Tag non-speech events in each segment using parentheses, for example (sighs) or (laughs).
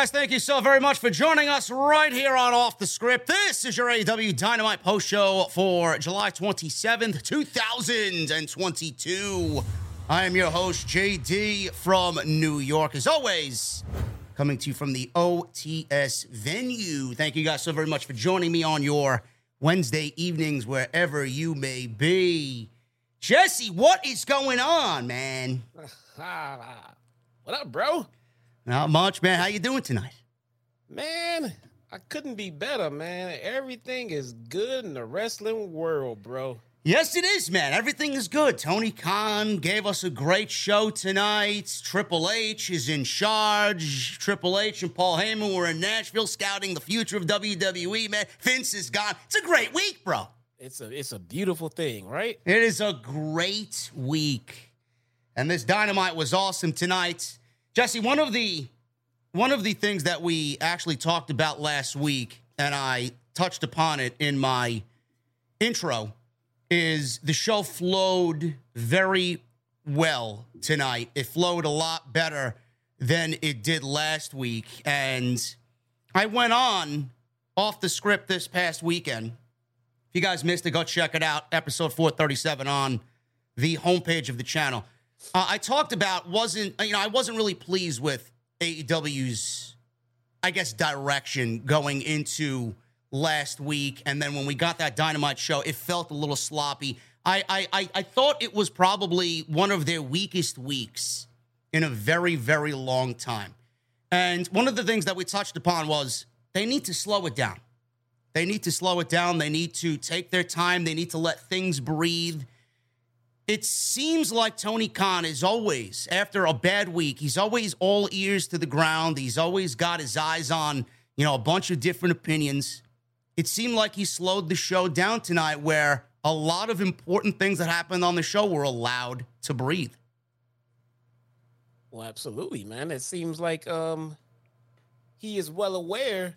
Guys? Thank you so very much for joining us right here on Off the Script. This is your AEW Dynamite post show for July 27th, 2022. I am your host, JD from New York. As always, coming to you from the OTS venue. Thank you guys so very much for joining me on your Wednesday evenings, wherever you may be. Jesse, what is going on, man? (laughs) what up, bro? Not much, man. How you doing tonight? Man, I couldn't be better, man. Everything is good in the wrestling world, bro. Yes, it is, man. Everything is good. Tony Khan gave us a great show tonight. Triple H is in charge. Triple H and Paul Heyman were in Nashville scouting the future of WWE, man. Vince is gone. It's a great week, bro. It's a it's a beautiful thing, right? It is a great week. And this dynamite was awesome tonight. Jesse, one of the one of the things that we actually talked about last week, and I touched upon it in my intro, is the show flowed very well tonight. It flowed a lot better than it did last week. And I went on off the script this past weekend. If you guys missed it, go check it out. Episode 437 on the homepage of the channel. Uh, I talked about wasn't you know I wasn't really pleased with AEW's I guess direction going into last week, and then when we got that Dynamite show, it felt a little sloppy. I I I, I thought it was probably one of their weakest weeks in a very very long time, and one of the things that we touched upon was they need to slow it down. They need to slow it down. They need to take their time. They need to let things breathe it seems like Tony Khan is always, after a bad week, he's always all ears to the ground. He's always got his eyes on, you know, a bunch of different opinions. It seemed like he slowed the show down tonight, where a lot of important things that happened on the show were allowed to breathe. Well, absolutely, man. It seems like um he is well aware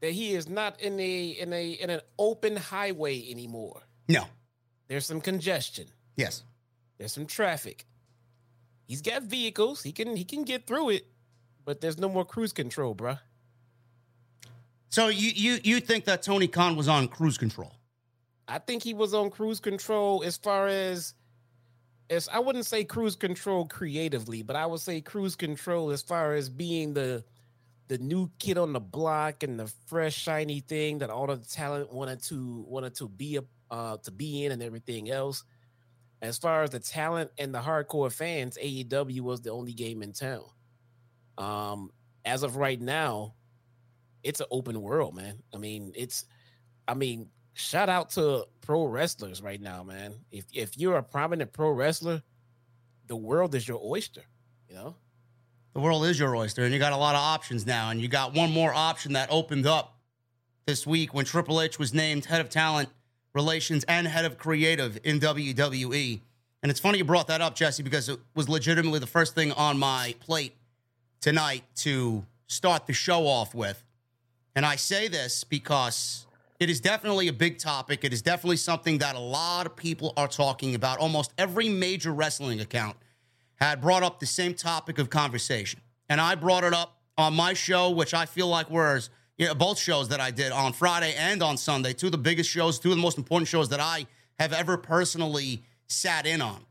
that he is not in a in a in an open highway anymore. No. There's some congestion. Yes. There's some traffic. He's got vehicles. He can he can get through it, but there's no more cruise control, bruh. So you you you think that Tony Khan was on cruise control? I think he was on cruise control as far as as I wouldn't say cruise control creatively, but I would say cruise control as far as being the the new kid on the block and the fresh shiny thing that all the talent wanted to wanted to be a uh to be in and everything else as far as the talent and the hardcore fans, AEW was the only game in town. Um, as of right now, it's an open world, man. I mean, it's, I mean, shout out to pro wrestlers right now, man. If if you're a prominent pro wrestler, the world is your oyster. You know, the world is your oyster, and you got a lot of options now. And you got one more option that opened up this week when Triple H was named head of talent relations and head of creative in WWE. And it's funny you brought that up, Jesse, because it was legitimately the first thing on my plate tonight to start the show off with. And I say this because it is definitely a big topic. It is definitely something that a lot of people are talking about. Almost every major wrestling account had brought up the same topic of conversation. And I brought it up on my show, which I feel like was you know, both shows that I did on Friday and on Sunday, two of the biggest shows, two of the most important shows that I have ever personally sat in on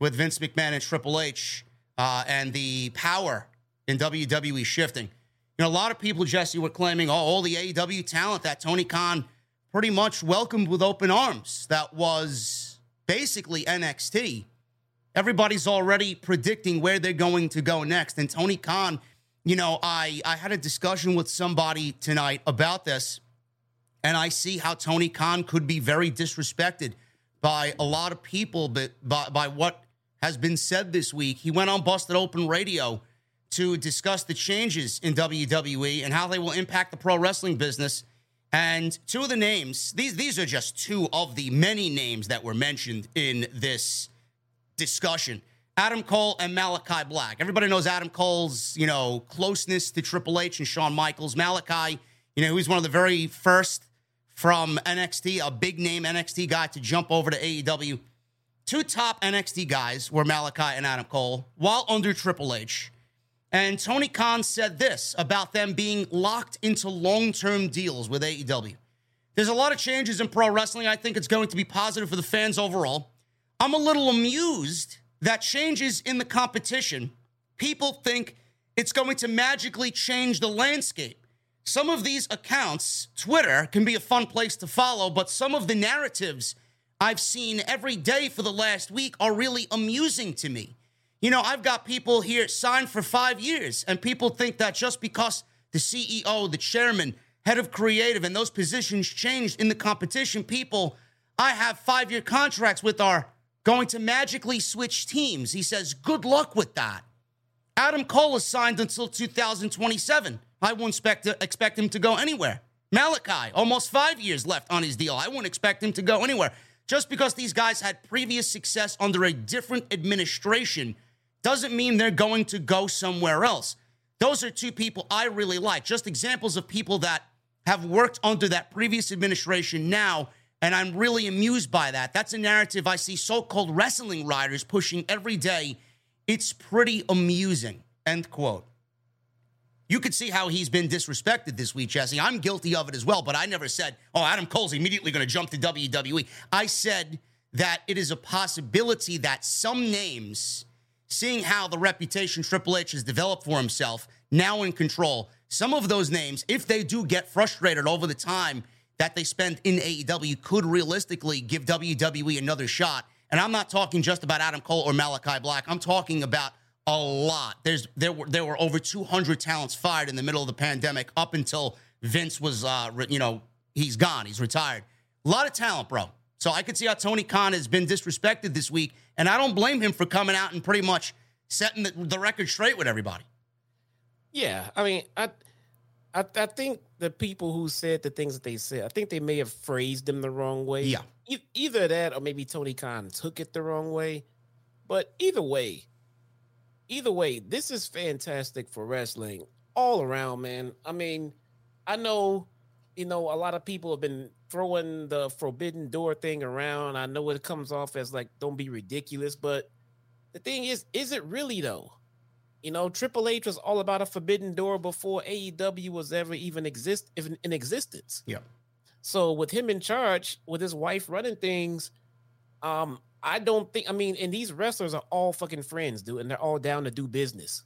with Vince McMahon and Triple H uh, and the power in WWE shifting. You know, a lot of people, Jesse, were claiming, oh, all the AEW talent that Tony Khan pretty much welcomed with open arms. That was basically NXT. Everybody's already predicting where they're going to go next. And Tony Khan you know, I, I had a discussion with somebody tonight about this, and I see how Tony Khan could be very disrespected by a lot of people, but by, by what has been said this week. He went on Busted Open Radio to discuss the changes in WWE and how they will impact the pro wrestling business. And two of the names, these these are just two of the many names that were mentioned in this discussion. Adam Cole and Malachi Black. Everybody knows Adam Cole's, you know, closeness to Triple H and Shawn Michaels. Malachi, you know, he was one of the very first from NXT, a big name NXT guy to jump over to AEW. Two top NXT guys were Malachi and Adam Cole while under Triple H. And Tony Khan said this about them being locked into long term deals with AEW. There's a lot of changes in pro wrestling. I think it's going to be positive for the fans overall. I'm a little amused that changes in the competition, people think it's going to magically change the landscape. Some of these accounts, Twitter can be a fun place to follow, but some of the narratives I've seen every day for the last week are really amusing to me. You know, I've got people here signed for five years, and people think that just because the CEO, the chairman, head of creative, and those positions changed in the competition, people I have five year contracts with are going to magically switch teams. He says, good luck with that. Adam Cole is signed until 2027. I wouldn't expect, expect him to go anywhere. Malachi, almost five years left on his deal. I wouldn't expect him to go anywhere. Just because these guys had previous success under a different administration doesn't mean they're going to go somewhere else. Those are two people I really like. Just examples of people that have worked under that previous administration now, and I'm really amused by that. That's a narrative I see so called wrestling writers pushing every day. It's pretty amusing. End quote. You could see how he's been disrespected this week, Jesse. I'm guilty of it as well, but I never said, oh, Adam Cole's immediately going to jump to WWE. I said that it is a possibility that some names seeing how the reputation Triple H has developed for himself, now in control, some of those names, if they do get frustrated over the time that they spend in AEW, could realistically give WWE another shot. And I'm not talking just about Adam Cole or Malachi Black. I'm talking about a lot. There's there were there were over 200 talents fired in the middle of the pandemic up until Vince was uh you know he's gone he's retired. A lot of talent, bro. So I could see how Tony Khan has been disrespected this week, and I don't blame him for coming out and pretty much setting the, the record straight with everybody. Yeah, I mean, I, I, I think the people who said the things that they said, I think they may have phrased them the wrong way. Yeah, e- either that or maybe Tony Khan took it the wrong way. But either way, either way, this is fantastic for wrestling all around, man. I mean, I know, you know, a lot of people have been throwing the forbidden door thing around. I know it comes off as like, don't be ridiculous, but the thing is, is it really though? You know, Triple H was all about a forbidden door before AEW was ever even exist even in existence. Yeah. So with him in charge, with his wife running things, um, I don't think. I mean, and these wrestlers are all fucking friends, dude, and they're all down to do business.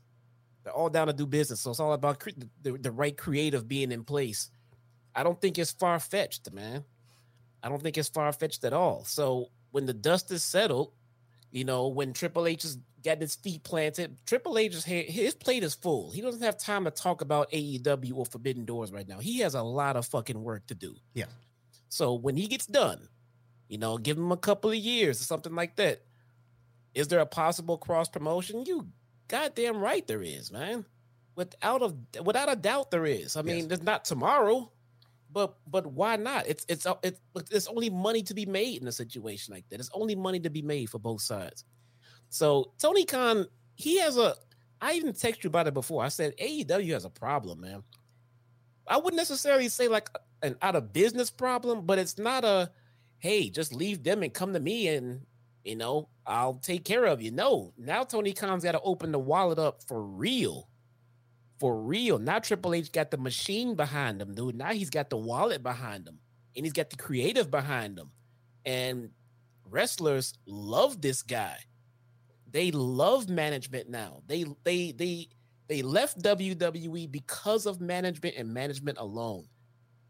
They're all down to do business. So it's all about cre- the, the right creative being in place. I don't think it's far fetched, man. I don't think it's far fetched at all. So when the dust is settled, you know, when Triple H is getting his feet planted, Triple H's his plate is full. He doesn't have time to talk about AEW or Forbidden Doors right now. He has a lot of fucking work to do. Yeah. So when he gets done, you know, give him a couple of years or something like that. Is there a possible cross promotion? You goddamn right there is, man. Without a without a doubt there is. I mean, yes. there's not tomorrow, but but why not? It's it's it's it's only money to be made in a situation like that. It's only money to be made for both sides. So Tony Khan, he has a. I even texted you about it before. I said AEW has a problem, man. I wouldn't necessarily say like an out of business problem, but it's not a hey, just leave them and come to me and you know, I'll take care of you. No, now Tony Khan's got to open the wallet up for real. For real. Now Triple H got the machine behind him, dude. Now he's got the wallet behind him and he's got the creative behind him. And wrestlers love this guy. They love management now. They they they they left WWE because of management and management alone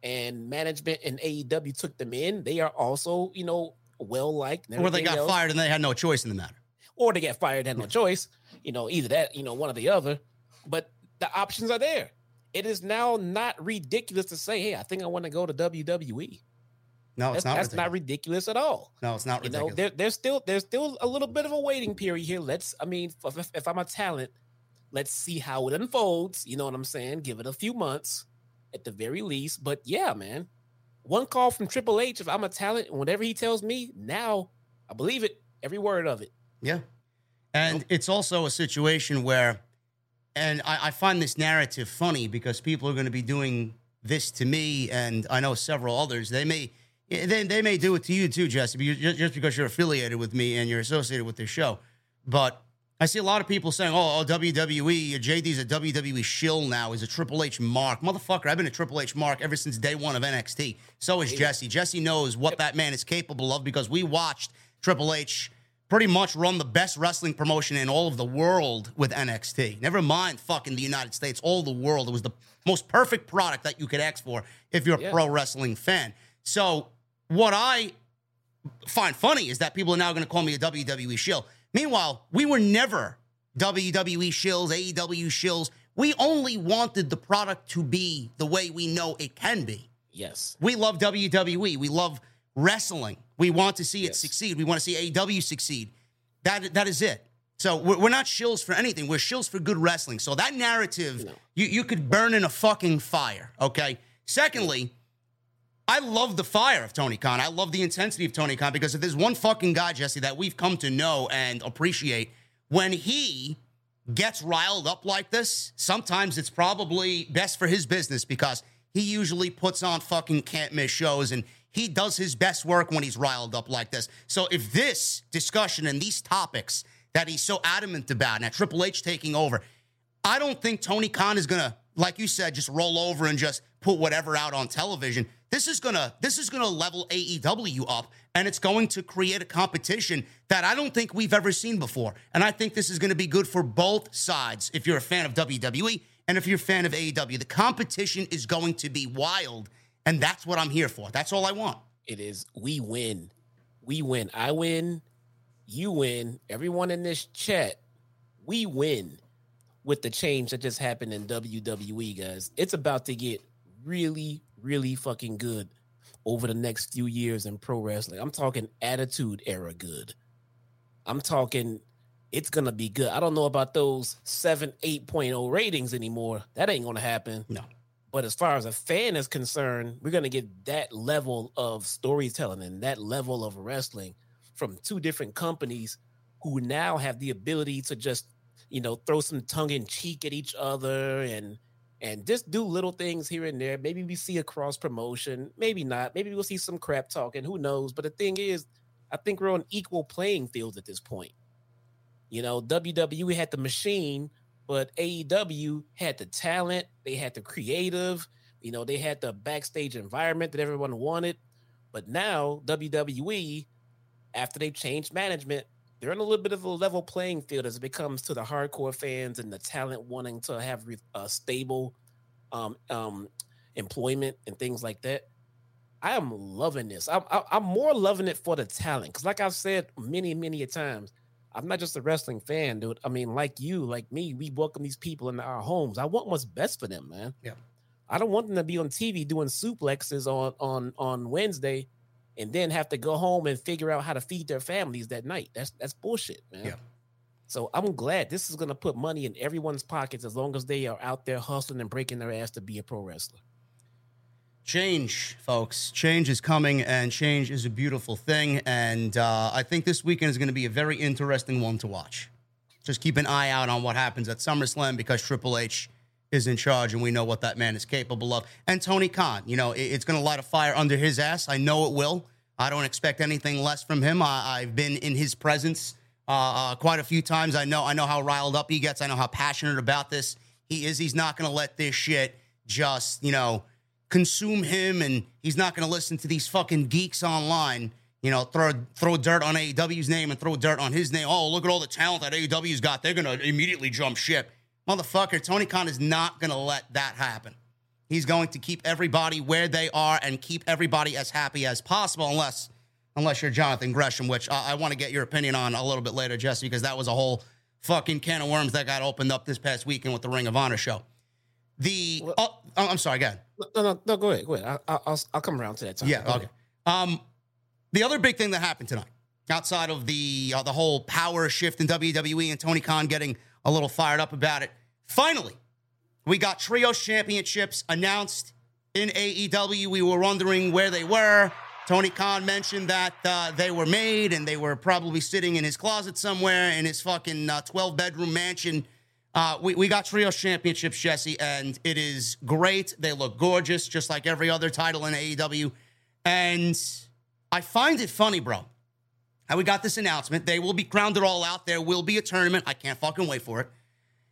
and management and AEW took them in, they are also, you know, well liked. Or they got else. fired and they had no choice in the matter. Or they get fired and had no choice. You know, either that, you know, one or the other. But the options are there. It is now not ridiculous to say, hey, I think I want to go to WWE. No, it's that's, not That's not ridiculous at all. No, it's not You ridiculous. know, there, there's still there's still a little bit of a waiting period here. Let's, I mean, if, if, I'm a talent, let's see how it unfolds. You know what I'm saying? Give it a few months at the very least. But yeah, man, one call from Triple H. If I'm a talent, and whatever he tells me now, I believe it, every word of it. Yeah. And it's also a situation where, and I, I find this narrative funny because people are going to be doing this to me, and I know several others. They may, they, they may do it to you too, Jesse, because- just because you're affiliated with me and you're associated with this show. But I see a lot of people saying, "Oh, oh WWE, uh, JD's a WWE shill now. He's a Triple H mark, motherfucker." I've been a Triple H mark ever since day one of NXT. So is Jesse. Jesse knows what that man is capable of because we watched Triple H pretty much run the best wrestling promotion in all of the world with NXT. Never mind fucking the United States, all the world. It was the most perfect product that you could ask for if you're a Yeah. pro wrestling fan. So what I find funny is that people are now going to call me a WWE shill. Meanwhile, we were never WWE shills, AEW shills. We only wanted the product to be the way we know it can be. Yes. We love WWE. We love wrestling. We want to see it Yes. succeed. We want to see AEW succeed. That that is it. So we're, we're not shills for anything. We're shills for good wrestling. So that narrative, No. you you could burn in a fucking fire. Okay. Secondly, I love the fire of Tony Khan. I love the intensity of Tony Khan because if there's one fucking guy, Jesse, that we've come to know and appreciate, when he gets riled up like this, sometimes it's probably best for his business because he usually puts on fucking can't miss shows and he does his best work when he's riled up like this. So if this discussion and these topics that he's so adamant about, and Triple H taking over, I don't think Tony Khan is gonna, like you said, just roll over and just put whatever out on television. This is gonna this is gonna level AEW up, and it's going to create a competition that I don't think we've ever seen before. And I think this is gonna be good for both sides. If you're a fan of WWE and if you're a fan of AEW, the competition is going to be wild, and that's what I'm here for. That's all I want. It is we win. We win. I win. You win. Everyone in this chat, we win with the change that just happened in WWE, guys. It's about to get really, really fucking good over the next few years in pro wrestling. I'm talking attitude era good. I'm talking it's gonna be good. I don't know about those seven, 8.0 ratings anymore. That ain't gonna happen. No. But as far as a fan is concerned, we're going to get that level of storytelling and that level of wrestling from two different companies who now have the ability to just, you know, throw some tongue in cheek at each other and and just do little things here and there. Maybe we see a cross promotion, maybe not. Maybe we'll see some crap talking, who knows? But the thing is, I think we're on equal playing field at this point. You know, WWE had the machine, but AEW had the talent, they had the creative, you know, they had the backstage environment that everyone wanted. But now WWE, after they've changed management, they're in a little bit of a level playing field as it becomes to the hardcore fans and the talent wanting to have a stable um, um, employment and things like that. I am loving this. I'm, I- I'm more loving it for the talent because, like I've said many, many a times, I'm not just a wrestling fan, dude. I mean, like you, like me, we welcome these people into our homes. I want what's best for them, man. Yeah. I don't want them to be on TV doing suplexes on on on Wednesday, and then have to go home and figure out how to feed their families that night. That's that's bullshit, man. Yeah. So I'm glad this is gonna put money in everyone's pockets as long as they are out there hustling and breaking their ass to be a pro wrestler. Change, folks. Change is coming, and change is a beautiful thing. And uh, I think this weekend is going to be a very interesting one to watch. Just keep an eye out on what happens at SummerSlam because Triple H is in charge, and we know what that man is capable of. And Tony Khan, you know, it's going to light a fire under his ass. I know it will. I don't expect anything less from him. I, I've been in his presence uh, uh, quite a few times. I know. I know how riled up he gets. I know how passionate about this he is. He's not going to let this shit just, you know, consume him, and he's not going to listen to these fucking geeks online. You know, throw throw dirt on AEW's name and throw dirt on his name. Oh, look at all the talent that AEW's got. They're going to immediately jump ship. Motherfucker, Tony Khan is not going to let that happen. He's going to keep everybody where they are and keep everybody as happy as possible, unless unless you're Jonathan Gresham, which I, I want to get your opinion on a little bit later, Jesse, because that was a whole fucking can of worms that got opened up this past weekend with the Ring of Honor show. The Well- oh, I'm sorry, again. No, no, no, go ahead, go ahead. I, I, I'll I'll come around to that time. Yeah, Go okay. ahead. Um, the other big thing that happened tonight, outside of the uh, the whole power shift in WWE and Tony Khan getting a little fired up about it, finally, we got trio championships announced in AEW. We were wondering where they were. Tony Khan mentioned that uh, they were made and they were probably sitting in his closet somewhere in his fucking 12 uh, bedroom mansion. Uh, we, we got Trio Championships, Jesse, and it is great. They look gorgeous, just like every other title in AEW. And I find it funny, bro. How we got this announcement. They will be crowned it all out. There will be a tournament. I can't fucking wait for it.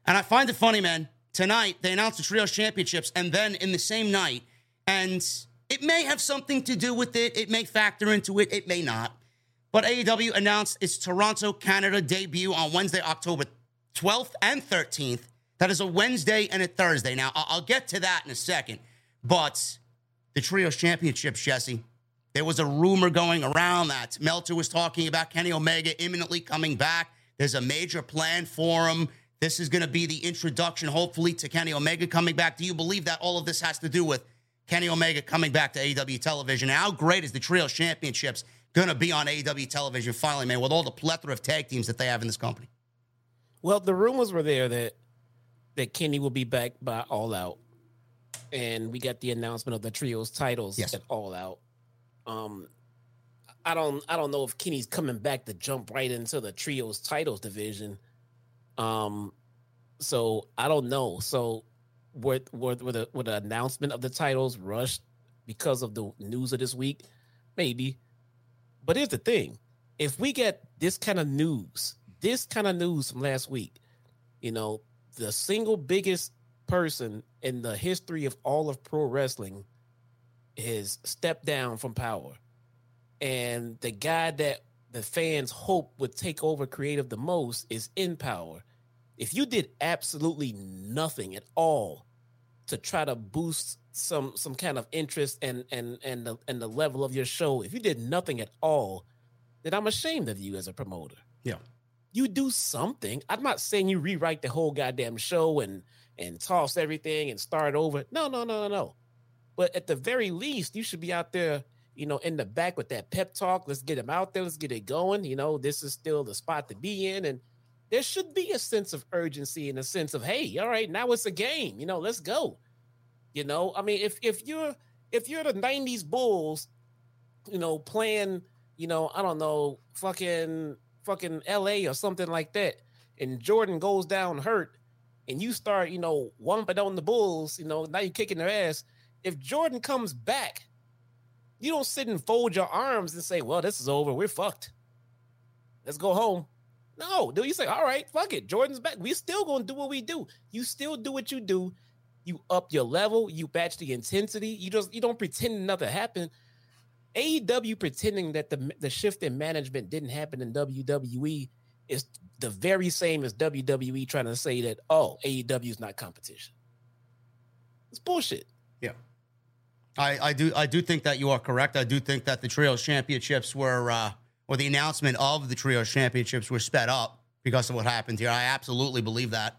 And I find it funny, man. Tonight, they announced the Trios Championships, and then in the same night, and it may have something to do with it. It may factor into it. It may not. But AEW announced its Toronto, Canada debut on Wednesday, October 12th and 13th. That is a Wednesday and a Thursday. Now, I'll get to that in a second. But the Trios Championships, Jesse, there was a rumor going around that Meltzer was talking about Kenny Omega imminently coming back. There's a major plan for him. This is going to be the introduction, hopefully, to Kenny Omega coming back. Do you believe that all of this has to do with Kenny Omega coming back to AEW television? how great is the Trio Championships going to be on AEW television finally, man, with all the plethora of tag teams that they have in this company? Well, the rumors were there that that Kenny will be back by All Out, and we got the announcement of the trios titles yes. at All Out. Um, I don't, I don't know if Kenny's coming back to jump right into the trios titles division. Um, so I don't know. So were were, were the were the announcement of the titles rushed because of the news of this week? Maybe. But here's the thing: if we get this kind of news this kind of news from last week, you know, the single biggest person in the history of all of pro wrestling is stepped down from power. And the guy that the fans hope would take over creative the most is in power. If you did absolutely nothing at all to try to boost some some kind of interest and and and the and the level of your show, if you did nothing at all, then I'm ashamed of you as a promoter. Yeah you do something. I'm not saying you rewrite the whole goddamn show and and toss everything and start over. No, no, no, no, no. But at the very least, you should be out there, you know, in the back with that pep talk. Let's get him out there. Let's get it going. You know, this is still the spot to be in. And there should be a sense of urgency and a sense of, hey, all right, now it's a game. You know, let's go. You know, I mean, if if you're if you're the 90s Bulls, you know, playing, you know, I don't know, fucking fucking LA or something like that, and Jordan goes down hurt, and you start, you know, wumping on the Bulls, you know, now you're kicking their ass. If Jordan comes back, you don't sit and fold your arms and say, well, this is over. We're fucked. Let's go home. No, do you say, all right, fuck it. Jordan's back. We still gonna do what we do. You still do what you do. You up your level, you batch the intensity. You just you don't pretend nothing happened. AEW pretending that the the shift in management didn't happen in WWE is the very same as WWE trying to say that oh AEW is not competition. It's bullshit. Yeah, I I do I do think that you are correct. I do think that the trios championships were uh, or the announcement of the trios championships were sped up because of what happened here. I absolutely believe that,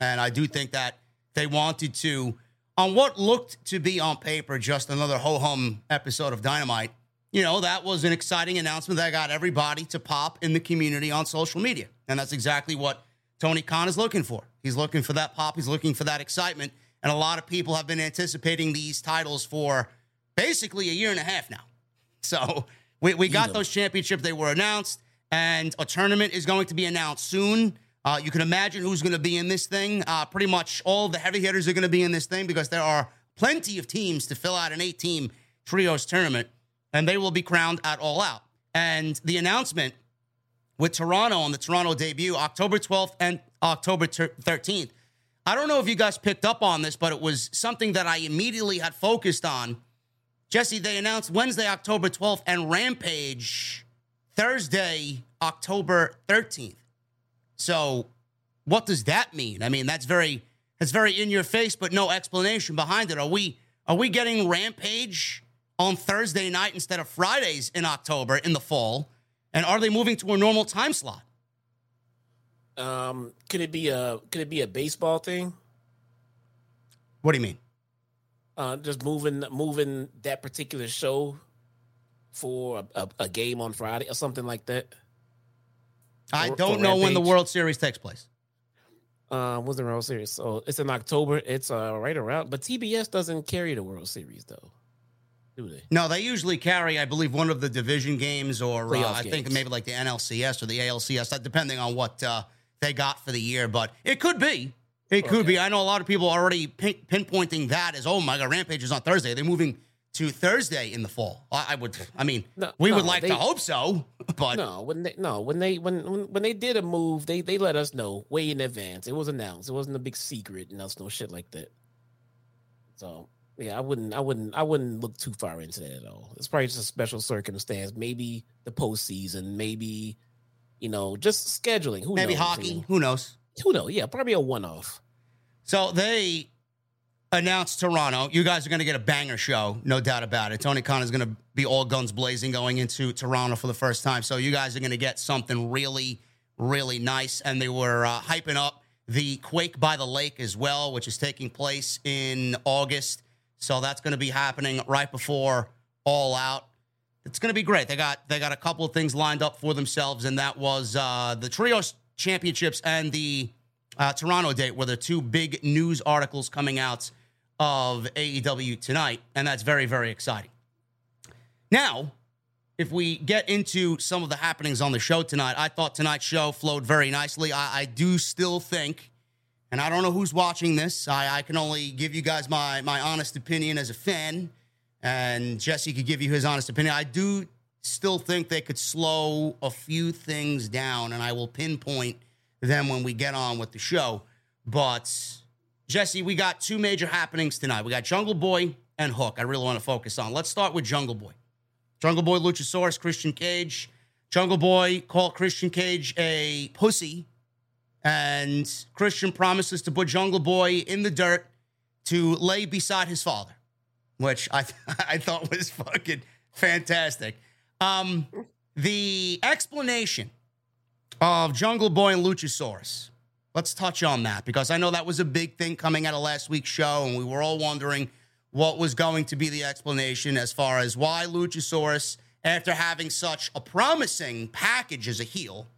and I do think that they wanted to on what looked to be on paper just another ho hum episode of Dynamite you know, that was an exciting announcement that got everybody to pop in the community on social media. And that's exactly what Tony Khan is looking for. He's looking for that pop, he's looking for that excitement. And a lot of people have been anticipating these titles for basically a year and a half now. (laughs) So we, we got those championships. They were announced, and a tournament is going to be announced soon. Uh, you can imagine who's going to be in this thing. Uh, pretty much all the heavy hitters are going to be in this thing because there are plenty of teams to fill out an eight team trios tournament and they will be crowned at All Out. And the announcement with Toronto on the Toronto debut, October 12th and October 13th. I don't know if you guys picked up on this, but it was something that I immediately had focused on. Jesse, they announced Wednesday, October 12th, and Rampage Thursday, October 13th. So, what does that mean? I mean, that's very that's very in your face, but no explanation behind it. Are we are we getting Rampage on Thursday night instead of Fridays in October in the fall? And are they moving to a normal time slot? Um, could it be a could it be a baseball thing? What do you mean? Uh, just moving moving that particular show for a, a, a game on Friday or something like that. I For- don't for know when the World Series takes place. Uh, was the World Series? So it's in October. It's uh right around, but TBS doesn't carry the World Series though, do they? No, they usually carry, I believe, one of the division games, or uh, I think maybe like the NLCS or the ALCS, depending on what uh, they got for the year. But it could be. It could Okay. be. I know a lot of people are already pin- pinpointing that as, oh my God, Rampage is on Thursday. They're moving to Thursday in the fall. I, I would, I mean, No, we would like they- to hope so, but No, when they no when they when when, when they did a move, they they let us know way in advance. It was announced. It wasn't a big secret, and that's no shit like that. So yeah, I wouldn't I wouldn't I wouldn't look too far into that at all. It's probably just a special circumstance. Maybe the postseason. Maybe you know just scheduling. Who maybe knows? hockey. Who knows? Who knows? Yeah, probably a one off. So they announced Toronto. You guys are going to get a banger show, no doubt about it. Tony Khan is going to be all guns blazing going into Toronto for the first time. So you guys are going to get something really, really nice. And they were uh, hyping up the Quake by the Lake as well, which is taking place in August. So that's going to be happening right before All Out. It's going to be great. They got they got a couple of things lined up for themselves, and that was uh, the trios championships and the uh, Toronto date were the two big news articles coming out of AEW tonight, and that's very, very exciting. Now, if we get into some of the happenings on the show tonight, I thought tonight's show flowed very nicely. I, I do still think, and I don't know who's watching this. I, I can only give you guys my my honest opinion as a fan, and Jesse could give you his honest opinion. I do still think they could slow a few things down, and I will pinpoint them when we get on with the show. But Jesse, we got two major happenings tonight. We got Jungle Boy and Hook. I really want to focus on. Let's start with Jungle Boy. Jungle Boy, Luchasaurus, Christian Cage. Jungle Boy called Christian Cage a pussy, and Christian promises to put Jungle Boy in the dirt to lay beside his father, which I (laughs) I thought was fucking fantastic. Um, the explanation of Jungle Boy and Luchasaurus. Let's touch on that because I know that was a big thing coming out of last week's show, and we were all wondering what was going to be the explanation as far as why Luchasaurus, after having such a promising package as a heel,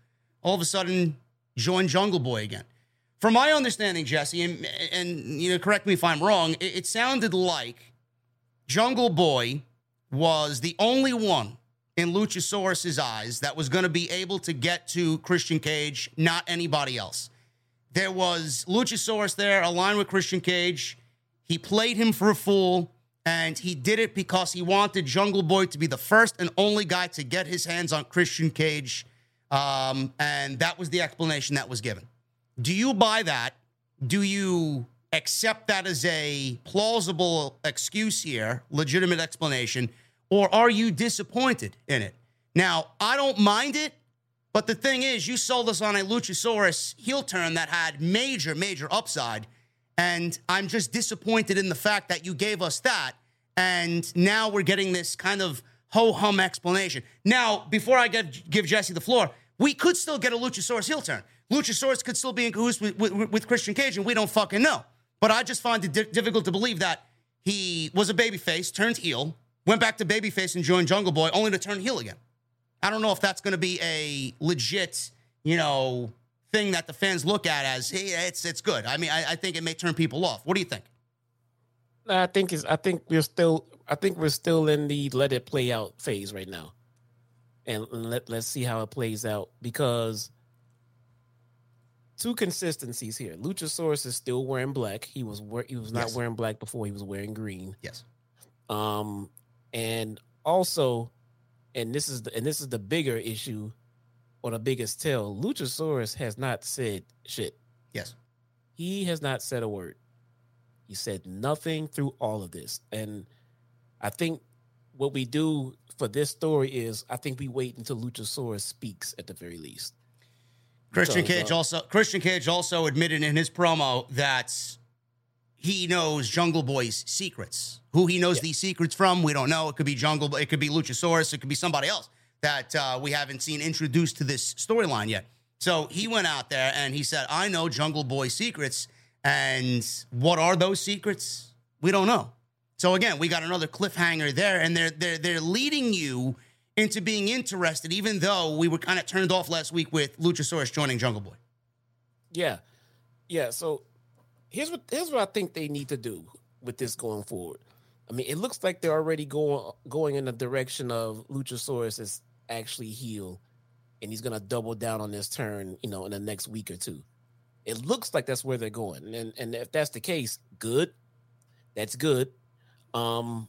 all of a sudden joined Jungle Boy again. From my understanding, Jesse, and, and you know, correct me if I'm wrong, it, it sounded like Jungle Boy was the only one in Luchasaurus's eyes that was going to be able to get to Christian Cage, not anybody else. There was Luchasaurus there aligned with Christian Cage. He played him for a fool, and he did it because he wanted Jungle Boy to be the first and only guy to get his hands on Christian Cage. Um, and that was the explanation that was given. Do you buy that? Do you accept that as a plausible excuse here, legitimate explanation, or are you disappointed in it? Now, I don't mind it, but the thing is, you sold us on a Luchasaurus heel turn that had major, major upside. And I'm just disappointed in the fact that you gave us that. And now we're getting this kind of ho hum explanation. Now, before I give, give Jesse the floor, we could still get a Luchasaurus heel turn. Luchasaurus could still be in cahoots with, with, with Christian Cage, and we don't fucking know. But I just find it di- difficult to believe that he was a babyface, turned heel, went back to babyface and joined Jungle Boy, only to turn heel again. I don't know if that's going to be a legit, you know, thing that the fans look at as hey, it's it's good. I mean, I, I think it may turn people off. What do you think? I think is I think we're still I think we're still in the let it play out phase right now, and let let's see how it plays out because two consistencies here. Luchasaurus is still wearing black. He was wear, he was not Yes. wearing black before. He was wearing green. Yes. Um, and also, and this is the and this is the bigger issue, or the biggest tell. Luchasaurus has not said shit. Yes. He has not said a word. He said nothing through all of this. And I think what we do for this story is I think we wait until Luchasaurus speaks at the very least. Christian Cage uh, also Christian Cage also admitted in his promo that he knows Jungle Boy's secrets. Who he knows Yeah. these secrets from, we don't know. It could be Jungle, it could be Luchasaurus, it could be somebody else that uh, we haven't seen introduced to this storyline yet. So he went out there and he said, "I know Jungle Boy's secrets, and what are those secrets? We don't know." So again, we got another cliffhanger there, and they're they're they're leading you into being interested, even though we were kind of turned off last week with Luchasaurus joining Jungle Boy. Yeah, yeah. So here's what here's what I think they need to do with this going forward. I mean, it looks like they're already going going in the direction of Luchasaurus is actually heel, and he's gonna double down on this turn, you know, in the next week or two. It looks like that's where they're going, and and if that's the case, good. That's good. Um,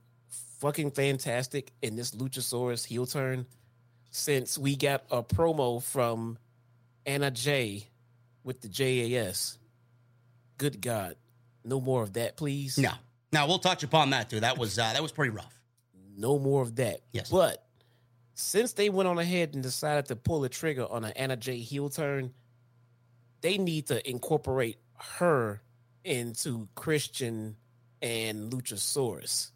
fucking fantastic in this Luchasaurus heel turn? Since we got a promo from Anna Jay with the JAS. Good God. No more of that, please. No. Now we'll touch upon that too. That was uh, that was pretty rough. No more of that. Yes. But since they went on ahead and decided to pull the trigger on an Anna Jay heel turn, they need to incorporate her into Christian and Luchasaurus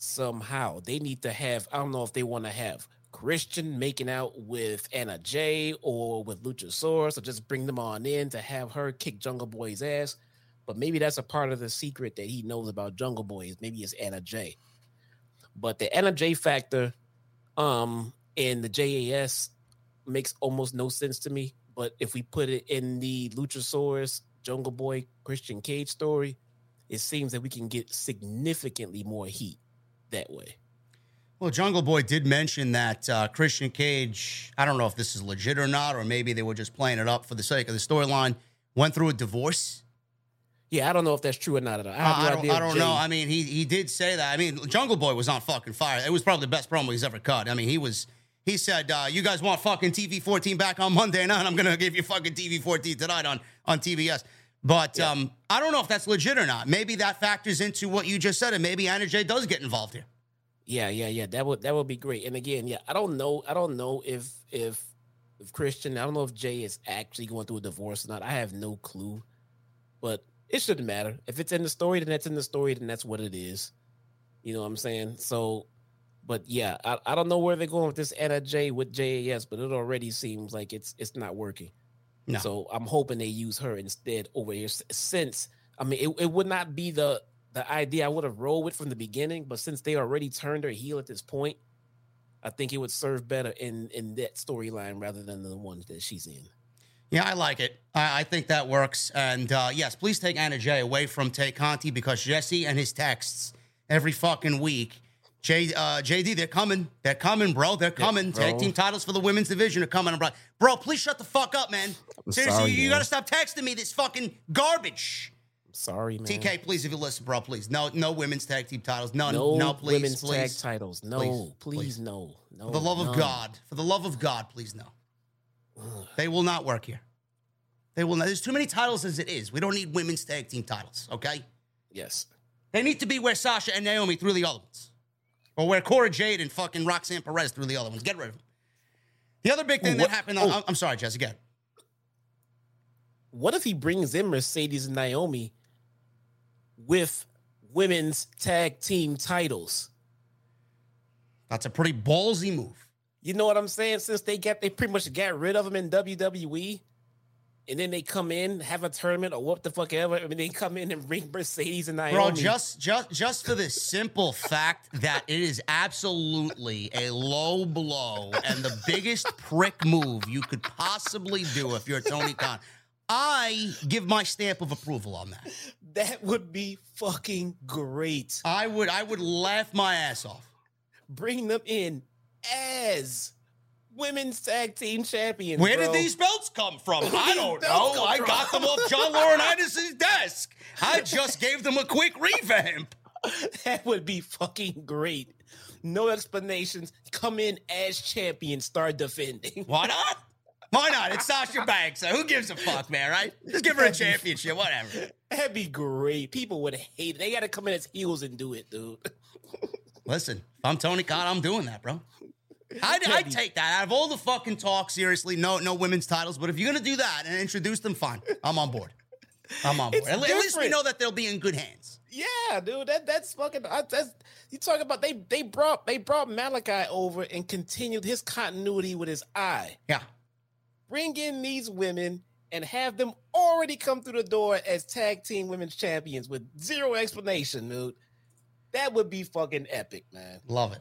somehow. They need to have, I don't know if they want to have Christian making out with Anna Jay or with Luchasaurus or just bring them on in to have her kick Jungle Boy's ass. But maybe that's a part of the secret that he knows about Jungle Boys. Maybe it's Anna Jay. But the Anna Jay factor um in the JAS makes almost no sense to me. But if we put it in the Luchasaurus, Jungle Boy, Christian Cage story, it seems that we can get significantly more heat that way. Well, Jungle Boy did mention that uh, Christian Cage, I don't know if this is legit or not, or maybe they were just playing it up for the sake of the storyline, went through a divorce. Yeah, I don't know if that's true or not. I, uh, I don't, I don't know. I mean, he he did say that. I mean, Jungle Boy was on fucking fire. It was probably the best promo he's ever cut. I mean, he was. He said, uh, "You guys want fucking TV 14 back on Monday night? I'm gonna give you fucking TV 14 tonight on on TBS." But yeah. um, I don't know if that's legit or not. Maybe that factors into what you just said, and maybe Anna Jay does get involved here. Yeah, yeah, yeah. That would that would be great. And again, yeah, I don't know. I don't know if if if Christian. I don't know if Jay is actually going through a divorce or not. I have no clue. But it shouldn't matter. If it's in the story, then that's in the story, then that's what it is. You know what I'm saying? So, but yeah, I, I don't know where they're going with this Anna Jay with JAS, but it already seems like it's it's not working. No. So I'm hoping they use her instead over here. Since I mean, it, it would not be the the idea I would have rolled with from the beginning, but since they already turned her heel at this point, I think it would serve better in in that storyline rather than the ones that she's in. Yeah, I like it. I, I think that works. And uh, yes, please take Anna Jay away from Tay Conti because Jesse and his texts every fucking week. J, uh, JD, they're coming. They're coming, bro. They're coming. Yeah, Tag team titles for the women's division are coming. Bro, bro please shut the fuck up, man. I'm Seriously, sorry, you, you got to stop texting me this fucking garbage. I'm sorry, man. TK, please, if you listen, bro, please. No, no women's tag team titles. None. No, no please, women's please. tag titles. No, please, please, please. no, no. For the love none. of God, for the love of God, please no. they will not work here. They will not. There's too many titles as it is. We don't need women's tag team titles. Okay. Yes. They need to be where Sasha and Naomi threw the other ones, or where Cora Jade and fucking Roxanne Perez threw the other ones. Get rid of them. The other big thing what, that happened. Oh. I'm, I'm sorry, Jess. Again. What if he brings in Mercedes and Naomi? with women's tag team titles. That's a pretty ballsy move. You know what I'm saying? Since they get they pretty much got rid of them in WWE, and then they come in, have a tournament or what the fuck ever. I mean, they come in and bring Mercedes and Naomi. Bro, just just just for the simple fact that it is absolutely a low blow and the biggest prick move you could possibly do if you're Tony Khan. I give my stamp of approval on that. That would be fucking great. I would I would laugh my ass off. Bring them in as women's tag team champions. Where bro. did these belts come from? I don't know. I from? got them off John (laughs) Laurinaitis' desk. I just gave them a quick revamp. That would be fucking great. No explanations. Come in as champion, start defending. Why not? (laughs) Why not? It's Sasha Banks. So who gives a fuck, man, right? Just give her a championship, whatever. That'd be great. People would hate it. They got to come in as heels and do it, dude. (laughs) Listen, if I'm Tony Khan, I'm doing that, bro. I'd, I'd take that out of all the fucking talk. Seriously, no, no women's titles. But if you're gonna do that and introduce them, fine. I'm on board. I'm on board. At, at least we know that they'll be in good hands. Yeah, dude. That that's fucking. I, that's you talking about. They they brought they brought Malakai over and continued his continuity with his eye. Yeah, Bring in these women and have them already come through the door as tag team women's champions with zero explanation, dude. That would be fucking epic, man. love it.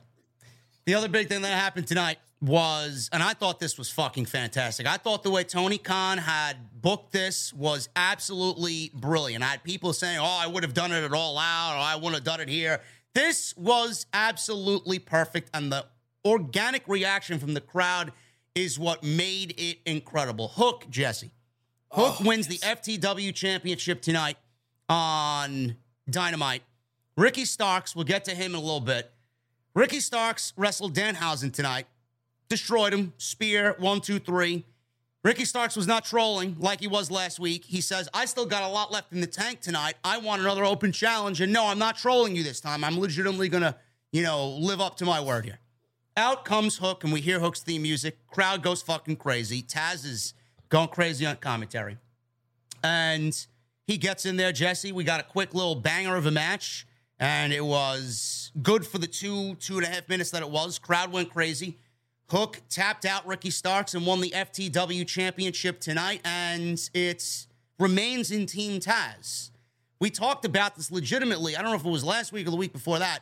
The other big thing that happened tonight was, and I thought this was fucking fantastic. I thought the way Tony Khan had booked this was absolutely brilliant. I had people saying, "Oh, I would have done it at all out," or "I wouldn't have done it here." This was absolutely perfect, and the organic reaction from the crowd is what made it incredible. Hook Jesse. Hook Oh, wins the FTW championship tonight on Dynamite. Ricky Starks, we'll get to him in a little bit. Ricky Starks wrestled Danhausen tonight, destroyed him, spear, one, two, three. Ricky Starks was not trolling like he was last week. He says, I still got a lot left in the tank tonight. I want another open challenge. And no, I'm not trolling you this time. I'm legitimately going to, you know, live up to my word here. Out comes Hook, and we hear Hook's theme music. Crowd goes fucking crazy. Taz is going crazy on commentary. And he gets in there, Jesse. We got a quick little banger of a match, and it was good for the two, two and a half minutes that it was. Crowd went crazy. Hook tapped out Ricky Starks and won the FTW championship tonight, and it remains in Team Taz. We talked about this legitimately. I don't know if it was last week or the week before that,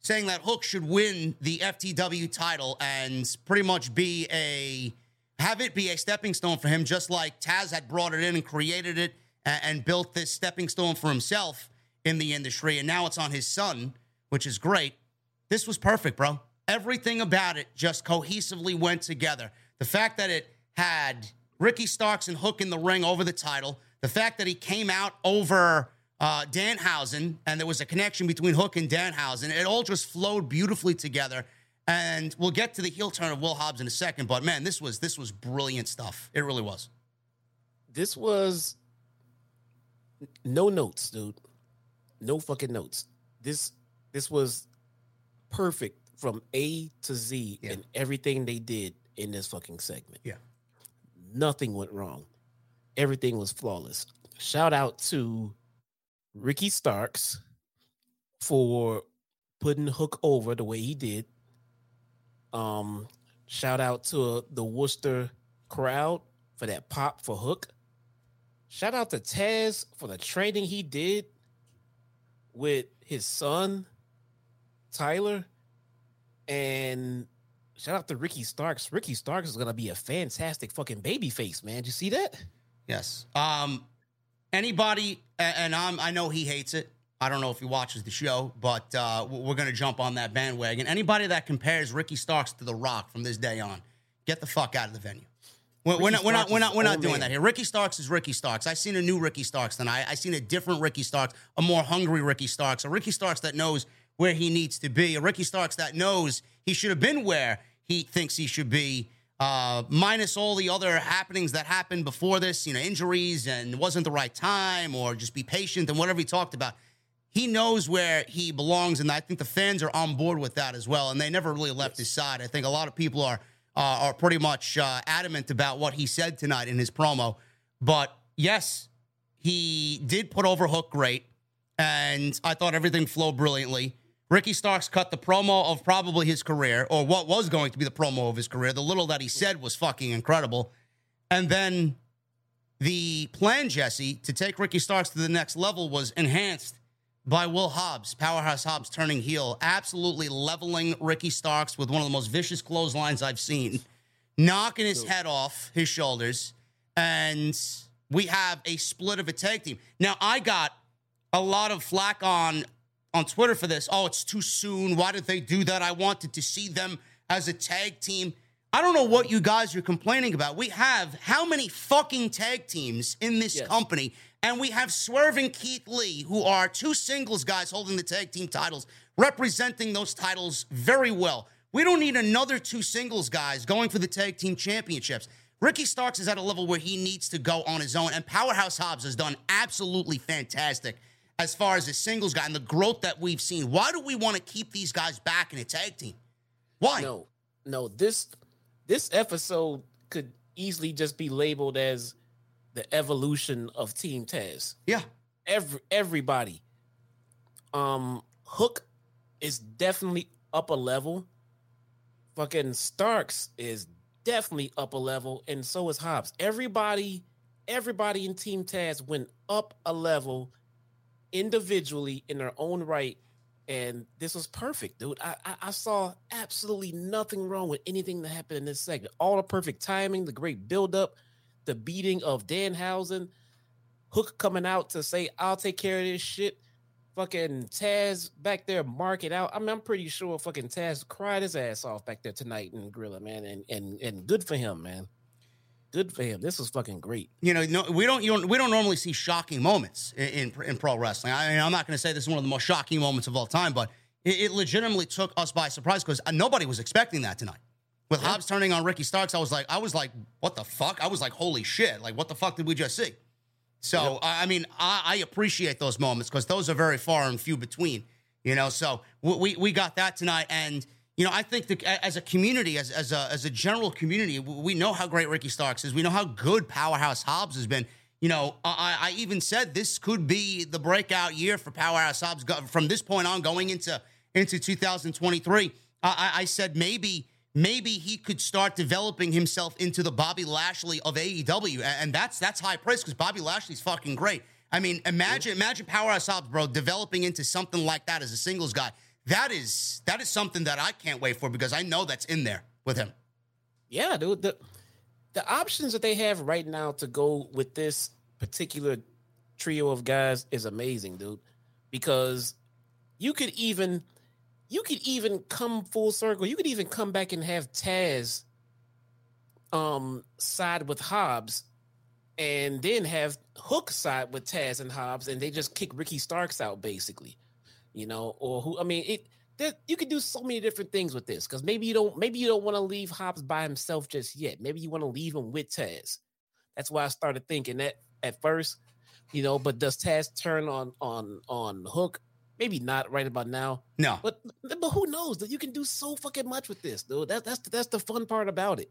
saying that Hook should win the FTW title and pretty much be a have it be a stepping stone for him, just like Taz had brought it in and created it and, and built this stepping stone for himself in the industry. And now it's on his son, which is great. This was perfect, bro. Everything about it just cohesively went together. The fact that it had Ricky Starks and Hook in the ring over the title, the fact that he came out over uh, Danhausen and there was a connection between Hook and Danhausen, it all just flowed beautifully together. And we'll get to the heel turn of Will Hobbs in a second, but man, this was this was brilliant stuff. It really was. This was no notes, dude. No fucking notes. This this was perfect from A to Z Yeah. in everything they did in this fucking segment. Yeah. Nothing went wrong. Everything was flawless. Shout out to Ricky Starks for putting Hook over the way he did. Um, shout out to the Worcester crowd for that pop for Hook. Shout out to Taz for the training he did with his son, Tyler. And shout out to Ricky Starks. Ricky Starks is gonna be a fantastic fucking baby face, man. Did you see that? Yes. Um, anybody, and I'm, I know he hates it. I don't know if he watches the show, but uh, we're going to jump on that bandwagon. Anybody that compares Ricky Starks to The Rock from this day on, get the fuck out of the venue. We're, we're not, we're not, we're not, we're not doing man. that here. Ricky Starks is Ricky Starks. I seen a new Ricky Starks tonight. I seen a different Ricky Starks, a more hungry Ricky Starks, a Ricky Starks that knows where he needs to be, a Ricky Starks that knows he should have been where he thinks he should be. Uh, minus all the other happenings that happened before this, you know, injuries and wasn't the right time, or just be patient and whatever he talked about he knows where he belongs, and I think the fans are on board with that as well. And they never really left his side. I think a lot of people are uh, are pretty much uh, adamant about what he said tonight in his promo. But yes, he did put over Hook great, and I thought everything flowed brilliantly. Ricky Starks cut the promo of probably his career, or what was going to be the promo of his career. The little that he said was fucking incredible. And then the plan, Jesse, to take Ricky Starks to the next level was enhanced by Will Hobbs, Powerhouse Hobbs turning heel, absolutely leveling Ricky Starks with one of the most vicious clotheslines I've seen, knocking his head off his shoulders, and we have a split of a tag team. Now, I got a lot of flack on on Twitter for this. Oh, it's too soon. Why did they do that? I wanted to see them as a tag team. I don't know what you guys are complaining about. We have how many fucking tag teams in this Yes. company? And we have Swerve and Keith Lee, who are two singles guys holding the tag team titles, representing those titles very well. We don't need another two singles guys going for the tag team championships. Ricky Starks is at a level where he needs to go on his own, and Powerhouse Hobbs has done absolutely fantastic as far as a singles guy and the growth that we've seen. Why do we want to keep these guys back in a tag team? Why? No, no. This this episode could easily just be labeled as the evolution of Team Taz. Yeah. Every everybody. Um, Hook is definitely up a level. Fucking Starks is definitely up a level, and so is Hobbs. Everybody, everybody in Team Taz went up a level individually in their own right and this was perfect, dude. I, I I saw absolutely nothing wrong with anything that happened in this segment. All the perfect timing, the great buildup, the beating of Danhausen, Hook coming out to say, "I'll take care of this shit." Fucking Taz back there, mark it out. I mean, I'm pretty sure fucking Taz cried his ass off back there tonight in Gorilla, man, and and and good for him, man. Good for him. This was fucking great. you know, no, we don't, you don't, we don't normally see shocking moments in in, in pro wrestling. I mean, I'm not going to say this is one of the most shocking moments of all time, but it, it legitimately took us by surprise because uh, nobody was expecting that tonight. With Hobbs turning on Ricky Starks, I was like, I was like, what the fuck? I was like, holy shit! Like, what the fuck did we just see? So, I I mean, I, I appreciate those moments because those are very far and few between. You know, so we, we got that tonight, and you know, I think that as a community, as as a as a general community, we know how great Ricky Starks is. We know how good Powerhouse Hobbs has been. You know, I, I even said this could be the breakout year for Powerhouse Hobbs from this point on, going into into 2023. I, I said maybe maybe he could start developing himself into the Bobby Lashley of AEW, and that's that's high praise because Bobby Lashley's fucking great. I mean, imagine imagine Powerhouse Hobbs, bro, developing into something like that as a singles guy. That is that is something that I can't wait for because I know that's in there with him. Yeah, dude. The the options that they have right now to go with this particular trio of guys is amazing, dude. Because you could even you could even come full circle. You could even come back and have Taz um side with Hobbs and then have Hook side with Taz and Hobbs and they just kick Ricky Starks out basically. You know, or who I mean it there, you could do so many different things with this because maybe you don't maybe you don't want to leave Hobbs by himself just yet. Maybe you want to leave him with Taz. That's why I started thinking that at first, you know. But does Taz turn on on on Hook? Maybe not right about now. No, But but who knows? That you can do so fucking much with this, dude. That, that's that's the fun part about it.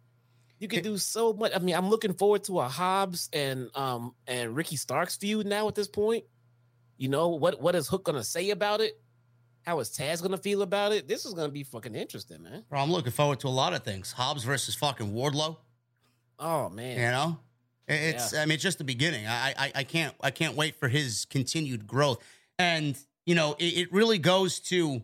You can do so much. I mean, I'm looking forward to a Hobbs and um and Ricky Starks feud now at this point. You know what what is Hook gonna say about it? How is Taz gonna feel about it? This is gonna be fucking interesting, man. bro, I'm looking forward to a lot of things. Hobbs versus fucking Wardlow. Oh man, You know, It- it's I mean it's just the beginning. I, I I can't I can't wait for his continued growth. And you know, it, it really goes to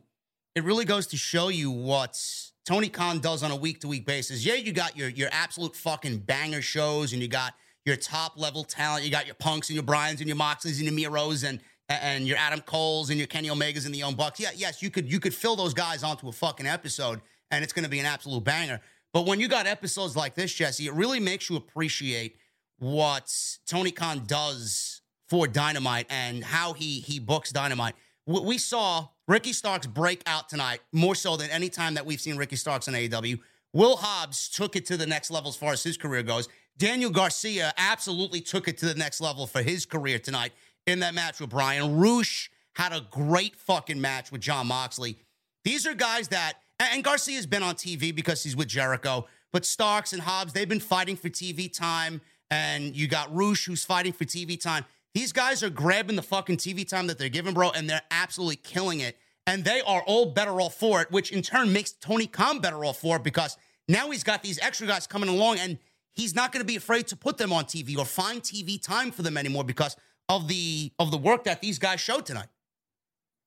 it really goes to show you what Tony Khan does on a week to week basis. Yeah, you got your your absolute fucking banger shows, and you got your top level talent. You got your Punks and your Bryans and your Moxleys and your Miros and and your Adam Coles and your Kenny Omegas and the Young Bucks. Yeah, yes, you could you could fill those guys onto a fucking episode, and it's going to be an absolute banger. But when you got episodes like this, Jesse, it really makes you appreciate what Tony Khan does for Dynamite and how he he books Dynamite. We, saw Ricky Starks break out tonight more so than any time that we've seen Ricky Starks in AEW. Will Hobbs took it to the next level as far as his career goes. Daniel Garcia absolutely took it to the next level for his career tonight in that match with Bryan. Rush had a great fucking match with Jon Moxley. These are guys that, and Garcia's been on TV because he's with Jericho, but Starks and Hobbs, they've been fighting for TV time. And you got Rush who's fighting for TV time. These guys are grabbing the fucking TV time that they're given, bro, and they're absolutely killing it. And they are all better off for it, which in turn makes Tony Khan better off for it because now he's got these extra guys coming along and he's not going to be afraid to put them on TV or find TV time for them anymore because of the of the work that these guys showed tonight.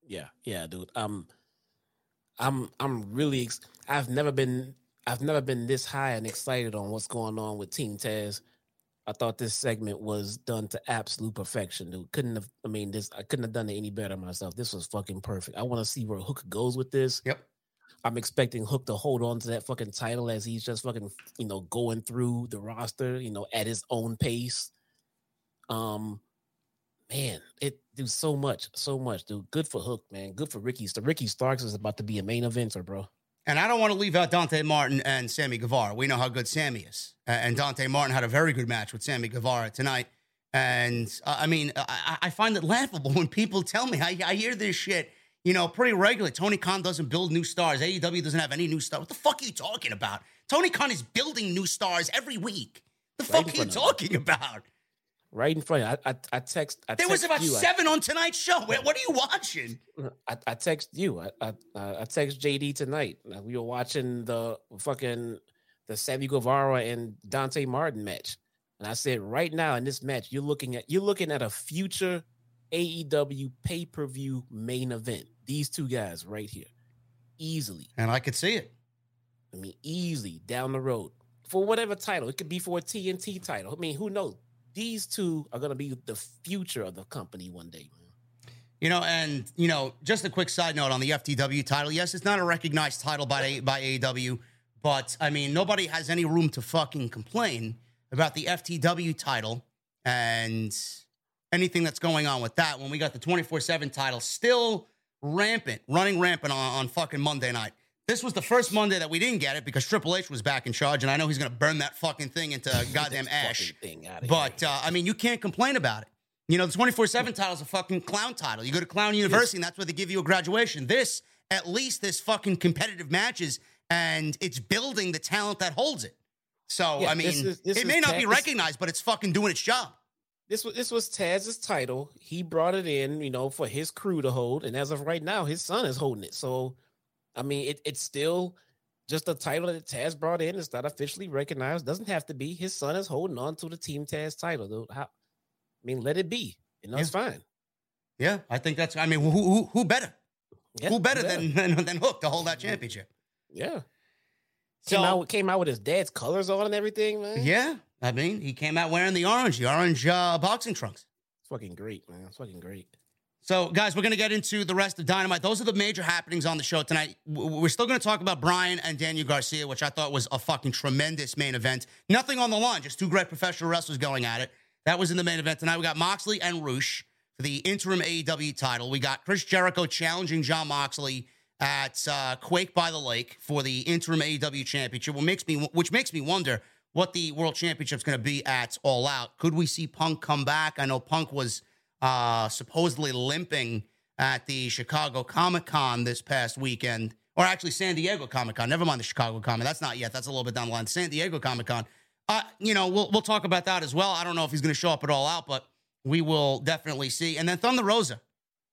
Yeah, yeah, dude. Um, I'm I'm really. Ex- I've never been I've never been this high and excited on what's going on with Team Taz. I thought this segment was done to absolute perfection, dude. Couldn't have. I mean, this I couldn't have done it any better myself. This was fucking perfect. I want to see where Hook goes with this. Yep. I'm expecting Hook to hold on to that fucking title as he's just fucking, you know, going through the roster, you know, at his own pace. Um, man, it do so much, so much, dude. Good for Hook, man. Good for Ricky. The Ricky Starks is about to be a main eventer, bro. And I don't want to leave out Dante Martin and Sammy Guevara. We know how good Sammy is. And Dante Martin had a very good match with Sammy Guevara tonight. And uh, I mean, I, I, find it laughable when people tell me, I, I, hear this shit, you know, pretty regularly. Tony Khan doesn't build new stars. AEW doesn't have any new stars. What the fuck are you talking about? Tony Khan is building new stars every week. The right fuck are you talking about? Right in front. I I, I text. I there text was about you. seven I, on tonight's show. What are you watching? I, I text you. I, I I text JD tonight. Uh, we were watching the fucking the Sammy Guevara and Dante Martin match, and I said, right now in this match, you're looking at you're looking at a future AEW pay per view main event. These two guys right here, easily. And I could see it. I mean, easily down the road for whatever title. It could be for a TNT title. I mean, who knows? These two are going to be the future of the company one day. You know, and you know, just a quick side note on the FTW title. Yes, it's not a recognized title by by AEW, but I mean, nobody has any room to fucking complain about the FTW title and anything that's going on with that. When we got the twenty four seven title still rampant, running rampant on, on fucking Monday night. This was the first Monday that we didn't get it because Triple H was back in charge, and I know he's going to burn that fucking thing into (laughs) goddamn ash. But uh, I mean, you can't complain about it. You know, the 24 7 title is a fucking clown title. You go to Clown University, and that's where they give you a graduation. This, at least, this fucking competitive matches, and it's building the talent that holds it. So, yeah, I mean, this is, this it may not be recognized, but it's fucking doing its job. This was this was Taz's title. He brought it in, you know, for his crew to hold, and as of right now, his son is holding it. So I mean, it, it's still just a title that Taz brought in. It's not officially recognized. Doesn't have to be. His son is holding on to the Team Taz title. Though. How, I mean, let it be. Know, yeah. it's fine. Yeah, I think that's. I mean, who who, who better? Yeah, who better than, than, than Hook to hold that championship? Yeah. So, came out came out with his dad's colors on and everything, man. Yeah, I mean, he came out wearing the orange, the orange uh, boxing trunks. It's fucking great, man. It's fucking great. So, guys, we're going to get into the rest of Dynamite. Those are the major happenings on the show tonight. We're still going to talk about Bryan and Daniel Garcia, which I thought was a fucking tremendous main event. Nothing on the line, just two great professional wrestlers going at it. That was in the main event tonight. We got Moxley and Rush for the interim AEW title. We got Chris Jericho challenging Jon Moxley at uh, Quake by the Lake for the interim AEW championship, which makes me, which makes me wonder what the world championship is going to be at All Out. Could we see Punk come back? I know Punk was uh, supposedly limping at the Chicago Comic Con this past weekend, or actually San Diego Comic Con. Never mind the Chicago Comic. That's not yet. That's a little bit down the line. San Diego Comic Con. Uh, you know, we'll we'll talk about that as well. I don't know if he's going to show up at all out, but we will definitely see. And then Thunder Rosa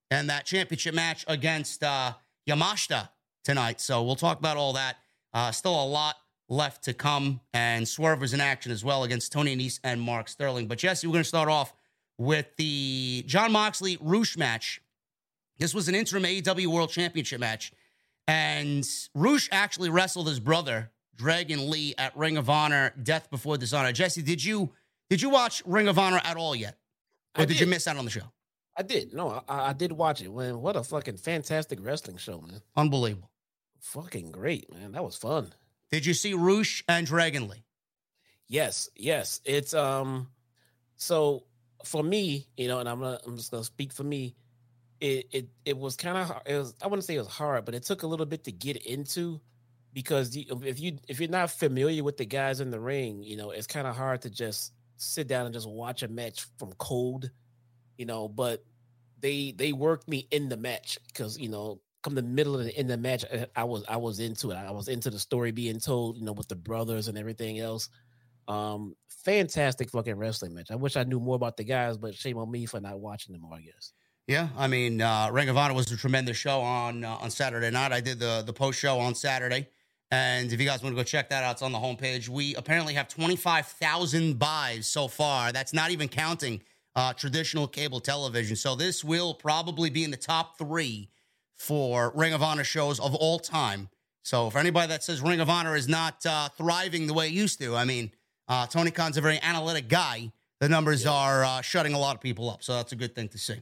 and that championship match against uh, Yamashita tonight. So we'll talk about all that. Uh, still a lot left to come, and Swerve was in action as well against Tony Nese and Mark Sterling. But Jesse, we're going to start off with the Jon Moxley Rush match. This was an interim AEW World Championship match. And Rush actually wrestled his brother, Dragon Lee, at Ring of Honor Death Before Dishonor. Jesse, did you did you watch Ring of Honor at all yet? Or did. did. you miss out on the show? I did. No, I, I did watch it. Man, what a fucking fantastic wrestling show, man. Unbelievable. Fucking great, man. That was fun. Did you see Rush and Dragon Lee? Yes, yes. It's um so for me, you know, and I'm gonna, I'm just gonna speak for me. It it it was kind of it was I wouldn't say it was hard, but it took a little bit to get into because if you if you're not familiar with the guys in the ring, you know, it's kind of hard to just sit down and just watch a match from cold, you know. But they they worked me in the match because you know come the middle of the in the match, uh, I was I was into it. I was into the story being told, you know, with the brothers and everything else. Um, fantastic fucking wrestling match. I wish I knew more about the guys, but shame on me for not watching them. I guess. Yeah, I mean, uh, Ring of Honor was a tremendous show on uh, on Saturday night. I did the the post show on Saturday, and if you guys want to go check that out, it's on the homepage. We apparently have twenty five thousand buys so far. That's not even counting uh, traditional cable television. So this will probably be in the top three for Ring of Honor shows of all time. So for anybody that says Ring of Honor is not uh, thriving the way it used to, I mean Uh, Tony Khan's a very analytic guy. The numbers are uh, shutting a lot of people up, so that's a good thing to see.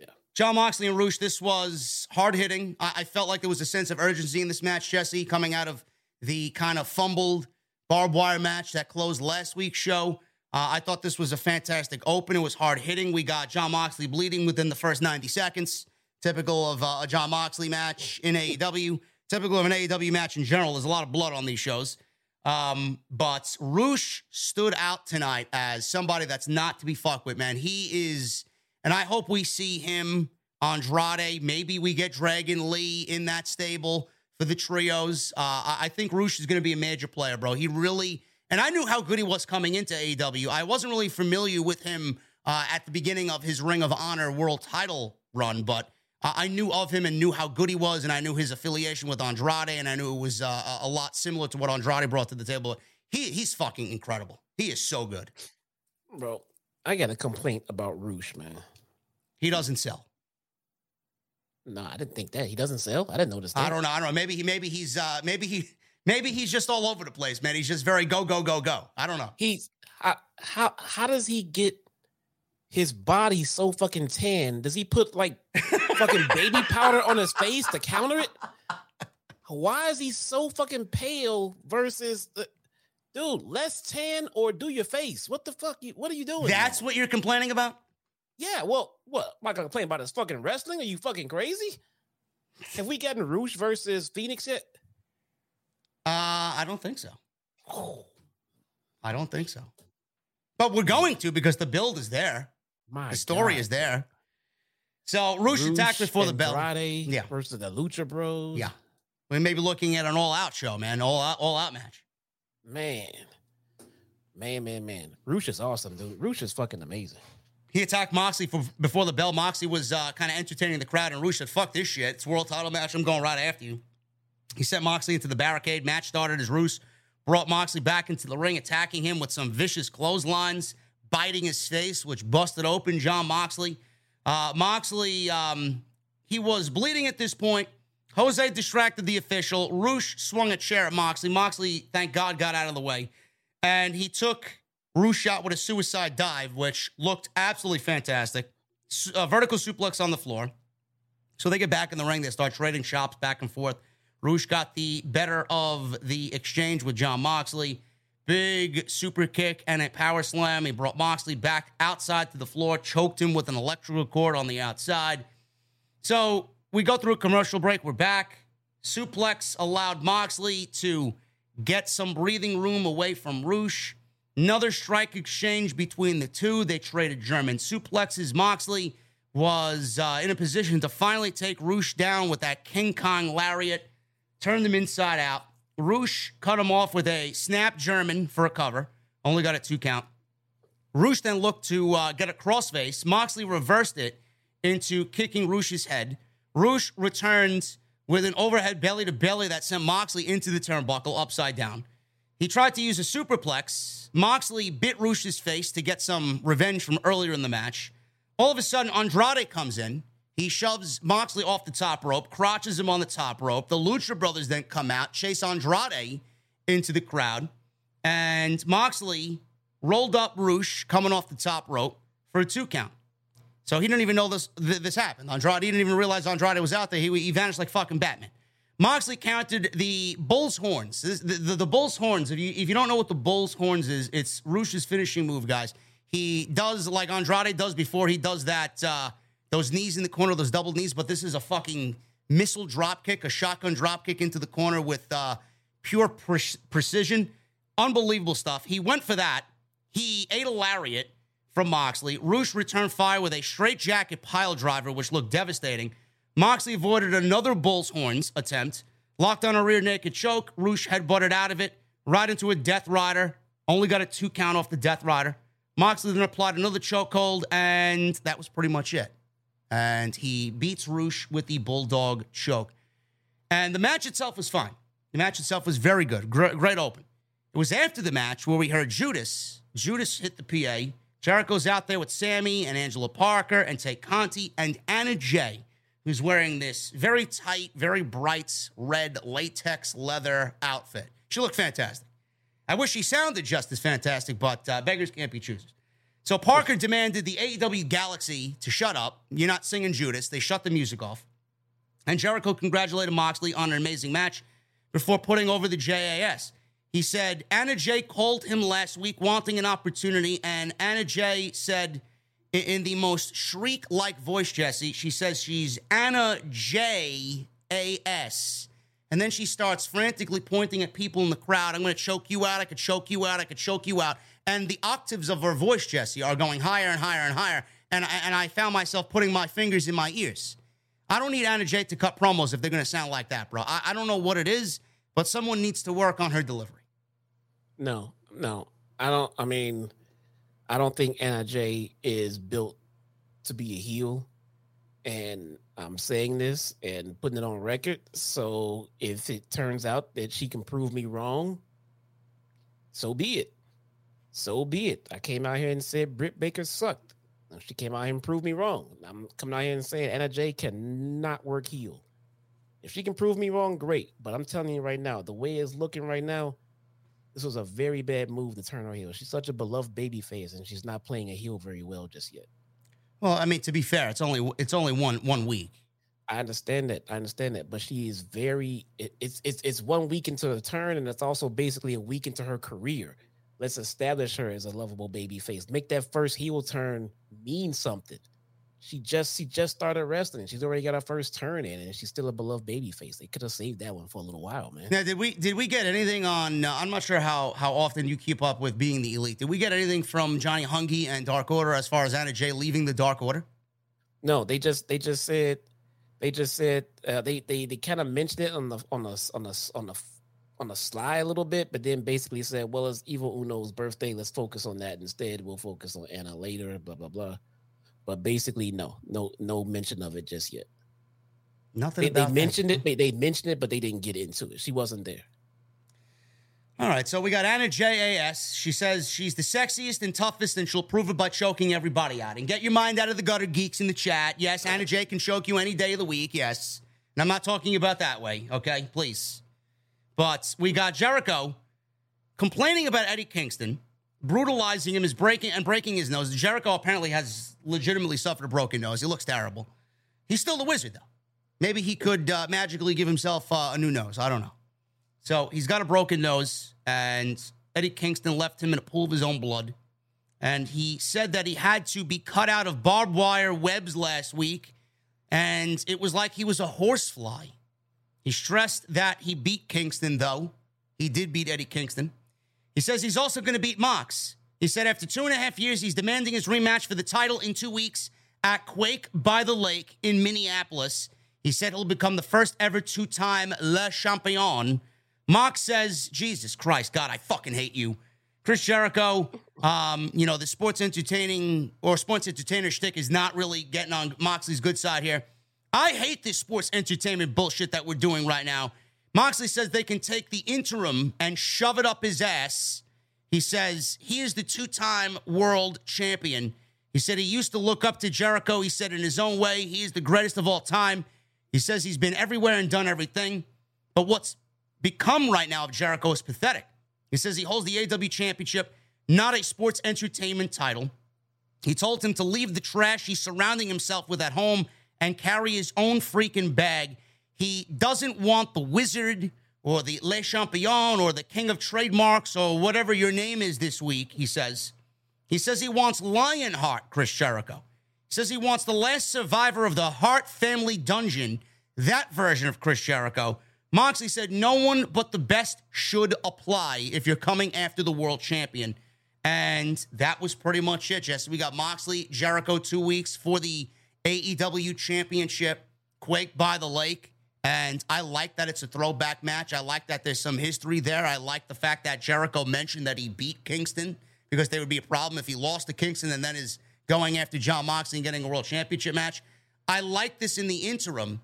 Yeah. Jon Moxley and Rush, this was hard hitting. I-, I felt like there was a sense of urgency in this match, Jesse, coming out of the kind of fumbled barbed wire match that closed last week's show. Uh, I thought this was a fantastic open. It was hard hitting. We got Jon Moxley bleeding within the first 90 seconds, typical of uh, a Jon Moxley match in AEW, typical of an AEW match in general. There's a lot of blood on these shows. Um, but Rush stood out tonight as somebody that's not to be fucked with, man. He is, and I hope we see him, Andrade. Maybe we get Dragon Lee in that stable for the trios. Uh, I think Rush is going to be a major player, bro. He really and I knew how good he was coming into AEW. I wasn't really familiar with him uh, at the beginning of his Ring of Honor world title run, but I knew of him and knew how good he was, and I knew his affiliation with Andrade, and I knew it was uh, a lot similar to what Andrade brought to the table. He he's fucking incredible. He is so good, bro. I got a complaint about Rush, man. He doesn't sell. No, I didn't think that. He doesn't sell. I didn't notice that. I don't know. I don't know. Maybe he maybe he's uh maybe he Maybe he's just all over the place, man. He's just very go go go go. I don't know. He's how how how does he get his body so fucking tan? Does he put like fucking baby powder on his face to counter it? Why is he so fucking pale versus the, dude? Less tan or do your face? What the fuck? You, what are you doing? That's what you're complaining about. Yeah. Well, what am I gonna complain about? His fucking wrestling? Are you fucking crazy? Have we gotten Rush versus Phoenix yet? Uh, I don't think so. (sighs) I don't think so. But we're going to because the build is there. My the story God. is there. So Rush attacked before the bell. Andrade Yeah. versus the Lucha Bros. Yeah. We may be looking at an all out show, man. All out, all out match. Man. Man, man, man. Rush is awesome, dude. Rush is fucking amazing. He attacked Moxley for, before the bell. Moxley was uh, kind of entertaining the crowd, and Rush said, "Fuck this shit. It's a world title match. I'm going right after you." He sent Moxley into the barricade. Match started as Rush brought Moxley back into the ring, attacking him with some vicious clotheslines, biting his face, which busted open Jon Moxley. Uh, Moxley, um, he was bleeding at this point. Jose distracted the official. Rush swung a chair at Moxley. Moxley, thank God, got out of the way. And he took Rush shot with a suicide dive, which looked absolutely fantastic. A vertical suplex on the floor. So they get back in the ring. They start trading shots back and forth. Rush got the better of the exchange with Jon Moxley. Big super kick and a power slam. He brought Moxley back outside to the floor, choked him with an electrical cord on the outside. So we go through a commercial break. We're back. Suplex allowed Moxley to get some breathing room away from Rush. Another strike exchange between the two. They traded German suplexes. Moxley was uh, in a position to finally take Rush down with that King Kong lariat, turned him inside out. Rush cut him off with a snap German for a cover. Only got a two count. Rush then looked to uh, get a crossface. Moxley reversed it into kicking Rush's head. Rush returned with an overhead belly to belly that sent Moxley into the turnbuckle upside down. He tried to use a superplex. Moxley bit Rush's face to get some revenge from earlier in the match. All of a sudden, Andrade comes in. He shoves Moxley off the top rope, crotches him on the top rope. The Lucha Brothers then come out, chase Andrade into the crowd, and Moxley rolled up Rush coming off the top rope for a two count. So he didn't even know this th- this happened. Andrade didn't even realize Andrade was out there. He, he vanished like fucking Batman. Moxley counted the bull's horns. This- the, the, the bull's horns. If you if you don't know what the bull's horns is, it's Rush's finishing move, guys. He does like Andrade does before he does that uh, those knees in the corner, those double knees. But this is a fucking missile drop kick, a shotgun drop kick into the corner with uh, pure pre- precision. Unbelievable stuff. He went for that. He ate a lariat from Moxley. Rush returned fire with a straight jacket pile driver, which looked devastating. Moxley avoided another bull's horns attempt, locked on a rear naked choke. Rush headbutted out of it, right into a death rider. Only got a two count off the death rider. Moxley then applied another chokehold, and that was pretty much it. And he beats Rush with the bulldog choke. And the match itself was fine. The match itself was very good. Great, open. It was after the match where we heard Judas. Judas hit the PA. Jericho's out there with Sammy and Angelo Parker and Tay Conti and Anna Jay, who's wearing this very tight, very bright red latex leather outfit. She looked fantastic. I wish she sounded just as fantastic, but uh, beggars can't be choosers. So Parker demanded the AEW Galaxy to shut up. You're not singing Judas. They shut the music off. And Jericho congratulated Moxley on an amazing match before putting over the JAS. He said Anna Jay called him last week wanting an opportunity, and Anna Jay said in the most shriek like voice, Jesse, she says she's Anna J A S. And then she starts frantically pointing at people in the crowd. I'm going to choke you out. I could choke you out. I could choke you out. And the octaves of her voice, Jesse, are going higher and higher and higher. And I, and I found myself putting my fingers in my ears. I don't need Anna Jay to cut promos if they're going to sound like that, bro. I, I don't know what it is, but someone needs to work on her delivery. No, no, I don't. I mean, I don't think Anna Jay is built to be a heel. And I'm saying this and putting it on record. So if it turns out that she can prove me wrong, so be it. So be it. I came out here and said Britt Baker sucked. She came out here and proved me wrong. I'm coming out here and saying Anna Jay cannot work heel. If she can prove me wrong, great. But I'm telling you right now, the way it's looking right now, this was a very bad move to turn her heel. She's such a beloved baby face, and she's not playing a heel very well just yet. Well, I mean, to be fair, it's only it's only one one week. I understand that. I understand that, but she is very. It, it's it's it's one week into the turn, and it's also basically a week into her career. Let's establish her as a lovable baby face. Make that first heel turn mean something. She just she just started wrestling. She's already got her first turn in, and she's still a beloved baby face. They could have saved that one for a little while, man. Now, did we did we get anything on? Uh, I'm not sure how how often you keep up with being the elite. Did we get anything from Johnny Hungee and Dark Order as far as Anna Jay leaving the Dark Order? No, they just they just said they just said uh, they they they kind of mentioned it on the on the on the on the on the slide a little bit, but then basically said, "Well, it's Evil Uno's birthday. Let's focus on that instead. We'll focus on Anna later." Blah blah blah. But basically, no, no, no mention of it just yet. Nothing. They, they mentioned it. They, they mentioned it, but they didn't get into it. She wasn't there. All right, so we got Anna JAS. She says she's the sexiest and toughest, and she'll prove it by choking everybody out. And get your mind out of the gutter, geeks in the chat. Yes, Anna Jay can choke you any day of the week. Yes. And I'm not talking about that way, okay? Please. But we got Jericho complaining about Eddie Kingston brutalizing him is breaking and breaking his nose. Jericho apparently has legitimately suffered a broken nose. He looks terrible. He's still the wizard though. Maybe he could uh, magically give himself uh, a new nose. I don't know. So he's got a broken nose, and Eddie Kingston left him in a pool of his own blood. And he said that he had to be cut out of barbed wire webs last week, and it was like he was a horsefly. He stressed that he beat Kingston, though. He did beat Eddie Kingston. He says he's also going to beat Mox. He said after two and a half years, he's demanding his rematch for the title in two weeks at Quake by the Lake in Minneapolis. He said he'll become the first ever two time Le Champion. Mox says, Jesus Christ, God, I fucking hate you. Chris Jericho, um, you know, the sports entertaining or sports entertainer shtick is not really getting on Moxley's good side here. I hate this sports entertainment bullshit that we're doing right now. Moxley says they can take the interim and shove it up his ass. He says he is the two time world champion. He said he used to look up to Jericho. He said in his own way, he is the greatest of all time. He says he's been everywhere and done everything. But what's become right now of Jericho is pathetic. He says he holds the AW championship, not a sports entertainment title. He told him to leave the trash he's surrounding himself with at home and carry his own freaking bag. He doesn't want the wizard or the Le Champion or the king of trademarks or whatever your name is this week, he says. He says he wants Lionheart, Chris Jericho. He says he wants the last survivor of the Hart family dungeon, that version of Chris Jericho. Moxley said no one but the best should apply if you're coming after the world champion. And that was pretty much it, Jesse. We got Moxley, Jericho two weeks for the AEW championship, Quake by the Lake. And I like that it's a throwback match. I like that there's some history there. I like the fact that Jericho mentioned that he beat Kingston because there would be a problem if he lost to Kingston and then is going after Jon Moxley and getting a world championship match. I like this in the interim,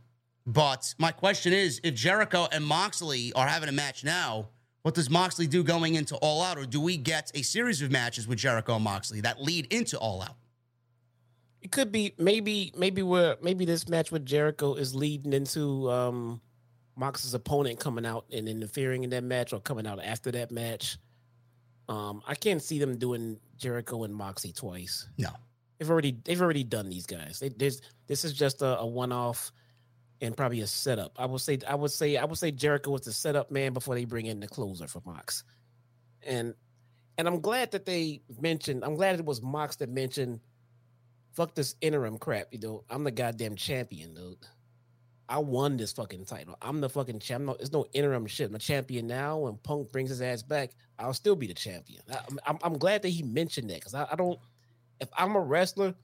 but my question is if Jericho and Moxley are having a match now, what does Moxley do going into All Out? Or do we get a series of matches with Jericho and Moxley that lead into All Out? It could be maybe maybe where maybe this match with Jericho is leading into um Mox's opponent coming out and interfering in that match or coming out after that match. Um, I can't see them doing Jericho and Moxie twice. No. They've already they've already done these guys. They, this this is just a, a one off and probably a setup. I would say I would say I would say Jericho was the setup man before they bring in the closer for Mox. And and I'm glad that they mentioned. I'm glad it was Mox that mentioned. Fuck this interim crap. You know, I'm the goddamn champion, dude. I won this fucking title. I'm the fucking champ. No, there's no interim shit. I'm a champion now. When Punk brings his ass back, I'll still be the champion. I, I'm, I'm glad that he mentioned that because I, I don't. If I'm a wrestler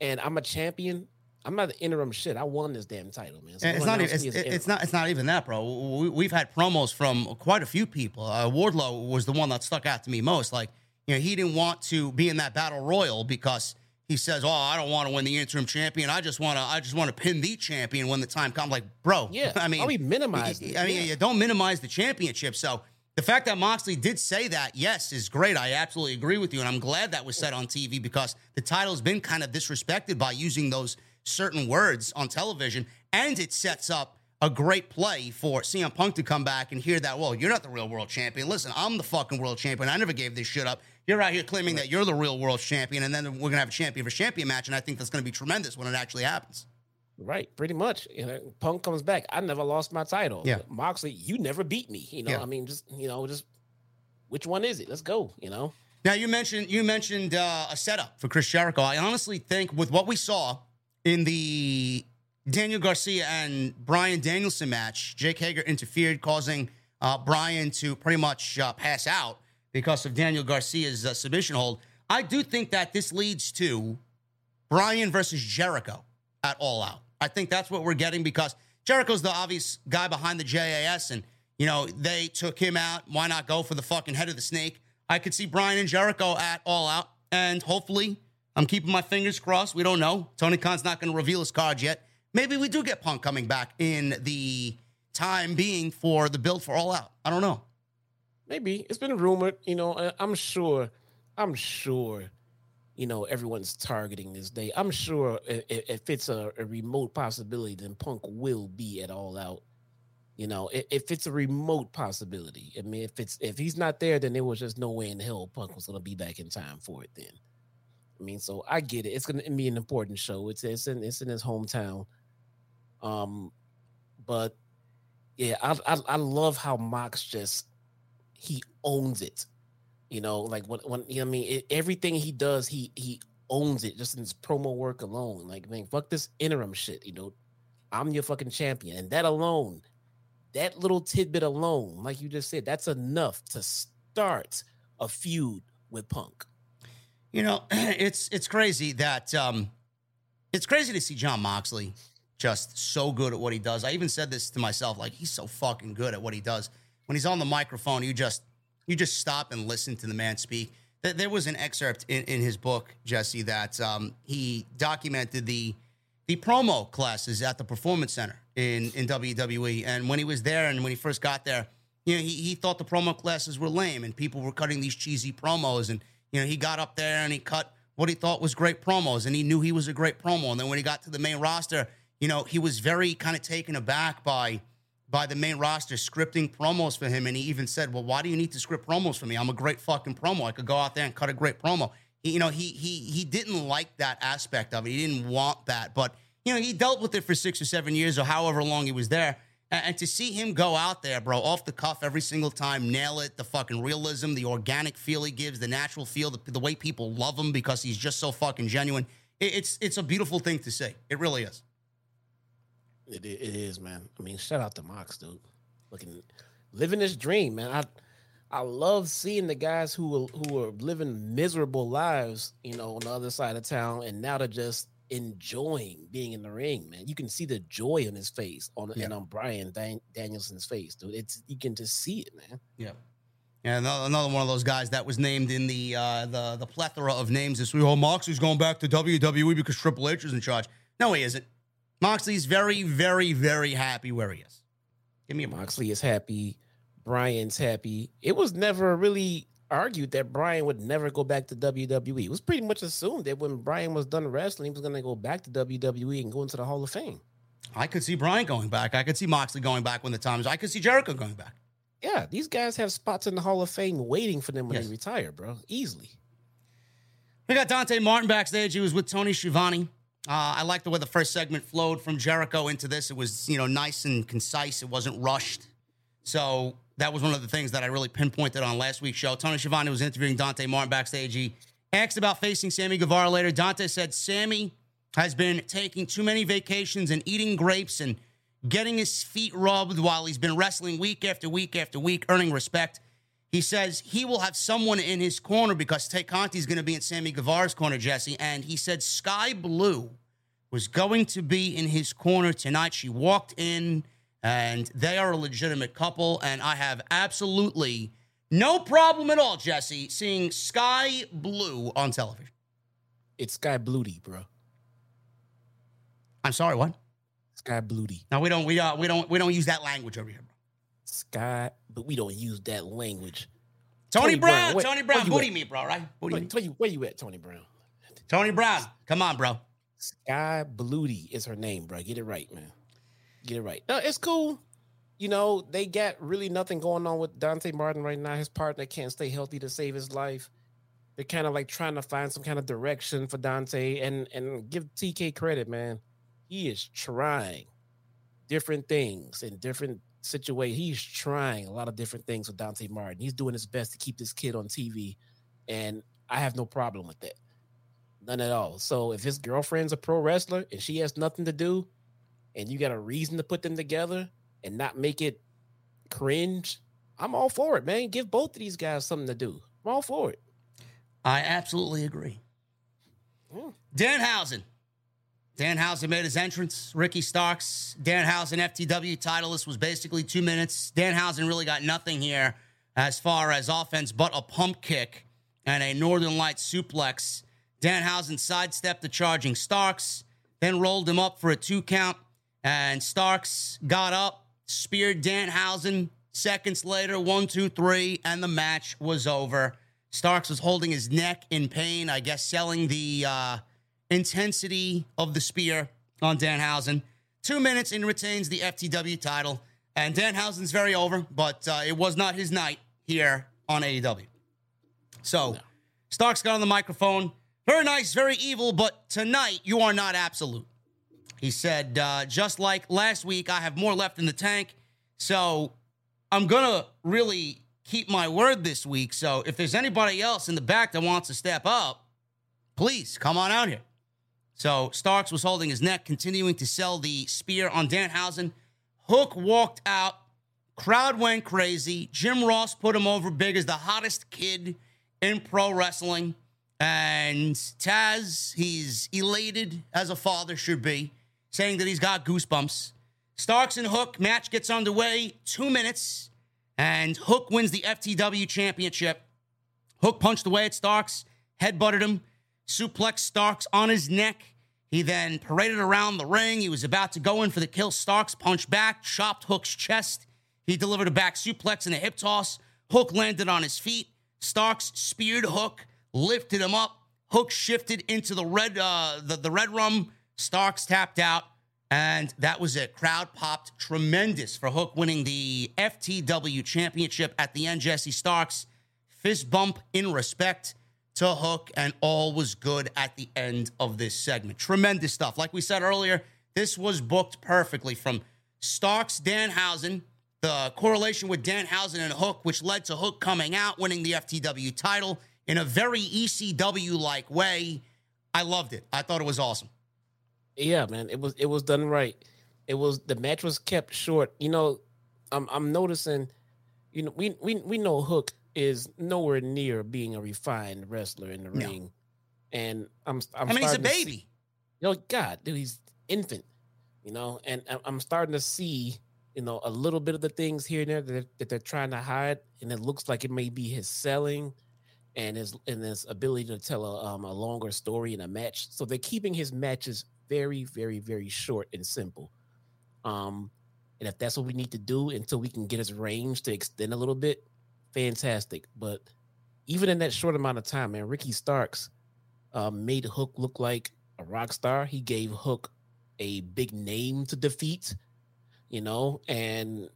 and I'm a champion, I'm not the interim shit. I won this damn title, man. So it's don't. Even, it's, it's not. It's not even that, bro. We, have had promos from quite a few people. Uh, Wardlow was the one that stuck out to me most. Like, you know, he didn't want to be in that battle royal because he says, "Oh, I don't want to win the interim champion. I just want to. I just want to pin the champion when the time comes." Like, bro, (laughs) Yeah, I mean, I'll be I mean, yeah. don't minimize the championship. So the fact that Moxley did say that, yes, is great. I absolutely agree with you, and I'm glad that was said on TV because the title's been kind of disrespected by using those certain words on television, and it sets up a great play for CM Punk to come back and hear that. Well, you're not the real world champion. Listen, I'm the fucking world champion. I never gave this shit up. You're out here claiming that you're the real world champion, and then we're gonna have a champion for champion match, and I think that's gonna be tremendous when it actually happens. Right, pretty much. You know, Punk comes back. I never lost my title. Yeah. Moxley, you never beat me. You know, Yeah. I mean, just you know, just which one is it? Let's go. You know, Now you mentioned you mentioned uh, a setup for Chris Jericho. I honestly think with what we saw in the Daniel Garcia and Bryan Danielson match, Jake Hager interfered, causing uh, Bryan to pretty much uh, pass out because of Daniel Garcia's uh, submission hold. I do think that this leads to Bryan versus Jericho at All Out. I think that's what we're getting because Jericho's the obvious guy behind the JAS, and you know they took him out. Why not go for the fucking head of the snake? I could see Bryan and Jericho at All Out, and hopefully, I'm keeping my fingers crossed. We don't know. Tony Khan's not going to reveal his cards yet. Maybe we do get Punk coming back in the time being for the build for All Out. I don't know. Maybe it's been rumored. You know, I'm sure. I'm sure. You know, everyone's targeting this day. I'm sure if it's a, a remote possibility, then Punk will be at All Out. You know, if it's a remote possibility. I mean, if it's if he's not there, then there was just no way in hell Punk was going to be back in time for it. Then, I mean, so I get it. It's going to be an important show. It's it's in it's in his hometown. Um, but yeah, I I, I love how Mox just he owns it. You know, like when when you know I mean, it, everything he does, he he owns it just in his promo work alone. Like, man, fuck this interim shit. You know, I'm your fucking champion, and that alone, that little tidbit alone, like you just said, that's enough to start a feud with Punk. You know, (clears throat) it's it's crazy that um, it's crazy to see Jon Moxley just so good at what he does. I even said this to myself, like he's so fucking good at what he does. When he's on the microphone, you just you just stop and listen to the man speak. There was an excerpt in, in his book, Jesse, that um, he documented the the promo classes at the Performance Center in in WWE, and when he was there and when he first got there, you know, he, he thought the promo classes were lame and people were cutting these cheesy promos. And, you know, he got up there and he cut what he thought was great promos and he knew he was a great promo. And then when he got to the main roster, you know, he was very kind of taken aback by by the main roster scripting promos for him. And he even said, Well, why do you need to script promos for me? I'm a great fucking promo. I could go out there and cut a great promo. He, you know, he he he didn't like that aspect of it. He didn't want that. But, you know, he dealt with it for six or seven years or however long he was there. And, and to see him go out there, bro, off the cuff every single time, nail it, the fucking realism, the organic feel he gives, the natural feel, the, the way people love him because he's just so fucking genuine. It, it's it's a beautiful thing to see. It really is. It, it is, man. I mean, shout out to Mox, dude. Looking, living this dream, man. I I love seeing the guys who are, who are living miserable lives, you know, on the other side of town, and now they're just enjoying being in the ring, man. You can see the joy on his face, on Yeah. and on Bryan Dan- Danielson's face, dude. It's you can just see it, man. Yeah. Yeah, another, another one of those guys that was named in the uh, the the plethora of names this week. Oh, Moxley's going back to WWE because Triple H is in charge. No, he isn't. Moxley's very, very, very happy where he is. Give me a Moxley. Moxley is happy. Bryan's happy. It was never really argued that Bryan would never go back to WWE. It was pretty much assumed that when Bryan was done wrestling, he was going to go back to WWE and go into the Hall of Fame. I could see Bryan going back. I could see Moxley going back when the time is. I could see Jericho going back. Yeah, these guys have spots in the Hall of Fame waiting for them when Yes. they retire, bro. Easily. We got Dante Martin backstage. He was with Tony Schiavone. Uh, I like the way the first segment flowed from Jericho into this. It was, you know, nice and concise. It wasn't rushed. So that was one of the things that I really pinpointed on last week's show. Tony Schiavone was interviewing Dante Martin backstage. He asked about facing Sammy Guevara later. Dante said Sammy has been taking too many vacations and eating grapes and getting his feet rubbed while he's been wrestling week after week after week, earning respect. He says he will have someone in his corner because Tay Conti's going to be in Sammy Guevara's corner, Jesse. And he said Sky Blue was going to be in his corner tonight. She walked in, and they are a legitimate couple. And I have absolutely no problem at all, Jesse, seeing Sky Blue on television. It's Sky Bluty, bro. I'm sorry, what? Sky Bluty. No, we don't. We uh, we don't. We don't use that language over here, bro. Sky, but we don't use that language. Tony, Tony Brown, Brown, where- Tony Brown, booty at? me, bro. Right? Booty Where, me. you, where you at, Tony Brown? Tony Brown, come on, bro. Sky Bluty is her name, bro. Get it right, man. Get it right. No, it's cool. You know, they got really nothing going on with Dante Martin right now. His partner can't stay healthy to save his life. They're kind of like trying to find some kind of direction for Dante and and give TK credit, man. He is trying different things and different situations. He's trying a lot of different things with Dante Martin. He's doing his best to keep this kid on TV, and I have no problem with that. None at all. So if his girlfriend's a pro wrestler and she has nothing to do, and you got a reason to put them together and not make it cringe, I'm all for it, man. Give both of these guys something to do. I'm all for it. I absolutely agree. Yeah. Danhausen. Danhausen made his entrance. Ricky Starks, Danhausen FTW title. This was basically two minutes. Danhausen really got nothing here as far as offense but a pump kick and a Northern Light suplex. Danhausen sidestepped the charging Starks, then rolled him up for a two count. And Starks got up, speared Danhausen. Seconds later, one, two, three, and the match was over. Starks was holding his neck in pain, I guess, selling the uh, intensity of the spear on Danhausen. Two minutes and retains the FTW title. And Danhausen's very over, but uh, it was not his night here on AEW. So Starks got on the microphone. Very nice, very evil, but tonight you are not absolute. He said, uh, just like last week, I have more left in the tank. So I'm going to really keep my word this week. So if there's anybody else in the back that wants to step up, please come on out here. So Starks was holding his neck, continuing to sell the spear on Danhausen. Hook walked out. Crowd went crazy. Jim Ross put him over big as the hottest kid in pro wrestling. And Taz, he's elated as a father should be, saying that he's got goosebumps. Starks and Hook match gets underway, two minutes, and Hook wins the FTW championship. Hook punched away at Starks, headbutted him, suplexed Starks on his neck. He then paraded around the ring. He was about to go in for the kill. Starks punched back, chopped Hook's chest. He delivered a back suplex and a hip toss. Hook landed on his feet. Starks speared Hook, lifted him up. Hook shifted into the red, uh, the, the red rum. Starks tapped out, and that was it. Crowd popped tremendous for Hook winning the FTW championship at the end. Jesse Starks fist bump in respect to Hook, and all was good at the end of this segment. Tremendous stuff. Like we said earlier, this was booked perfectly from Starks Danhausen, the correlation with Danhausen and Hook, which led to Hook coming out, winning the FTW title in a very ECW like way. I loved it. I thought it was awesome. Yeah, man, it was it was done right. It was the match was kept short. You know, I'm I'm noticing. You know, we we we know Hook is nowhere near being a refined wrestler in the No. ring, and I'm. I'm I mean, he's a to see- baby. you know, God, dude, he's infant, you know, and I'm starting to see, you know, a little bit of the things here and there that, that they're trying to hide, and it looks like it may be his selling and his and his ability to tell a um a longer story in a match. So they're keeping his matches very, very, very short and simple. Um, and if that's what we need to do until we can get his range to extend a little bit, fantastic. But even in that short amount of time, man, Ricky Starks uh, made Hook look like a rock star. He gave Hook a big name to defeat, you know, and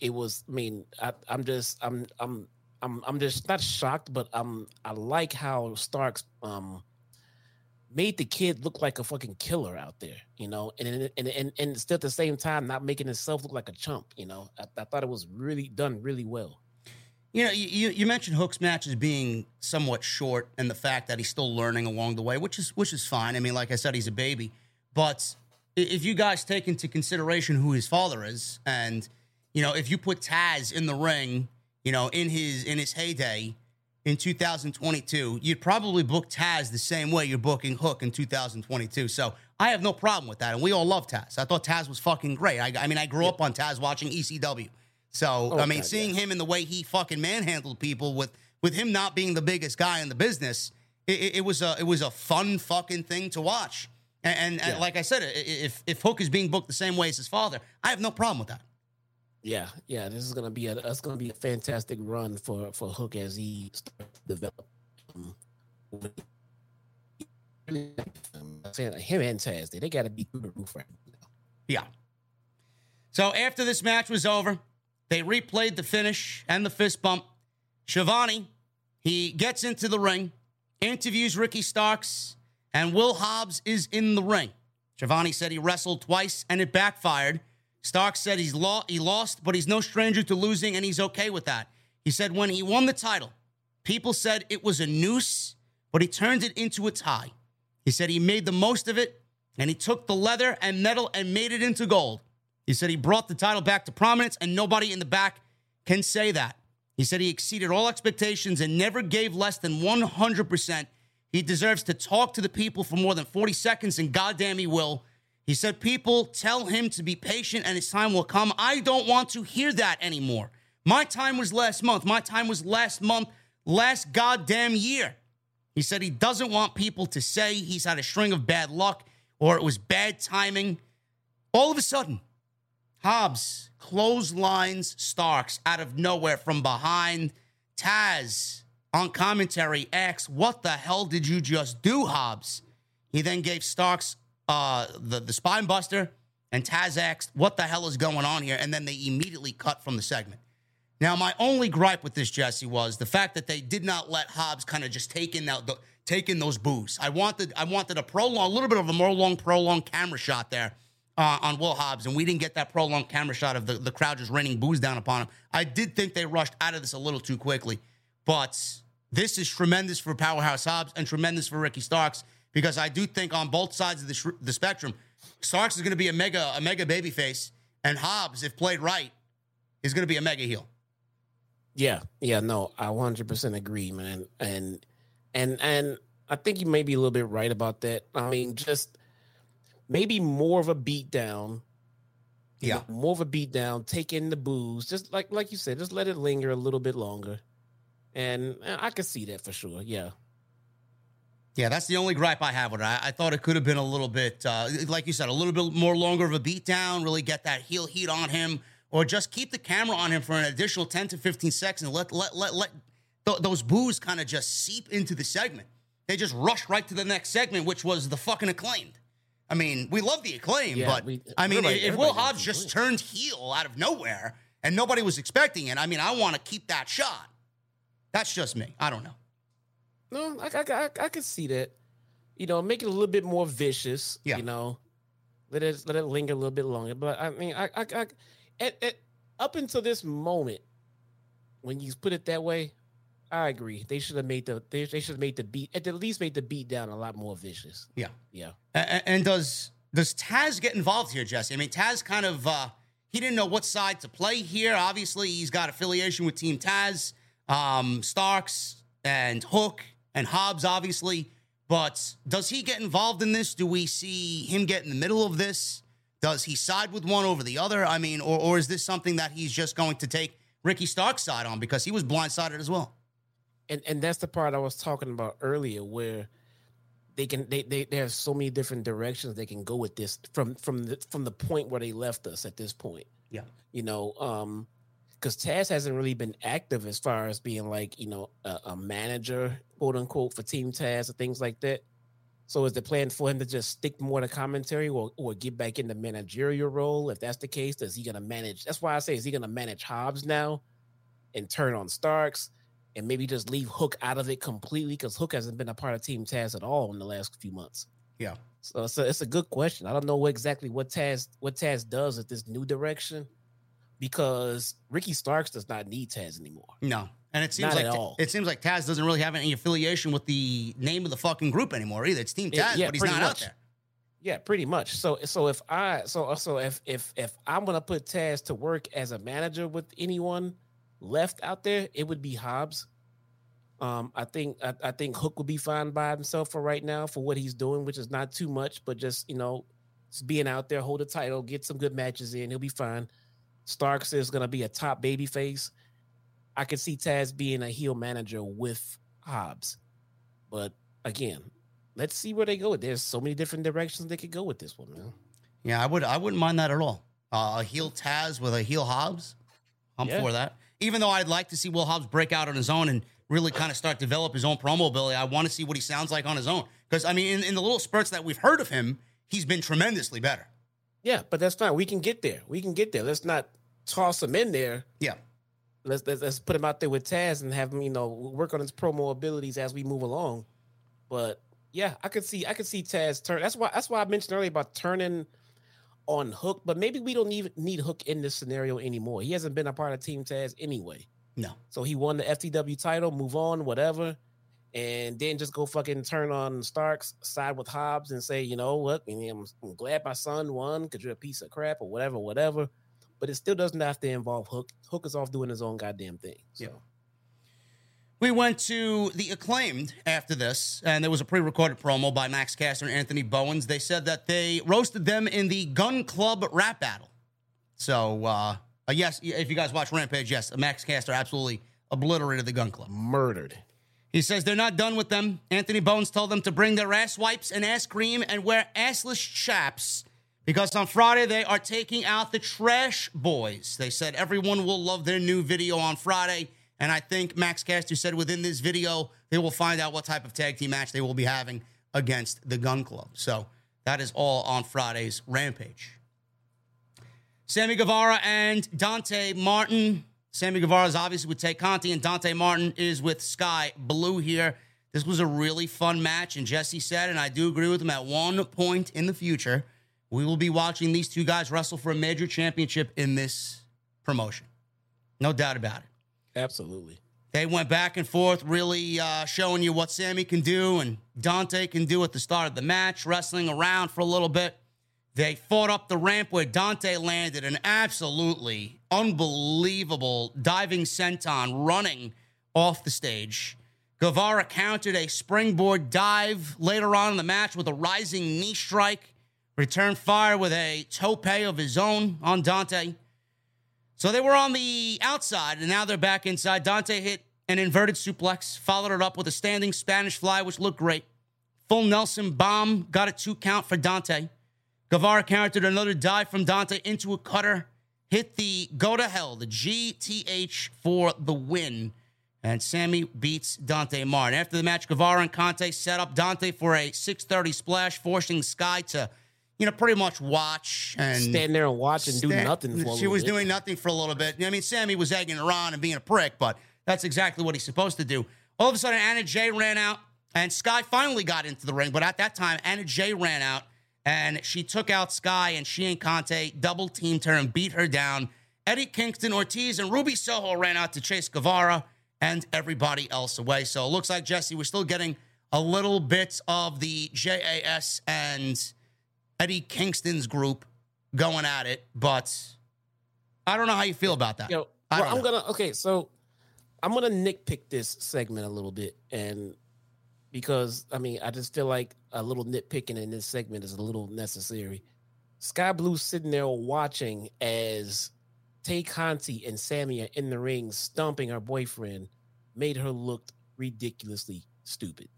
it was. I mean, I, I'm just, I'm, I'm, I'm, I'm just not shocked, but I'm, I like how Starks um made the kid look like a fucking killer out there, you know, and and and and, still at the same time not making himself look like a chump, you know. I, I thought it was really done really well. You know, you, you mentioned Hook's matches being somewhat short, and the fact that he's still learning along the way, which is which is fine. I mean, like I said, he's a baby. But if you guys take into consideration who his father is, and you know, if you put Taz in the ring, you know, in his in his heyday in 2022, you'd probably book Taz the same way you're booking Hook in 2022. So I have no problem with that, and we all love Taz. I thought Taz was fucking great. I, I mean, I grew up on Taz watching ECW. So Oh, I mean, God, seeing yeah. him in the way he fucking manhandled people with with him not being the biggest guy in the business, it, it, was a it was a fun fucking thing to watch. And, and, and like I said, if if Hook is being booked the same way as his father, I have no problem with that. Yeah, yeah, this is gonna be a that's gonna be a fantastic run for for Hook as he starts to develop. Um, I'm saying him and Taz, they, they got to be through the roof right now. Yeah. So after this match was over, they replayed the finish and the fist bump. Schiavone, he gets into the ring, interviews Ricky Starks, and Will Hobbs is in the ring. Schiavone said he wrestled twice and it backfired. Starks said he's lo- he lost, but he's no stranger to losing and he's okay with that. He said when he won the title, people said it was a noose, but he turned it into a tie. He said he made the most of it and he took the leather and metal and made it into gold. He said he brought the title back to prominence and nobody in the back can say that. He said he exceeded all expectations and never gave less than 100%. He deserves to talk to the people for more than 40 seconds and goddamn he will. He said people tell him to be patient and his time will come. I don't want to hear that anymore. My time was last month. My time was last month, last goddamn year. He said he doesn't want people to say he's had a string of bad luck or it was bad timing. All of a sudden, Hobbs clotheslines Starks out of nowhere from behind. Taz on commentary asks, What the hell did you just do, Hobbs? He then gave Starks uh, the, the spine buster, and Taz asked, What the hell is going on here? And then they immediately cut from the segment. Now, my only gripe with this, Jesse, was the fact that they did not let Hobbs kind of just take in that, the, take in those boos. I wanted, I wanted a prolong, a little bit of a more long, prolonged camera shot there uh, on Will Hobbs, and we didn't get that prolonged camera shot of the, the crowd just raining boos down upon him. I did think they rushed out of this a little too quickly, but this is tremendous for Powerhouse Hobbs and tremendous for Ricky Starks because I do think on both sides of the, sh- the spectrum, Starks is going to be a mega, a mega babyface, and Hobbs, if played right, is going to be a mega heel. Yeah, yeah, no, I 100% agree, man. And and and I think you may be a little bit right about that. I mean, just maybe more of a beat down. Yeah. know, more of a beat down, take in the booze, just like like you said, just let it linger a little bit longer. And uh, I could see that for sure. Yeah. Yeah, that's the only gripe I have with it. I, I thought it could have been a little bit, uh, like you said, a little bit more longer of a beatdown, really get that heel heat on him, or just keep the camera on him for an additional 10 to 15 seconds and let let let, let th- those boos kind of just seep into the segment. They just rush right to the next segment, which was the fucking acclaimed. I mean, we love the acclaim, Yeah, but we- I mean, if Will Hobbs just turned heel out of nowhere and nobody was expecting it, I mean, I want to keep that shot. That's just me. I don't know. No, I, I, I, I could see that. You know, make it a little bit more vicious. Yeah. You know, let it let it linger a little bit longer. But I mean, I, I, I at, at, up until this moment, when you put it that way, I agree. They should have made the they, they should have made the beat at the least made the beat down a lot more vicious. Yeah. Yeah. A- a- And does does Taz get involved here, Jesse? I mean, Taz kind of uh, he didn't know what side to play here. Obviously, he's got affiliation with Team Taz, um, Starks, and Hook, and Hobbs, obviously. But does he get involved in this? Do we see him get in the middle of this? Does he side with one over the other? I mean, or, or is this something that he's just going to take Ricky Stark's side on because he was blindsided as well? And and that's the part I was talking about earlier, where they can they they, they have so many different directions they can go with this from from the from the point where they left us at this point. Yeah. You know, um, because Taz hasn't really been active as far as being like you know a, a manager, quote unquote, for Team Taz or things like that. So is the plan for him to just stick more to commentary or, or get back in the managerial role? If that's the case, is he gonna manage? That's why I say is he gonna manage Hobbs now and turn on Starks and maybe just leave Hook out of it completely because Hook hasn't been a part of Team Taz at all in the last few months. Yeah. So it's a, it's a good question. I don't know what exactly what Taz what Taz does at this new direction because Ricky Starks does not need Taz anymore. No. And it seems Not like it seems like Taz doesn't really have any affiliation with the name of the fucking group anymore either. It's Team Taz, yeah, but he's not out much. there. Yeah, pretty much. So so if I so so if if if I'm gonna put Taz to work as a manager with anyone left out there, it would be Hobbs. Um, I think I, I think Hook would be fine by himself for right now for what he's doing, which is not too much, but just you know, just being out there, hold a title, get some good matches in, he'll be fine. Starks is gonna be a top baby face. I could see Taz being a heel manager with Hobbs, but again, let's see where they go. There's so many different directions they could go with this one, man. Yeah, I would I wouldn't mind that at all. Uh, a heel Taz with a heel Hobbs. I'm Yeah. for that. Even though I'd like to see Will Hobbs break out on his own and really kind of start develop his own promo ability, I want to see what he sounds like on his own. Because I mean, in, in the little spurts that we've heard of him, he's been tremendously better. Yeah, but that's fine. We can get there. We can get there. Let's not toss him in there. Yeah. Let's let's, let's put him out there with Taz and have him, you know, work on his promo abilities as we move along. But yeah, I could see I could see Taz turn. That's why that's why I mentioned earlier about turning on Hook. But maybe we don't need need Hook in this scenario anymore. He hasn't been a part of Team Taz anyway. No. So he won the FTW title, move on, whatever, and then just go fucking turn on Starks, side with Hobbs, and say, you know what? I mean, I'm, I'm glad my son won because you're a piece of crap or whatever, whatever. But it still doesn't have to involve Hook. Hook is off doing his own goddamn thing. So. Yeah. We went to the acclaimed after this, and there was a pre-recorded promo by Max Caster and Anthony Bowens. They said that they roasted them in the Gunn Club rap battle. So, uh, uh, yes, if you guys watch Rampage, yes, Max Caster absolutely obliterated the Gunn Club. murdered. He says they're not done with them. Anthony Bowens told them to bring their ass wipes and ass cream and wear assless chaps because on Friday they are taking out the Trash Boys. They said everyone will love their new video on Friday. And I think Max Caster said within this video, they will find out what type of tag team match they will be having against the Gunn Club. So that is all on Friday's Rampage. Sammy Guevara and Dante Martin. Sammy Guevara is obviously with Tay Conti, and Dante Martin is with Sky Blue here. This was a really fun match, and Jesse said, and I do agree with him, at one point in the future, we will be watching these two guys wrestle for a major championship in this promotion. No doubt about it. Absolutely. They went back and forth, really uh, showing you what Sammy can do and Dante can do at the start of the match, wrestling around for a little bit. They fought up the ramp where Dante landed an absolutely unbelievable diving senton running off the stage. Guevara countered a springboard dive later on in the match with a rising knee strike, returned fire with a tope of his own on Dante. So they were on the outside, and now they're back inside. Dante hit an inverted suplex, followed it up with a standing Spanish fly, which looked great. Full Nelson bomb, got a two count for Dante. Guevara countered another dive from Dante into a cutter, hit the go to hell, the GTH for the win. And Sammy beats Dante Martin. After the match, Guevara and Conti set up Dante for a 630 splash, forcing Sky to, you know, pretty much watch and Stand there and watch and do nothing for a She was bit. doing nothing for a little bit. I mean, Sammy was egging her on and being a prick, but that's exactly what he's supposed to do. All of a sudden, Anna Jay ran out, and Sky finally got into the ring. But at that time, Anna Jay ran out, and she took out Sky, and she and Conti double teamed her and beat her down. Eddie Kingston Ortiz and Ruby Soho ran out to chase Guevara and everybody else away. So it looks like Jesse, we're still getting a little bit of the JAS and Eddie Kingston's group going at it, but I don't know how you feel about that. Yo, I well, don't I'm know. gonna okay, so I'm gonna nitpick this segment a little bit, and because I mean, I just feel like a little nitpicking in this segment is a little necessary. Sky Blue sitting there watching as Tay Conti and Sammy are in the ring stomping her boyfriend made her look ridiculously stupid.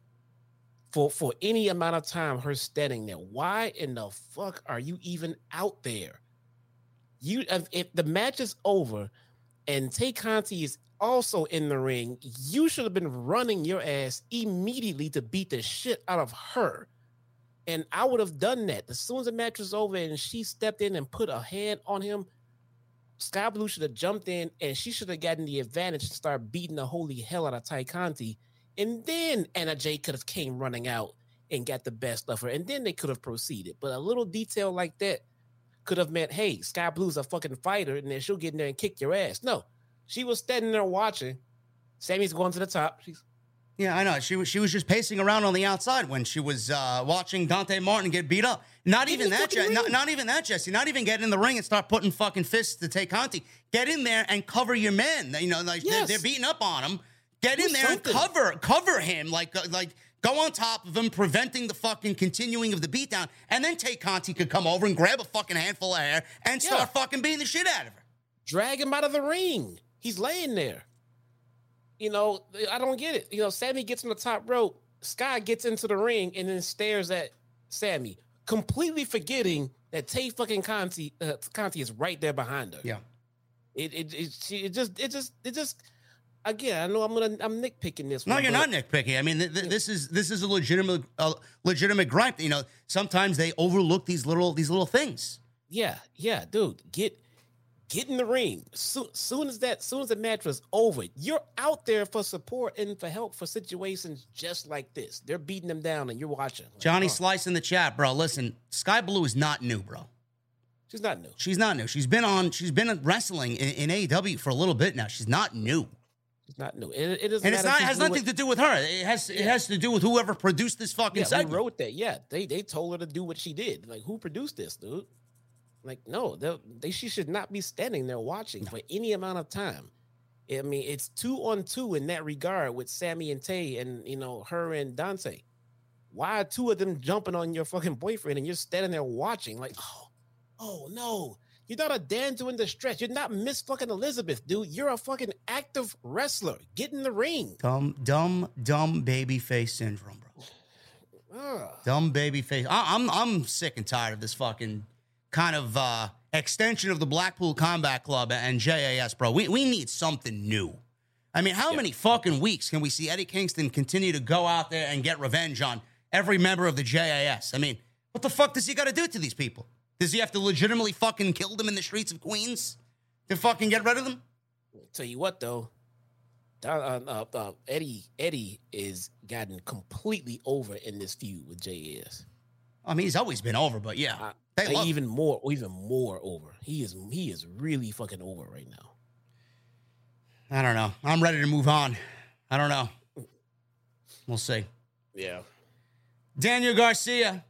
For for any amount of time, her standing there. Why in the fuck are you even out there? You if, if the match is over and Tay Conti is also in the ring, you should have been running your ass immediately to beat the shit out of her. And I would have done that. As soon as the match was over and she stepped in and put a hand on him, Sky Blue should have jumped in and she should have gotten the advantage to start beating the holy hell out of Tay Conti. And then Anna Jay could have came running out and got the best of her. And then they could have proceeded. But a little detail like that could have meant, hey, Sky Blue's a fucking fighter, and then she'll get in there and kick your ass. No, she was standing there watching. Sammy's going to the top. She's Yeah, I know. She was she was just pacing around on the outside when she was uh, watching Dante Martin get beat up. Not Get even that, Je- not, not even that, Jesse. Not even get in the ring and start putting fucking fists to Tay Conti. Get in there and cover your men. You know, like they're- they're, beating up on him. Get in there something. and cover cover him. Like uh, like go on top of him, preventing the fucking continuing of the beatdown, and then Tay Conti could come over and grab a fucking handful of hair and start Yeah. fucking beating the shit out of her. drag him out of the ring. He's laying there. You know, I don't get it. You know, Sammy gets on the top rope. Sky gets into the ring and then stares at Sammy, completely forgetting that Tay fucking Conti, uh, Conti is right there behind her. Yeah. It it it, she, it just it just it just again. I know I'm gonna I'm nitpicking this. No, one, you're not nitpicking. I mean, th- th- this is this is a legitimate uh, legitimate gripe. You know, sometimes they overlook these little these little things. Yeah, yeah, dude. Get get in the ring. Soon, soon as that, soon as the match was over, you're out there for support and for help for situations just like this. They're beating them down, and you're watching. Like, Johnny oh, Slice in the chat, bro. Listen, Sky Blue is not new, bro. she's not new. She's not new. She's been on. She's been wrestling in, in AEW for a little bit now. She's not new, She's not new. It, it doesn't and it's not if has nothing with- to do with her. It has it has to do with whoever produced this fucking Yeah, segment. wrote that? Yeah, they they told her to do what she did. Like, who produced this, dude? Like, no, they, they she should not be standing there watching for any amount of time. I mean, it's two on two in that regard with Sammy and Tay, and you know her and Dante. Why are two of them jumping on your fucking boyfriend and you're standing there watching? Like, oh, oh no, you're not a Dan doing the stretch. You're not Miss fucking Elizabeth, dude. You're a fucking active wrestler. Get in the ring. Dumb, dumb, dumb baby face syndrome, bro. Ugh. Dumb baby face. I, I'm I'm sick and tired of this fucking kind of uh, extension of the Blackpool Combat Club and JAS, bro. We we need something new. I mean, how Yeah. many fucking weeks can we see Eddie Kingston continue to go out there and get revenge on every member of the JAS? I mean, what the fuck does he got to do to these people? Does he have to legitimately fucking kill them in the streets of Queens to fucking get rid of them? Tell you what though, Don- uh, uh, uh, Eddie Eddie is gotten completely over in this feud with JS. I mean, he's always been over, but yeah, Uh, they him. even more, even more over. He is he is really fucking over right now. I don't know. I'm ready to move on. I don't know. We'll see. Yeah, Daniel Garcia.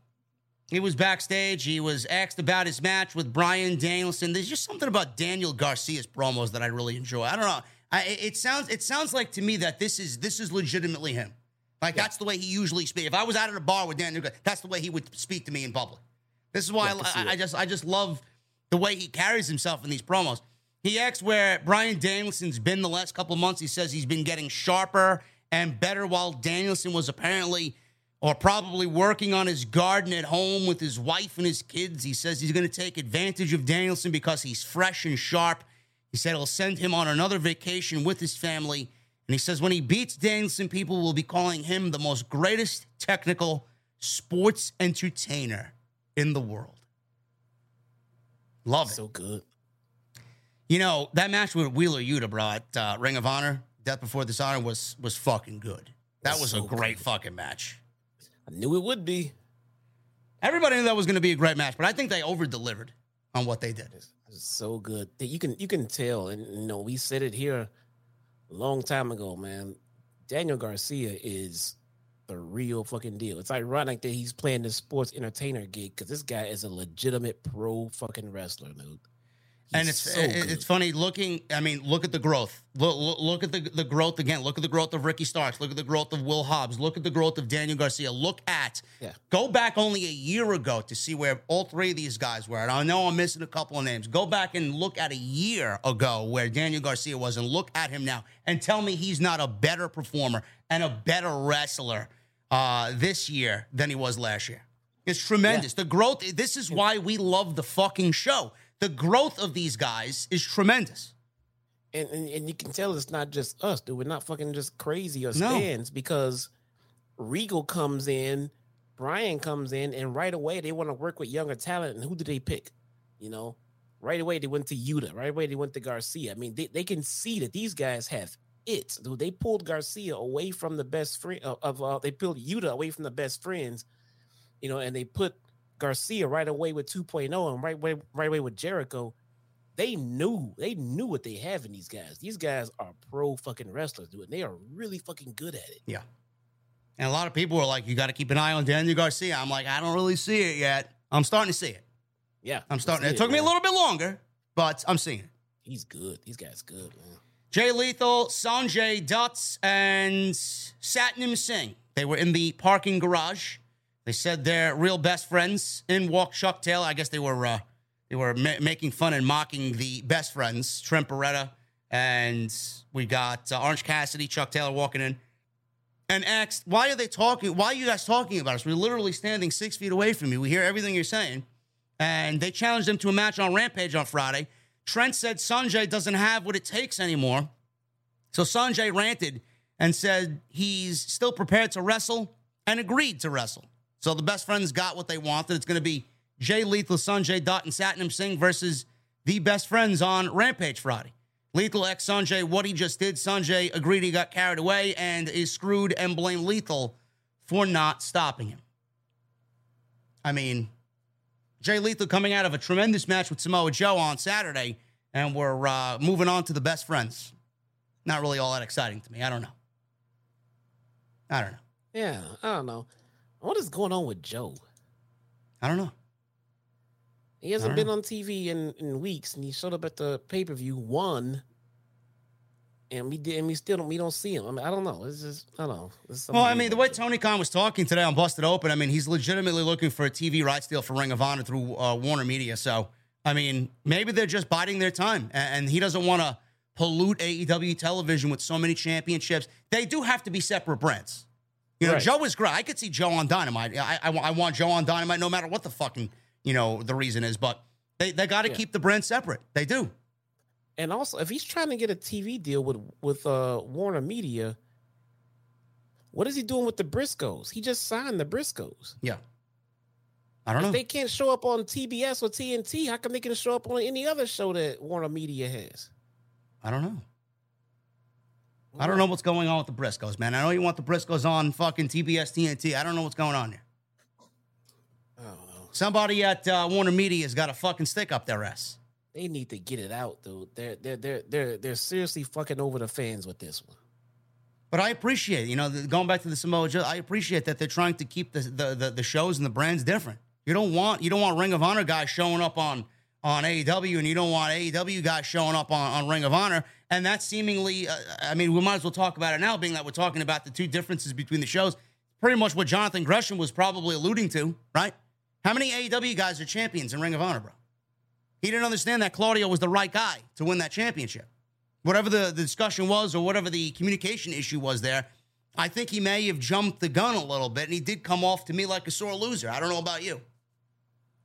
He was backstage. He was asked about his match with Bryan Danielson. There's just something about Daniel Garcia's promos that I really enjoy. I don't know. I, it sounds it sounds like to me that this is this is legitimately him. Like that's the way he usually speaks. If I was out at a bar with Daniel, that's the way he would speak to me in public. This is why I I, I just I just love the way he carries himself in these promos. He asks where Bryan Danielson's been the last couple months. He says he's been getting sharper and better while Danielson was apparently or probably working on his garden at home with his wife and his kids. He says he's going to take advantage of Danielson because he's fresh and sharp. He said he'll send him on another vacation with his family. And he says when he beats Danielson, people will be calling him the most greatest technical sports entertainer in the world. Love it. so good. You know, that match with Wheeler Yuta, bro, at uh, Ring of Honor, Death Before Dishonor, was was fucking good. That That's was a great good. fucking match. I knew it would be. Everybody knew that was going to be a great match, but I think they over delivered on what they did. It's so good you can you can tell, and you know we said it here a long time ago, man. Daniel Garcia is the real fucking deal. It's ironic that he's playing this sports entertainer gig because this guy is a legitimate pro fucking wrestler, dude. And it's so it- it's funny looking. I mean, look at the growth. Look, look, look at the the growth again. Look at the growth of Ricky Starks. Look at the growth of Will Hobbs. Look at the growth of Daniel Garcia. Look at Yeah. go back only a year ago to see where all three of these guys were. And I know I'm missing a couple of names. Go back and look at a year ago where Daniel Garcia was, and look at him now, and tell me he's not a better performer and a better wrestler uh, this year than he was last year. It's tremendous. The growth. This is why we love the fucking show. The growth of these guys is tremendous. and, and and you can tell it's not just us, dude. We're not fucking just crazy or No. because Regal comes in, Bryan comes in, and right away they want to work with younger talent. And who do they pick? You know, right away they went to Yuta. Right away they went to Garcia. I mean, they, they can see that these guys have it. Dude, they pulled Garcia away from the best friend of, of uh, they pulled Yuta away from the best friends, you know, and they put Garcia right away with 2.0 and right away, right away with Jericho. They knew they knew what they have in these guys. These guys are pro fucking wrestlers, dude. And they are really fucking good at it. Yeah. And a lot of people are like, you got to keep an eye on Daniel Garcia. I'm like, I don't really see it yet. I'm starting to see it. Yeah, I'm starting. It, see took me a little bit longer, but I'm seeing it. He's good. These guys good, man. Jay Lethal, Sanjay Dutt, and Satnam Singh. They were in the parking garage. They said they're real best friends. In walked Chuck Taylor. I guess they were uh, they were ma- making fun and mocking the best friends, Trent Beretta, and we got uh, Orange Cassidy, Chuck Taylor walking in, and asked, "Why are they talking? Why are you guys talking about us? We're literally standing six feet away from you. We hear everything you're saying." And they challenged him to a match on Rampage on Friday. Trent said Sanjay doesn't have what it takes anymore. So Sanjay ranted and said he's still prepared to wrestle and agreed to wrestle. So the best friends got what they wanted. It's going to be Jay Lethal, Sanjay Dutt, and Satnam Singh versus the best friends on Rampage Friday. Lethal X Sanjay, what he just did. Sanjay agreed he got carried away and is screwed and blamed Lethal for not stopping him. I mean, Jay Lethal coming out of a tremendous match with Samoa Joe on Saturday, and we're uh, moving on to the best friends. Not really all that exciting to me. I don't know. I don't know. Yeah, I don't know. What is going on with Joe? I don't know. He hasn't been don't on TV in, in weeks, and he showed up at the pay per view, one, and we did, and we still don't, we don't see him. I mean, I don't know. It's just, I don't know. Well, I mean, the way. Tony Khan was talking today on Busted Open, I mean, he's legitimately looking for a TV rights deal for Ring of Honor through uh, Warner Media. So, I mean, maybe they're just biding their time, a- and he doesn't want to pollute AEW television with so many championships. They do have to be separate brands. You know, Right. Joe is great. I could see Joe on Dynamite. I, I, I want Joe on Dynamite no matter what the fucking, you know, the reason is. But they, they got to Yeah. keep the brand separate. They do. And also, if he's trying to get a TV deal with with uh, Warner Media, what is he doing with the Briscoes? He just signed the Briscoes. Yeah. I don't If know. they can't show up on TBS or TNT, how come they can show up on any other show that Warner Media has? I don't know. I don't know what's going on with the Briscoes, man. I know you want the Briscoes on fucking TBS TNT. I don't know what's going on there. I don't know. Somebody at uh, Warner Media has got a fucking stick up their ass. They need to get it out, dude. They're they're they're they're they're seriously fucking over the fans with this one. But I appreciate, you know, the, going back to the Samoa Joe, I appreciate that they're trying to keep the, the the the shows and the brands different. You don't want you don't want Ring of Honor guys showing up on on AEW, and you don't want AEW guys showing up on, on Ring of Honor. And that's seemingly, uh, I mean, we might as well talk about it now, being that we're talking about the two differences between the shows. Pretty much what Jonathan Gresham was probably alluding to, right? How many AEW guys are champions in Ring of Honor, bro? He didn't understand that Claudio was the right guy to win that championship. Whatever the, the discussion was or whatever the communication issue was there, I think he may have jumped the gun a little bit, and he did come off to me like a sore loser. I don't know about you.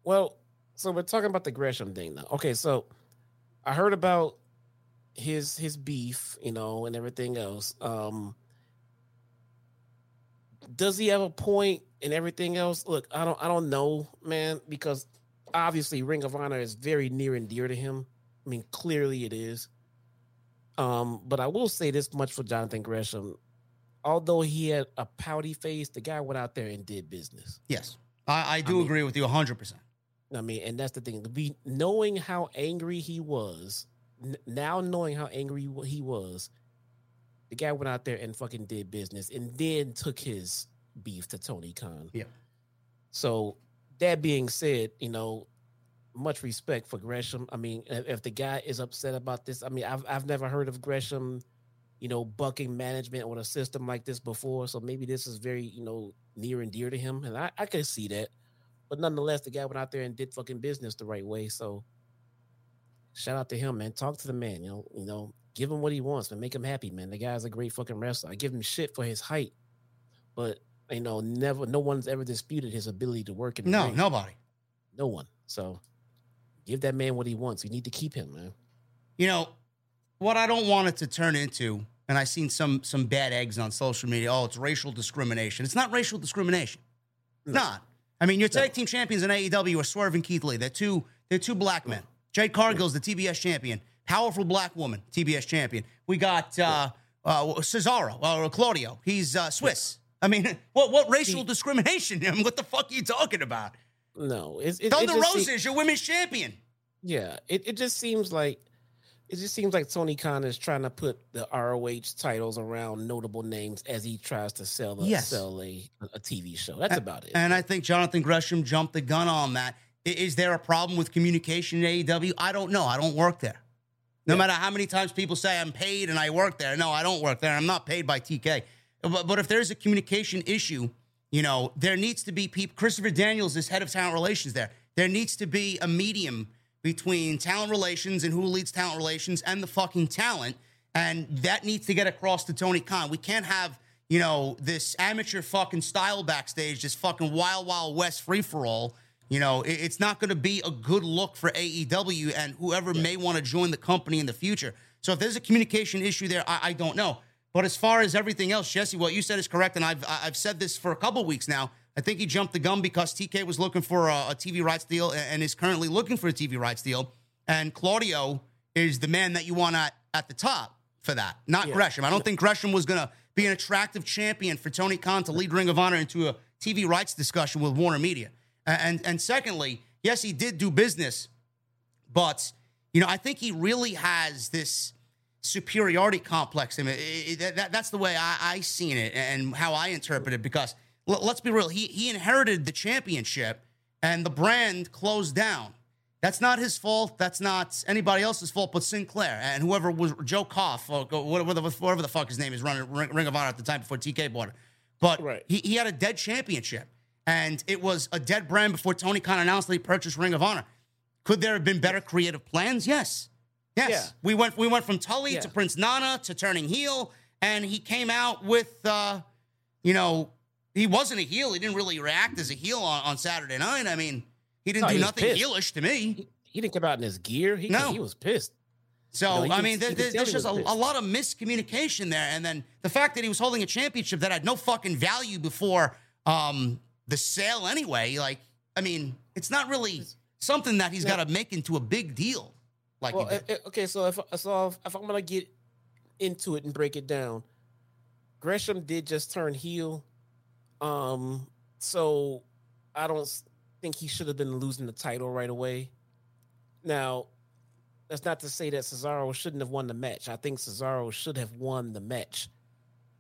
Well, so we're talking about the Gresham thing now. Okay, so I heard about his his beef, you know, and everything else. Um does he have a point and everything else? Look, I don't I don't know, man, because obviously Ring of Honor is very near and dear to him. I mean, clearly it is. Um, but I will say this much for Jonathan Gresham. Although he had a pouty face, the guy went out there and did business. Yes, I, I do mean- agree with you 100%. I mean, and that's the thing. To be knowing how angry he was, n- now knowing how angry he was, the guy went out there and fucking did business, and then took his beef to Tony Khan. Yeah. So that being said, you know, much respect for Gresham. I mean, if, the guy is upset about this, I mean, I've I've never heard of Gresham, you know, bucking management with a system like this before. So maybe this is very, you know, near and dear to him, and I I can see that. But nonetheless, the guy went out there and did fucking business the right way. So shout out to him, man. Talk to the man, you know, you know, give him what he wants, man. Make him happy, man. The guy's a great fucking wrestler. I give him shit for his height, but you know, never no one's ever disputed his ability to work in the No, ring. nobody. no one. So give that man what he wants. You need to keep him, man. You know, what I don't want it to turn into, and I've seen some some bad eggs on social media. Oh, it's racial discrimination. It's not racial discrimination. Not. I mean, your tag team champions in AEW are Swerve and Keith Lee. They're two. They're two black men. Jade Cargill's the TBS champion. Powerful black woman, TBS champion. We got uh, uh, Cesaro or Claudio. He's uh, Swiss. I mean, (laughs) what what racial discrimination? (laughs) I mean, what the fuck are you talking about? No, it's it, Thunder it is your women's champion. Yeah, it, it just seems like it just seems like Tony Khan is trying to put the ROH titles around notable names as he tries to sell a, Yes. sell a, a TV show. That's about it. And I think Jonathan Gresham jumped the gun on that. Is there a problem with communication in AEW? I don't know. I don't work there. No Yeah. matter how many times people say I'm paid and I work there. No, I don't work there. I'm not paid by TK. But, but if there's a communication issue, you know, there needs to be people. Christopher Daniels is head of talent relations there. There needs to be a medium between talent relations and who leads talent relations and the fucking talent. And that needs to get across to Tony Khan. We can't have, you know, this amateur fucking style backstage, this fucking wild, wild west free for all. You know, it's not going to be a good look for AEW and whoever may want to join the company in the future. So if there's a communication issue there, I, I don't know. But as far as everything else, Jesse, what you said is correct, and I've I've said this for a couple weeks now. I think he jumped the gun because TK was looking for a, a TV rights deal and- is currently looking for a TV rights deal, and Claudio is the man that you want at at the top for that, not Yeah. Gresham. I don't think Gresham was going to be an attractive champion for Tony Khan to lead Ring of Honor into a TV rights discussion with Warner Media. And and secondly, yes, he did do business, but you know, I think he really has this superiority complex. I mean, it- it- that, that's the way I, I seen it and how I interpret it. Because l- let's be real, he he inherited the championship, and the brand closed down. That's not his fault. That's not anybody else's fault but Sinclair and whoever was Joe Koff or whatever, whatever the fuck his name is running Ring Ring of Honor at the time before TK bought it. But Right. he, he had a dead championship, and it was a dead brand before Tony Khan announced that he purchased Ring of Honor. Could there have been better creative plans? Yes. Yes. Yeah. We went we went from Tully Yeah. to Prince Nana to turning heel, and he came out with uh, you know, he wasn't a heel. He didn't really react as a heel on, on Saturday night. I mean, he didn't No, do he nothing pissed. heelish to me. he, he didn't come out in his gear. He, No. he was pissed. So you I mean, there, there- there's just a, a lot of miscommunication there, and then the fact that he was holding a championship that had no fucking value before um, the sale anyway. Like, I mean, it's not really something that he's Yeah. got to make into a big deal. Like, Well, did. eh, eh, okay, so if so if, if I'm gonna get into it and break it down, Gresham did just turn heel, um, so I don't think he should have been losing the title right away. Now, that's not to say that Cesaro shouldn't have won the match. I think Cesaro should have won the match,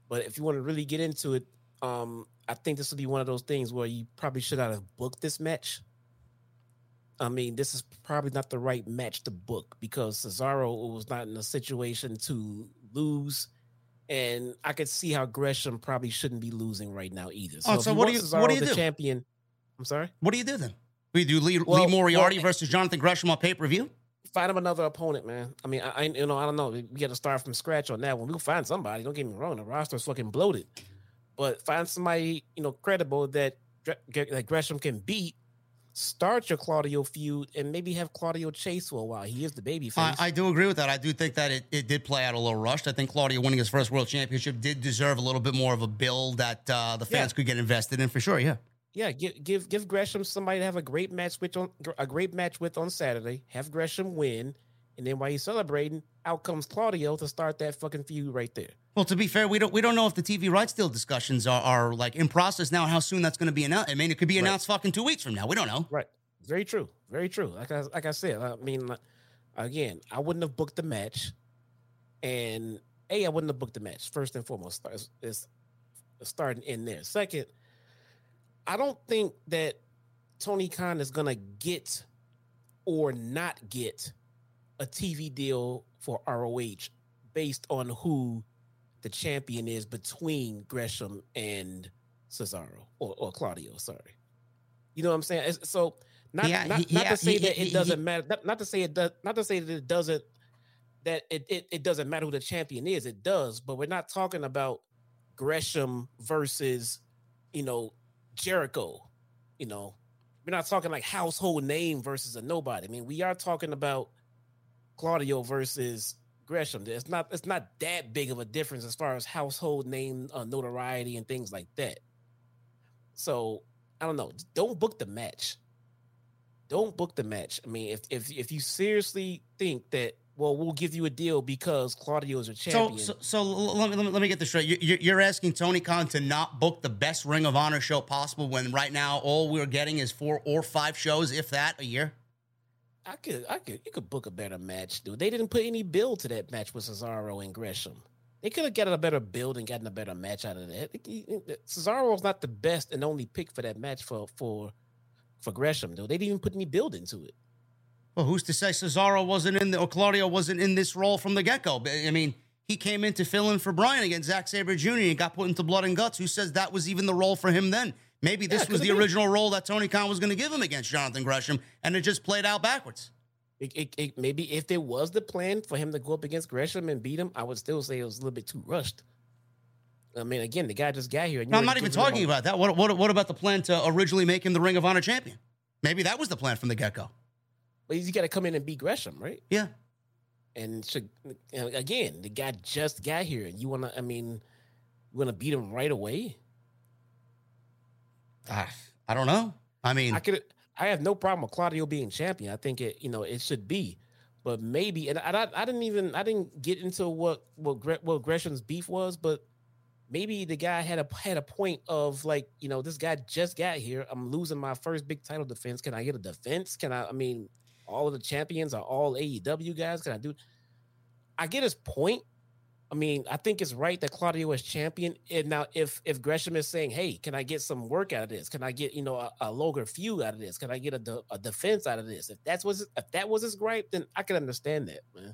but if you want to really get into it, um, I think this would be one of those things where you probably should not have booked this match. I mean, this is probably not the right match to book because Cesaro was not in a situation to lose. And I could see how Gresham probably shouldn't be losing right now either. So, Oh, so what do you- Cesaro what do you the do? champion? I'm sorry. what do you do then? We do Lee, Lee Well- Moriarty well- versus Jonathan Gresham on pay per view. Find him another opponent, man. I mean, I, I you know I don't know. We got to start from scratch on that one. We'll find somebody. Don't get me wrong. The roster's fucking bloated, but find somebody you know credible that that Gresham can beat. Start your Claudio feud and maybe have Claudio chase for a while. He is the baby face. I, I do agree with that. I do think that it, it did play out a little rushed. I think Claudio winning his first world championship did deserve a little bit more of a build that uh, the fans Yeah. could get invested in for sure. Yeah. yeah, give give give Gresham somebody to have a great match with on a great match with on Saturday. Have Gresham win, and then while he's celebrating, out comes Claudio to start that fucking feud right there. Well, to be fair, we don't we don't know if the TV rights deal discussions are, are like in process now. How soon that's going to be announced? I mean, it could be Right. announced fucking two weeks from now. We don't know. Right. Very true. Very true. Like I like I said, I mean, again, I wouldn't have booked the match, and a I wouldn't have booked the match first and foremost. Is, is starting in there. Second, I don't think that Tony Khan is gonna get or not get a TV deal for ROH based on who the champion is between Gresham and Cesaro or, or Claudio. Sorry, you know what I'm saying. It's- so not Yeah, not, to say that it doesn't matter. Not, not to say it does. Not to say that it doesn't. That it, it it doesn't matter who the champion is. It does, but we're not talking about Gresham versus you know Jericho. You know, we're not talking like household name versus a nobody. I mean, we are talking about Claudio versus Gresham. It's not it's not that big of a difference as far as household name uh, notoriety and things like that. So I don't know. Don't book the match. Don't book the match. I mean, if if if you seriously think that, well, we'll give you a deal because Claudio is a champion. So, so, so let, me, let, me, let me get this straight. You, you're asking Tony Khan to not book the best Ring of Honor show possible when right now all we're getting is four or five shows, if that, a year? I could, I could, you could book a better match, dude. They didn't put any build to that match with Cesaro and Gresham. They could have gotten a better build and gotten a better match out of that. Cesaro's not the best and only pick for that match for for for Gresham, though. They didn't even put any build into it. Well, who's to say Cesaro wasn't in the, or Claudio wasn't in this role from the get go? I mean, he came in to fill in for Bryan against Zack Sabre Jr. and got put into blood and guts. Who says that was even the role for him then? Maybe this yeah, was the original role that Tony Khan was going to give him against Jonathan Gresham, and it just played out backwards. It, it, it, maybe if there was the plan for him to go up against Gresham and beat him, I would still say it was a little bit too rushed. I mean, again, the guy just got here. No, I'm not even talking about that. What, what, what about the plan to originally make him the Ring of Honor champion? Maybe that was the plan from the get go. But he's got to come in and beat Gresham, right? Yeah. And should, again, the guy just got here, and you want to, I mean, you want to beat him right away? I, I don't know. I mean, I could. I have no problem with Claudio being champion. I think it, you know, it should be, but maybe, and I, I didn't even, I didn't get into what what what Gresham's beef was, but maybe the guy had a had a point of like, you know, this guy just got here. I'm losing my first big title defense. Can I get a defense? Can I? I mean, all of the champions are all AEW guys. Can I do? I get his point, I mean, I think it's right that Claudio is champion. And now, if if Gresham is saying, "Hey, can I get some work out of this? Can I get you know a, a longer feud out of this? Can I get a, de- a defense out of this?" If that's was if that was his gripe, then I can understand that, man.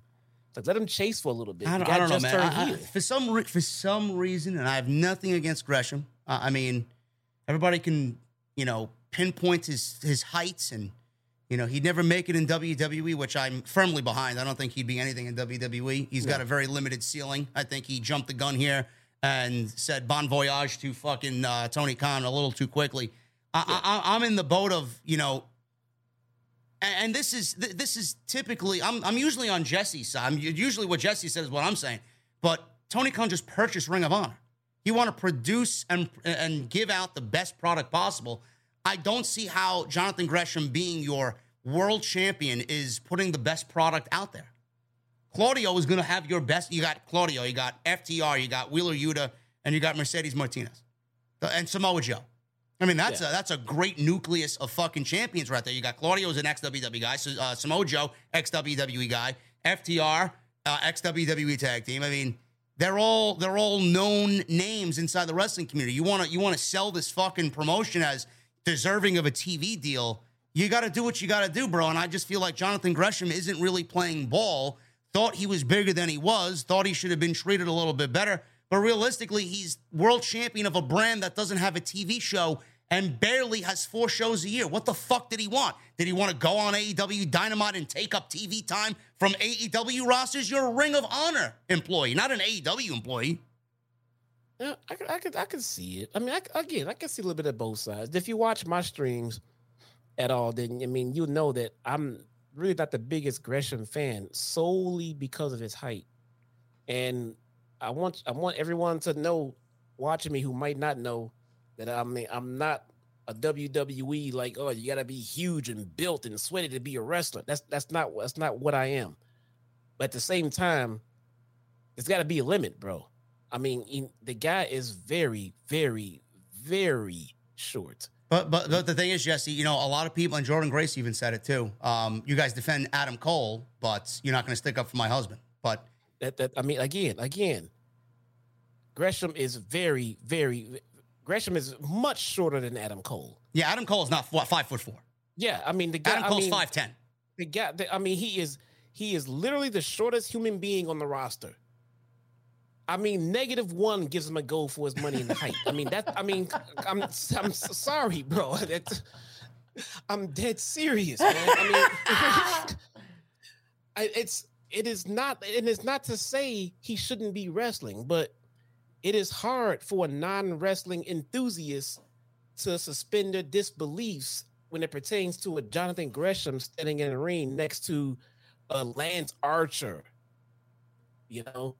Like let him chase for a little bit. I don't, I don't know, man. I, I, for some re- for some reason, and I have nothing against Gresham. Uh, I mean, everybody can you know pinpoint his his heights and you know, he'd never make it in WWE, which I'm firmly behind. I don't think he'd be anything in WWE. He's got a very limited ceiling. I think he jumped the gun here and said bon voyage to fucking uh, Tony Khan a little too quickly. I, am in the boat of, you know, and this is this is typically I'm I'm usually on Jesse's side. I'm usually what Jesse says is what I'm saying. But Tony Khan just purchased Ring of Honor. He want to produce and and give out the best product possible. I don't see how Jonathan Gresham being your world champion is putting the best product out there. Claudio is going to have your best. You got Claudio, you got FTR, you got Wheeler Yuta, and you got Mercedes Martinez and Samoa Joe. I mean, that's yeah. a that's a great nucleus of fucking champions right there. You got Claudio as an ex WWE guy, so, uh, Samoa Joe, ex WWE guy, FTR, uh, ex WWE tag team. I mean, they're all they're all known names inside the wrestling community. You want to you want to sell this fucking promotion as deserving of a TV deal, you got to do what you got to do, bro. And I just feel like Jonathan Gresham isn't really playing ball. Thought he was bigger than he was, thought he should have been treated a little bit better. But realistically, he's world champion of a brand that doesn't have a TV show and barely has four shows a year. What the fuck did he want? Did he want to go on AEW Dynamite and take up TV time from AEW rosters? You're a Ring of Honor employee, not an AEW employee. Yeah, I could, I could, I could see it. I mean, I, again, I can see a little bit of both sides. If you watch my streams at all, then I mean, you know that I'm really not the biggest Gresham fan solely because of his height. And I want, I want everyone to know, watching me, who might not know that I mean, I'm not a WWE like, oh, you got to be huge and built and sweaty to be a wrestler. That's that's not that's not what I am. But at the same time, it's got to be a limit, bro. I mean, he, the guy is very, very, very short. But, but but the thing is, Jesse, you know, a lot of people, and Jordynne Grace even said it too. Um, you guys defend Adam Cole, but you're not going to stick up for my husband. But that, that I mean, again, again, Gresham is very, very. Gresham is much shorter than Adam Cole. Yeah, Adam Cole is not what, five foot four. Yeah, I mean the guy. Adam Cole's five ten. The guy. The, I mean, he is he is literally the shortest human being on the roster. I mean, negative one gives him a goal for his money the height. I mean, that. I mean, I'm I'm sorry, bro. (laughs) I'm dead serious, man. I mean, (laughs) it's it is not, and it's not to say he shouldn't be wrestling, but it is hard for a non-wrestling enthusiast to suspend their disbeliefs when it pertains to a Jonathan Gresham standing in the ring next to a Lance Archer. You know,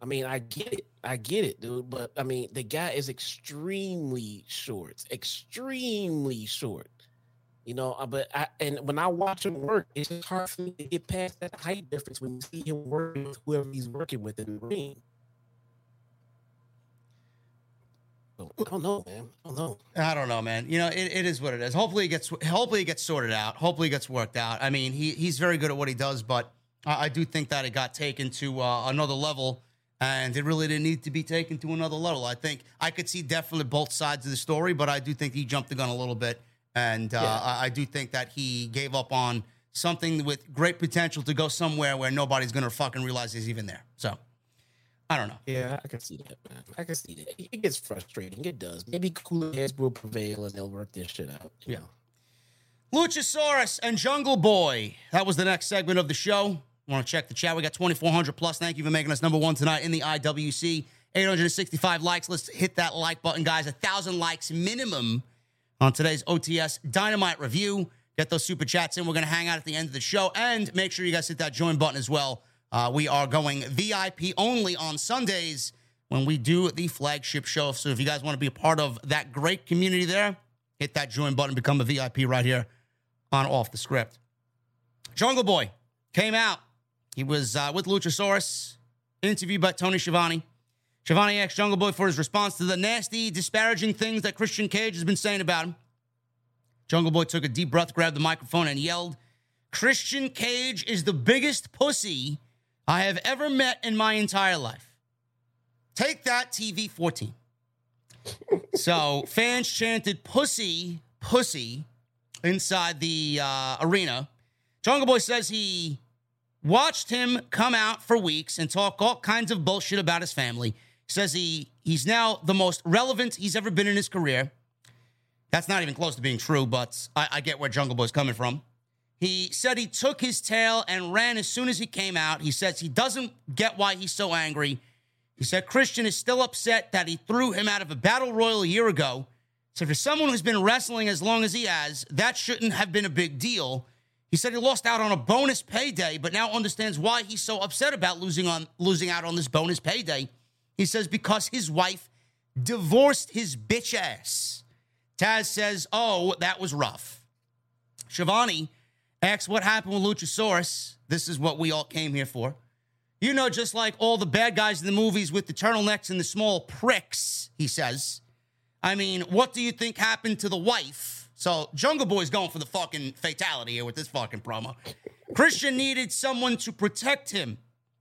I mean, I get it. I get it, dude. But I mean, the guy is extremely short, extremely short. You know, uh, but I and when I watch him work, it's just hard for me to get past that height difference when you see him working with whoever he's working with in the ring. I don't know, man. I don't know. I don't know, man. You know, it, it is what it is. Hopefully, it gets hopefully it gets sorted out. Hopefully, it gets worked out. I mean, he he's very good at what he does, but I, I do think that it got taken to uh, another level, and it really didn't need to be taken to another level. I think I could see definitely both sides of the story, but I do think he jumped the gun a little bit, and uh, Yeah. I, I do think that he gave up on something with great potential to go somewhere where nobody's gonna fucking realize he's even there. So, I don't know. Yeah, I can see that, man. I can see that. It gets frustrating. It does. Maybe cooler heads will prevail and they'll work this shit out. Yeah. know? Luchasaurus and Jungle Boy. That was the next segment of the show. Want to check the chat? We got 2,400 plus. Thank you for making us number one tonight in the IWC. 865 likes. Let's hit that like button, guys. A thousand likes minimum on today's OTS Dynamite review. Get those super chats in. We're going to hang out at the end of the show. And make sure you guys hit that join button as well. Uh, we are going VIP only on Sundays when we do the flagship show. So if you guys want to be a part of that great community there, hit that join button, become a VIP right here on Off the Script. Jungle Boy came out. He was uh, with Luchasaurus, interviewed by Tony Schiavone. Schiavone asked Jungle Boy for his response to the nasty, disparaging things that Christian Cage has been saying about him. Jungle Boy took a deep breath, grabbed the microphone, and yelled, Christian Cage is the biggest pussy I have ever met in my entire life. Take that, TV 14. (laughs) so fans chanted pussy, pussy inside the uh, arena. Jungle Boy says he watched him come out for weeks and talk all kinds of bullshit about his family. Says he he's now the most relevant he's ever been in his career. That's not even close to being true, but I, I get where Jungle Boy's coming from. He said he took his tail and ran as soon as he came out. He says he doesn't get why he's so angry. He said Christian is still upset that he threw him out of a battle royal a year ago. So for someone who's been wrestling as long as he has, that shouldn't have been a big deal. He said he lost out on a bonus payday, but now understands why he's so upset about losing on losing out on this bonus payday. He says because his wife divorced his bitch ass. Taz says, "Oh, that was rough." Schiavone asks what happened with Luchasaurus. This is what we all came here for. You know, just like all the bad guys in the movies with the turtlenecks and the small pricks, he says. I mean, what do you think happened to the wife? So Jungle Boy's going for the fucking fatality here with this fucking promo. Christian needed someone to protect him.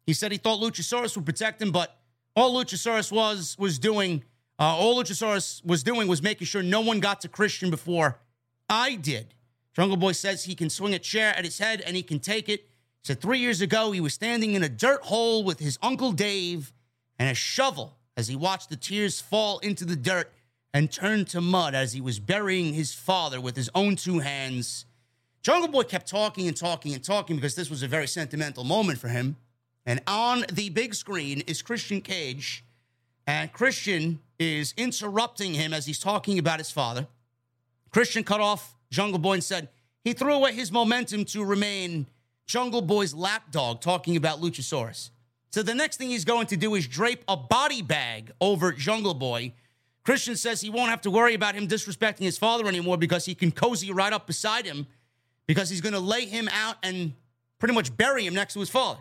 He said he thought Luchasaurus would protect him, but all Luchasaurus was was doing, uh, all Luchasaurus was doing was making sure no one got to Christian before I did. Jungle Boy says he can swing a chair at his head and he can take it. He said three years ago he was standing in a dirt hole with his uncle Dave and a shovel as he watched the tears fall into the dirt and turned to mud as he was burying his father with his own two hands. Jungle Boy kept talking and talking and talking because this was a very sentimental moment for him. And on the big screen is Christian Cage, and Christian is interrupting him as he's talking about his father. Christian cut off Jungle Boy and said he threw away his momentum to remain Jungle Boy's lapdog, talking about Luchasaurus. So the next thing he's going to do is drape a body bag over Jungle Boy. Christian says he won't have to worry about him disrespecting his father anymore because he can cozy right up beside him because he's going to lay him out and pretty much bury him next to his father.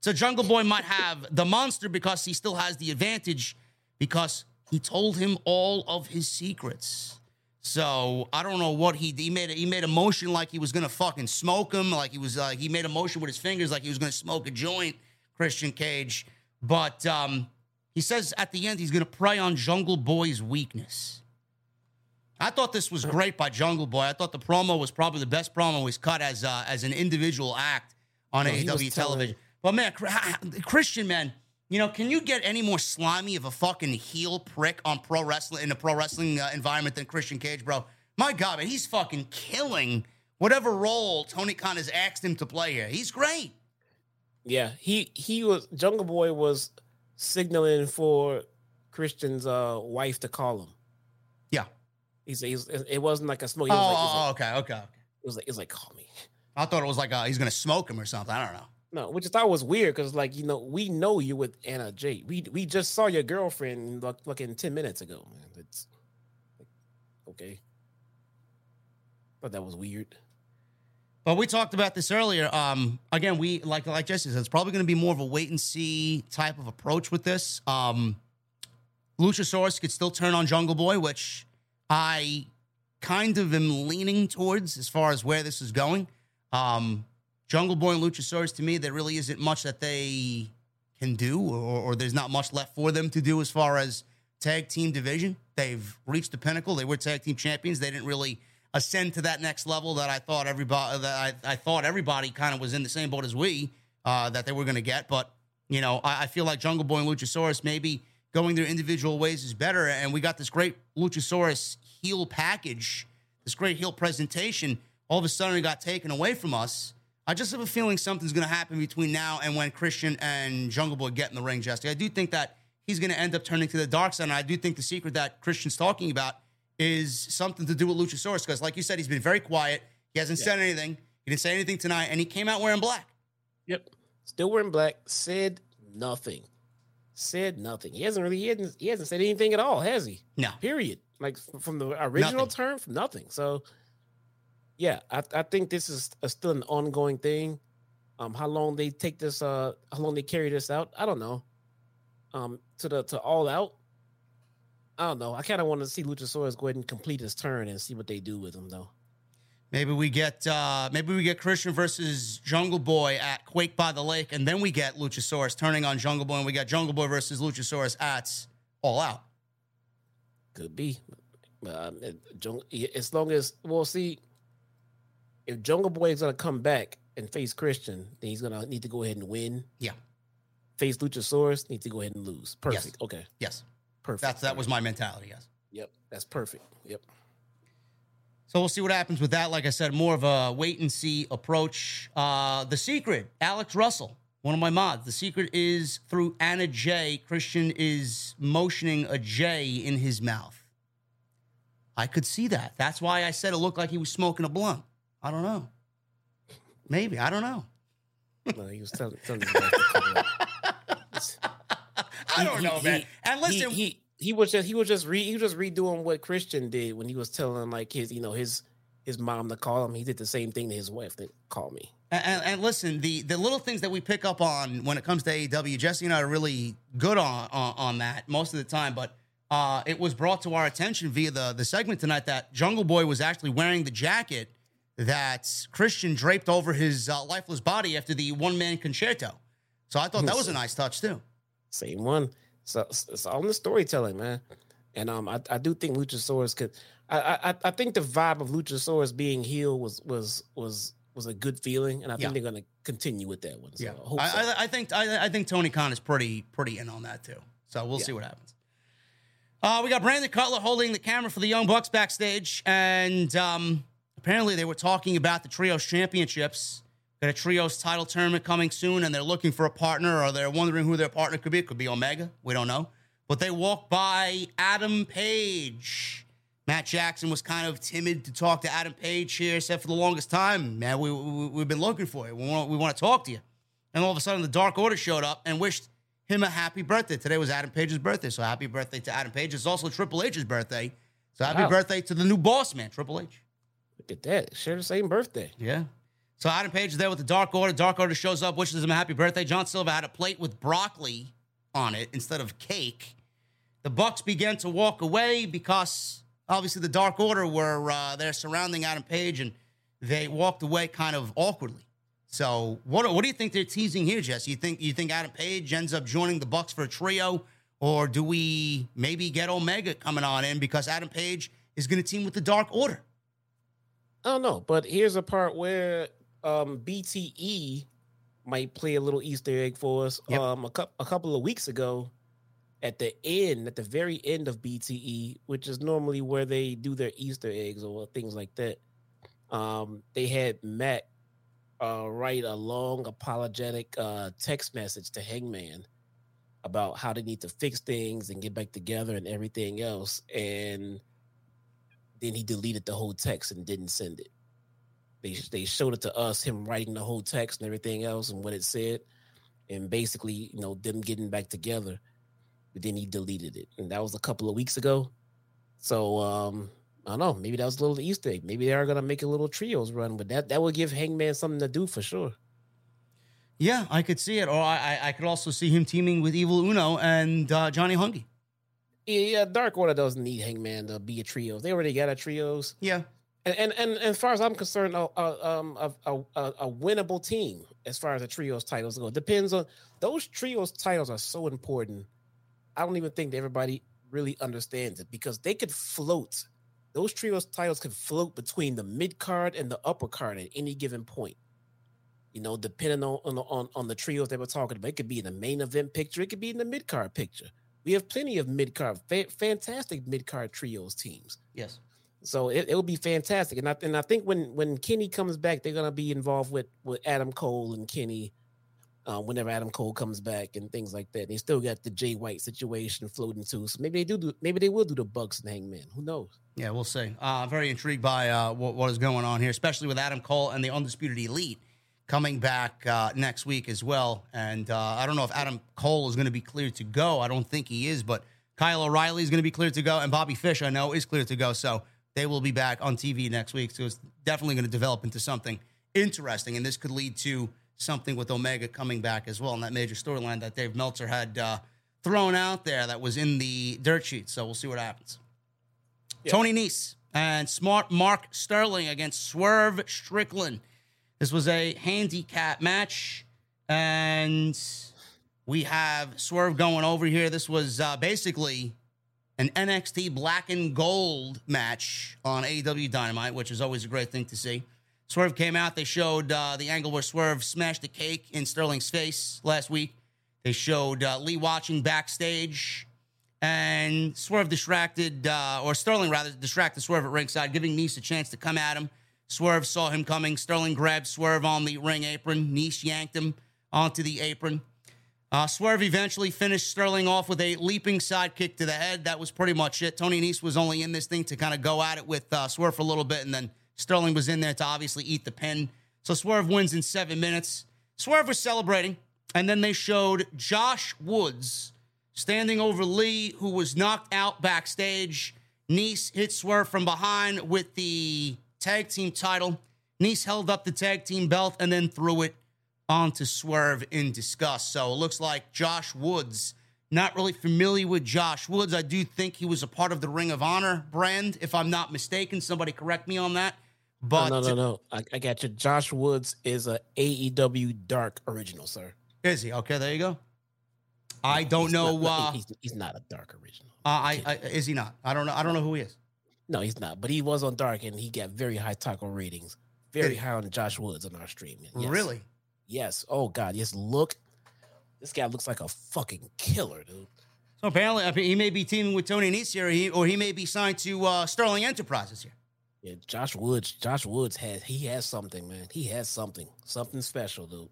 So Jungle Boy might have the monster because he still has the advantage because he told him all of his secrets. So I don't know what he he made. A, he made a motion like he was gonna fucking smoke him. Like he was. Uh, he made a motion with his fingers like he was gonna smoke a joint. Christian Cage, but um, he says at the end he's gonna prey on Jungle Boy's weakness. I thought this was great by Jungle Boy. I thought the promo was probably the best promo he's cut as uh, as an individual act on was AEW television. But man, Christian man, you know, can you get any more slimy of a fucking heel prick on pro wrestling in a pro wrestling uh, environment than Christian Cage, bro? My God, man, he's fucking killing whatever role Tony Khan has asked him to play here. He's great. Yeah, he he was Jungle Boy was signaling for Christian's uh wife to call him. Yeah. He's, he's it wasn't like a smoke. Oh, was like, oh, like, okay, okay, it was like, it was like call me. I thought it was like uh, he's gonna smoke him or something. I don't know. No, which I thought was weird because, like, you know, we know you with Anna Jay. We we just saw your girlfriend like fucking ten minutes ago. Man, it's okay. But that was weird. But we talked about this earlier. Um, again, we like like Jesse said, it's probably going to be more of a wait and see type of approach with this. Um, Luchasaurus could still turn on Jungle Boy, which I kind of am leaning towards as far as where this is going. Um, Jungle Boy and Luchasaurus, to me, there really isn't much that they can do, or, or there's not much left for them to do as far as tag team division. They've reached the pinnacle. They were tag team champions. They didn't really ascend to that next level that I thought everybody that I, I thought everybody kind of was in the same boat as we uh, that they were going to get. But you know, I, I, feel like Jungle Boy and Luchasaurus maybe going their individual ways is better. And we got this great Luchasaurus heel package, this great heel presentation. All of a sudden, it got taken away from us. I just have a feeling something's going to happen between now and when Christian and Jungle Boy get in the ring, Jesse. I do think that he's going to end up turning to the dark side. And I do think the secret that Christian's talking about is something to do with Luchasaurus because, like you said, he's been very quiet. He hasn't yeah. said anything. He didn't say anything tonight, and he came out wearing black. Yep, still wearing black. Said nothing. Said nothing. He hasn't really. He hasn't. He hasn't said anything at all, has he? No. Period. Like from the original nothing. term, from nothing. So, yeah, I, I think this is a, still an ongoing thing. Um, how long they take this? Uh, how long they carry this out? I don't know. Um, to the to all out I don't know. I kind of want to see Luchasaurus go ahead and complete his turn and see what they do with him, though. Maybe we get uh maybe we get Christian versus Jungle Boy at Quake by the Lake, and then we get Luchasaurus turning on Jungle Boy, and we got Jungle Boy versus Luchasaurus at All Out. Could be. Um, as long as we'll see if Jungle Boy is gonna come back and face Christian, then he's gonna need to go ahead and win. Yeah. Face Luchasaurus, need to go ahead and lose. Perfect. Yes. Okay. Yes. Perfect. That's that was my mentality. Yes. Yep. That's perfect. Yep. So we'll see what happens with that. Like I said, more of a wait and see approach. Uh, the secret, Alex Russell, one of my mods. The secret is through Anna Jay. Christian is motioning a J in his mouth. I could see that. That's why I said it looked like he was smoking a blunt. I don't know. Maybe I don't know. no, he was telling. telling (laughs) I don't know, he, man. And listen, he, he, he was just he was just re, he was just redoing what Christian did when he was telling like his you know his his mom to call him. He did the same thing to his wife to call me. And, and, listen, the the little things that we pick up on when it comes to AEW, Jesse and I are really good on on, on that most of the time. But uh, it was brought to our attention via the the segment tonight that Jungle Boy was actually wearing the jacket that Christian draped over his uh, lifeless body after the one man concerto. So I thought that was a nice touch too. Same one. So it's all in the storytelling, man. And um, I, I do think Luchasaurus could. I, I I think the vibe of Luchasaurus being heeled was was was was a good feeling, and I think yeah. they're going to continue with that one. So yeah, I, so. I, I, think I, I, think Tony Khan is pretty pretty in on that too. So we'll yeah. see what happens. Uh, we got Brandon Cutler holding the camera for the Young Bucks backstage, and um, apparently they were talking about the trios championships Got a trios title tournament coming soon, and they're looking for a partner, or they're wondering who their partner could be. It could be Omega. We don't know. But they walk by Adam Page. Matt Jackson was kind of timid to talk to Adam Page here, said for the longest time, man, we, we, have been looking for you. We want, we want to talk to you. And all of a sudden, the Dark Order showed up and wished him a happy birthday. Today was Adam Page's birthday, so happy birthday to Adam Page. It's also Triple H's birthday. So happy wow. birthday to the new boss man, Triple H. Look at that. Share the same birthday. Yeah. So Adam Page is there with the Dark Order. Dark Order shows up, wishes him a happy birthday. John Silver had a plate with broccoli on it instead of cake. The Bucks began to walk away because obviously the Dark Order were uh, there surrounding Adam Page, and they walked away kind of awkwardly. So what what do you think they're teasing here, Jess? You think you think Adam Page ends up joining the Bucks for a trio, or do we maybe get Omega coming on in because Adam Page is going to team with the Dark Order? I don't know, but here's a part where um, BTE might play a little Easter egg for us. Yep. Um, a, cu- a couple of weeks ago, at the end, at the very end of BTE, which is normally where they do their Easter eggs or things like that, um, they had Matt uh, write a long apologetic uh, text message to Hangman about how they need to fix things and get back together and everything else. And then he deleted the whole text and didn't send it. They they showed it to us, him writing the whole text and everything else and what it said, and basically, you know, them getting back together. But then he deleted it, and that was a couple of weeks ago. So um, I don't know. Maybe that was a little Easter egg. Maybe they are gonna make a little trios run, but that that would give Hangman something to do for sure. Yeah, I could see it, or I I could also see him teaming with Evil Uno and uh, Johnny Hungee. Yeah, Dark Order doesn't need Hangman to be a trio. They already got a trios. Yeah, And and, and, and as far as I'm concerned, a, a, um, a, a, a winnable team as far as the trios titles go. Depends on those trios titles are so important. I don't even think that everybody really understands it because they could float. Those trios titles could float between the mid card and the upper card at any given point. You know, depending on on on, on the trios that we're talking about, it could be in the main event picture, it could be in the mid card picture. We have plenty of mid card, fa- fantastic mid card trios teams. yes. So it, it will be fantastic, and I and I think when when Kenny comes back, they're gonna be involved with with Adam Cole and Kenny. Uh, whenever Adam Cole comes back and things like that, they still got the Jay White situation floating too. So maybe they do, do maybe they will do the Bucks and Hangman. Who knows? Yeah, we'll see. Uh, I'm very intrigued by uh, what, what is going on here, especially with Adam Cole and the Undisputed Elite coming back uh, next week as well. And uh, I don't know if Adam Cole is going to be cleared to go. I don't think he is, but Kyle O'Reilly is going to be cleared to go, and Bobby Fish, I know, is cleared to go. So they will be back on TV next week. So it's definitely going to develop into something interesting, and this could lead to something with Omega coming back as well, and that major storyline that Dave Meltzer had uh, thrown out there that was in the dirt sheet. So we'll see what happens. Tony Nese and smart Mark Sterling against Swerve Strickland. This was a handicap match, and we have Swerve going over here. This was uh, basically an NXT Black and Gold match on AEW Dynamite, which is always a great thing to see. Swerve came out. They showed uh, the angle where Swerve smashed the cake in Sterling's face last week. They showed uh, Lee watching backstage, and Swerve distracted, uh, or Sterling rather, distracted Swerve at ringside, giving Nese a chance to come at him. Swerve saw him coming. Sterling grabbed Swerve on the ring apron. Nese yanked him onto the apron. Uh, Swerve eventually finished Sterling off with a leaping side kick to the head. That was pretty much it. Tony Nese was only in this thing to kind of go at it with uh, Swerve for a little bit, and then Sterling was in there to obviously eat the pin. So Swerve wins in seven minutes. Swerve was celebrating, and then they showed Josh Woods standing over Lee, who was knocked out backstage. Nese hit Swerve from behind with the tag team title. Nese held up the tag team belt and then threw it onto Swerve in disgust. So it looks like Josh Woods, not really familiar with Josh Woods. I do think he was a part of the Ring of Honor brand, if I'm not mistaken. Somebody correct me on that. But no, no, no, no. I, I got you. Josh Woods is a AEW Dark original, sir. is he? Okay, there you go. I don't He's know. not- uh, he's, he's not a Dark original. uh, I, I is he not? I don't know. I don't know who he is. No, he's not. But he was on Dark, and he got very high taco ratings. Very he? high on Josh Woods on our stream. Yes. Really? Yes. Oh God. Yes. Look, this guy looks like a fucking killer, dude. So apparently, I mean, he may be teaming with Tony Nese here, or he, or he may be signed to uh, Sterling Enterprises here. Yeah, Josh Woods. Josh Woods has he has something, man. He has something, something special, dude,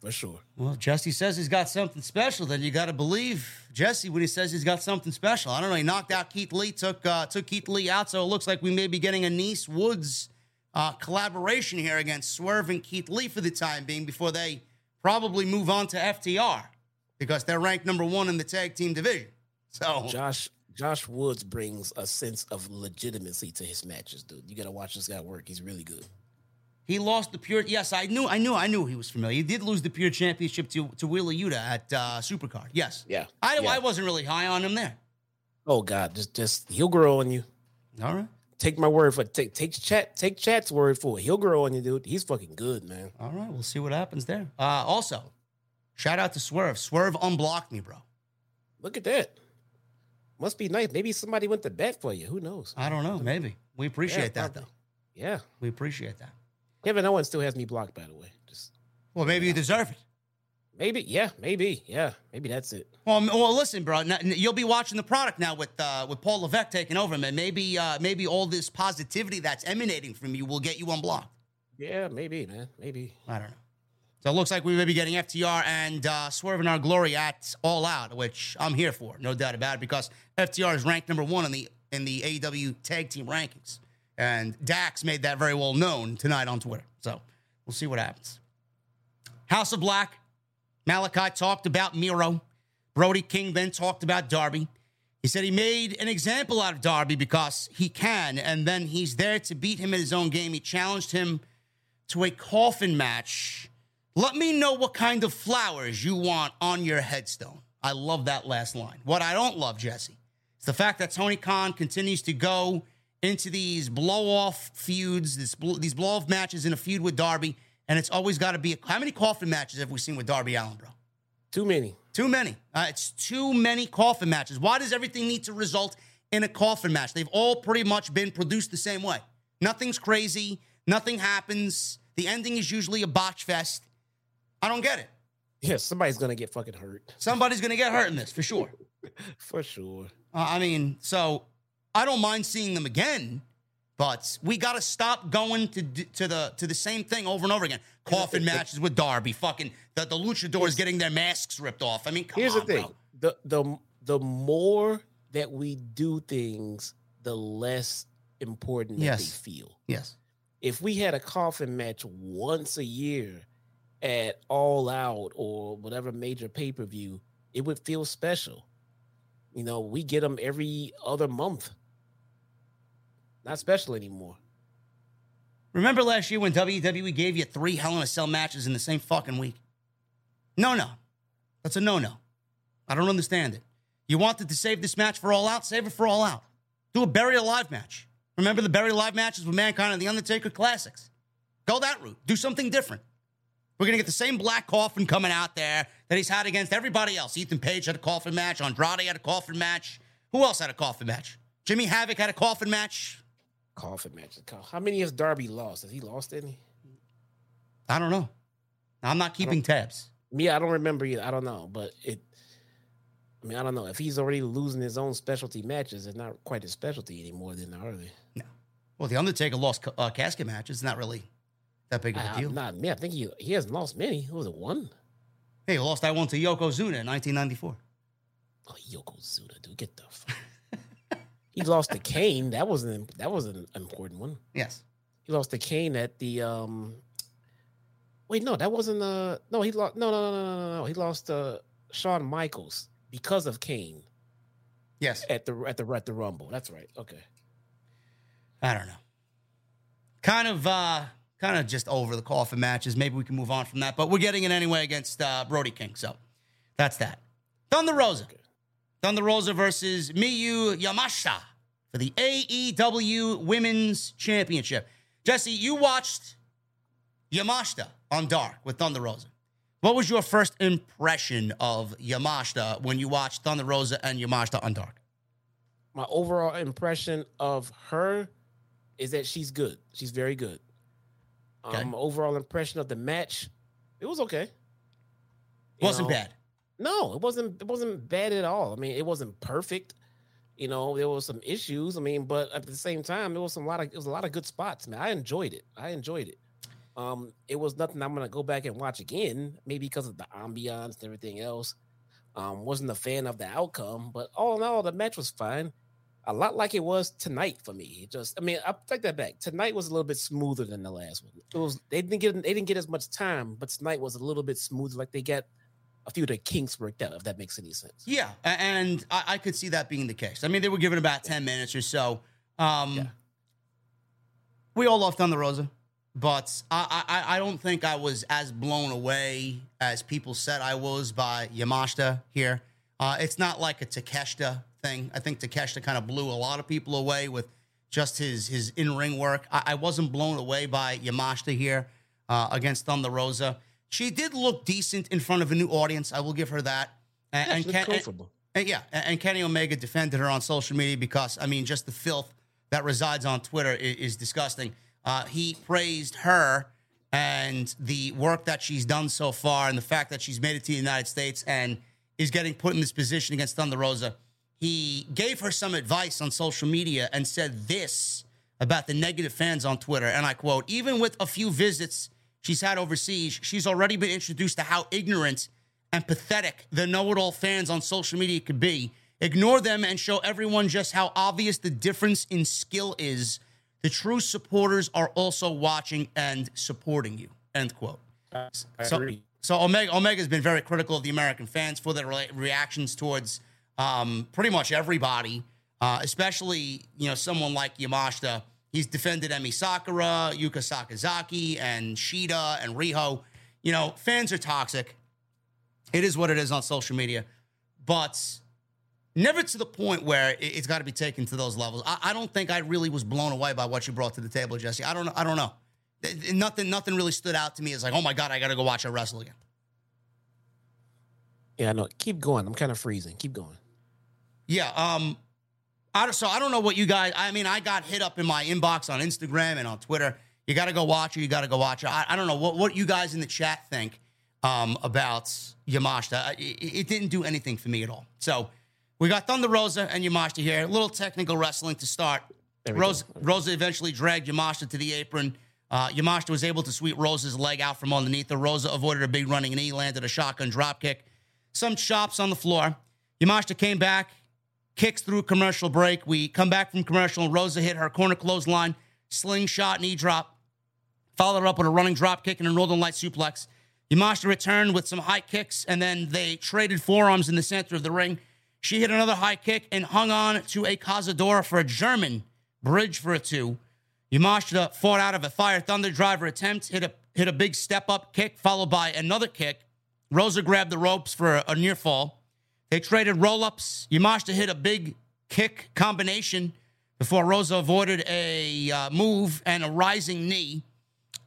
for sure. Well, Jesse says he's got something special. Then you got to believe Jesse when he says he's got something special. I don't know. He knocked out Keith Lee, took uh, took Keith Lee out, so it looks like we may be getting a Nese Woods uh, collaboration here against Swerve and Keith Lee for the time being before they probably move on to FTR because they're ranked number one in the tag team division. So Josh Josh Woods brings a sense of legitimacy to his matches, dude. You gotta watch this guy work. He's really good. he lost the pure. Yes, I knew, I knew, I knew he was familiar. He did lose the pure championship to to Wheeler Yuta at uh, Supercard. Yes, Yeah. I, yeah. I wasn't really high on him there. Oh God, just just he'll grow on you. All right. Take my word for it. Take take chat take chat's word for it. He'll grow on you, dude. He's fucking good, man. All right, we'll see what happens there. Uh, also, shout out to Swerve. Swerve unblocked me, bro. Look at that. Must be nice. Maybe somebody went to bet for you. Who knows? I don't know. Maybe we appreciate that probably. though. Yeah. We appreciate that. Kevin Owens still has me blocked, by the way. Just Well, maybe you deserve it. Maybe, yeah, maybe, yeah, maybe that's it. Well, well, listen, bro. You'll be watching the product now with uh, with Paul Levesque taking over, man. Maybe uh, maybe all this positivity that's emanating from you will get you unblocked. Yeah, maybe, man, maybe. I don't know. So it looks like we may be getting FTR and uh, Swerve in our glory at All Out, which I'm here for, no doubt about it, because FTR is ranked number one in the in the AEW tag team rankings. And Dax made that very well known tonight on Twitter. So we'll see what happens. House of Black, Malakai talked about Miro. Brody King then talked about Darby. He said he made an example out of Darby because he can, and then he's there to beat him in his own game. He challenged him to a coffin match. Let me know what kind of flowers you want on your headstone. I love that last line. What I don't love, Jesse, is the fact that Tony Khan continues to go into these blow off feuds, this, these blow off matches in a feud with Darby, and it's always got to be. A how many coffin matches have we seen with Darby Allin, bro? Too many. Too many. Uh, it's too many coffin matches. Why does everything need to result in a coffin match? They've all pretty much been produced the same way. Nothing's crazy. Nothing happens. The ending is usually a botch fest. I don't get it. Yeah, somebody's gonna get fucking hurt. Somebody's gonna get hurt in this for sure. (laughs) For sure. Uh, I mean, so I don't mind seeing them again, but we got to stop going to to the to the same thing over and over again. Coffin matches with Darby, fucking the, the luchadors getting their masks ripped off. I mean, Here's on, the thing: bro. the the the more that we do things, the less important Yes. they feel. Yes. If we had a coffin match once a year at All Out or whatever major pay per view, it would feel special. You know, we get them every other month. Not special anymore. Remember last year when WWE gave you three Hell in a Cell matches in the same fucking week? No, no. That's a no no. I don't understand it. You wanted to save this match for All Out? Save it for All Out. Do a Buried Alive match. Remember the Buried Alive matches with Mankind and The Undertaker Classics? Go that route. Do something different. We're going to get the same black coffin coming out there that he's had against everybody else. Ethan Page had a coffin match. Andrade had a coffin match. Who else had a coffin match? Jimmy Havoc had a coffin match. Coffin matches. How many has Darby lost? Has he lost any? I don't know. I'm not keeping tabs. Me, I don't remember either. I don't know, but it. I mean, I don't know if he's already losing his own specialty matches. It's not quite his specialty anymore. Then are they? No. Well, The Undertaker lost uh, casket matches. It's not really that big of a I, deal. not me. I think he he hasn't lost many. Who was it? One? Hey, he lost that one to Yokozuna in 1994. Oh, Yokozuna, dude, get the. (laughs) He lost to Kane. That wasn't that was an important one. Yes. He lost to Kane at the. um Wait, no, that wasn't. Uh, no, he lost. No, no, no, no, no, no. He lost to Shawn Michaels because of Kane Yes. at the at the at the Rumble. That's right. Okay. I don't know. Kind of, uh, kind of just over the coffin matches. Maybe we can move on from that, but we're getting it anyway against uh, Brody King. So that's that. Thunder Rosa. Thunder Rosa versus Miyu Yamashita for the AEW Women's Championship. Jesse, you watched Yamashita on Dark with Thunder Rosa. What was your first impression of Yamashita when you watched Thunder Rosa and Yamashita on Dark? my overall impression of her is that she's good. She's very good. Okay. Um, overall impression of the match, it was okay. You Wasn't know, bad. No, it wasn't. It wasn't bad at all. I mean, it wasn't perfect. You know, there was some issues. I mean, but at the same time, there was some lot of it was a lot of good spots. Man, I enjoyed it. I enjoyed it. Um, it was nothing I'm gonna go back and watch again, maybe because of the ambiance and everything else. Um, wasn't a fan of the outcome, but all in all, the match was fine. A lot like it was tonight for me. It just, I mean, I take that back. Tonight was a little bit smoother than the last one. It was they didn't get they didn't get as much time, but tonight was a little bit smoother. Like they got a few of the kinks worked out. If that makes any sense. Yeah, and I, I could see that being the case. I mean, they were given about ten minutes or so. Um, Yeah. We all love Thunder Rosa, but I, I I don't think I was as blown away as people said I was by Yamashita here. Uh, it's not like a Takeshita thing. I think Takeshita kind of blew a lot of people away with just his his in ring work. I, I wasn't blown away by Yamashita here uh, against Thunder Rosa. She did look decent in front of a new audience. I will give her that. And, Yeah, and Ken- and- and yeah, and and Kenny Omega defended her on social media because I mean, just the filth that resides on Twitter is, is disgusting. Uh, he praised her and the work that she's done so far, and the fact that she's made it to the United States and is getting put in this position against Thunder Rosa. He gave her some advice on social media and said this about the negative fans on Twitter, and I quote: "Even with a few visits she's had overseas, she's already been introduced to how ignorant." and pathetic the know it all fans on social media could be. Ignore them and show everyone just how obvious the difference in skill is. The true supporters are also watching and supporting you. End quote. So, so Omega Omega's been very critical of the American fans for their re- reactions towards um, pretty much everybody, uh, especially you know someone like Yamashita. He's defended Emi Sakura, Yuka Sakazaki, and Shida and Riho. You know, fans are toxic. It is what it is on social media, but never to the point where it- it's got to be taken to those levels. I, I don't think I really was blown away by what you brought to the table, Jesse. I don't know. I don't know. Th- th- Nothing, nothing really stood out to me as like, oh my god, I got to go watch her wrestle again. Yeah, I know. Keep going. I'm kind of freezing. Keep going. Yeah. Um. I so I don't know what you guys. I mean, I got hit up in my inbox on Instagram and on Twitter. You got to go watch it. You got to go watch it. I, I don't know what what you guys in the chat think um, about Yamashita. It, it didn't do anything for me at all. So we got Thunder Rosa and Yamashita here. A little technical wrestling to start. Rosa, go. Rosa eventually dragged Yamashita to the apron. Uh, Yamashita was able to sweep Rosa's leg out from underneath her. Rosa avoided a big running knee, landed a shotgun drop kick. Some chops on the floor. Yamashita came back, kicks through commercial break. We come back from commercial, and Rosa hit her corner clothesline, slingshot knee drop, followed up with a running drop kick and a Northern Light suplex. Yamashita returned with some high kicks, and then they traded forearms in the center of the ring. She hit another high kick and hung on to a Cazadora for a German bridge for a two. Yamashita fought out of a Fire Thunder driver attempt, hit a hit a big step up kick, followed by another kick. Rosa grabbed the ropes for a, a near fall. They traded roll ups. Yamashita hit a big kick combination before Rosa avoided a uh, move and a rising knee.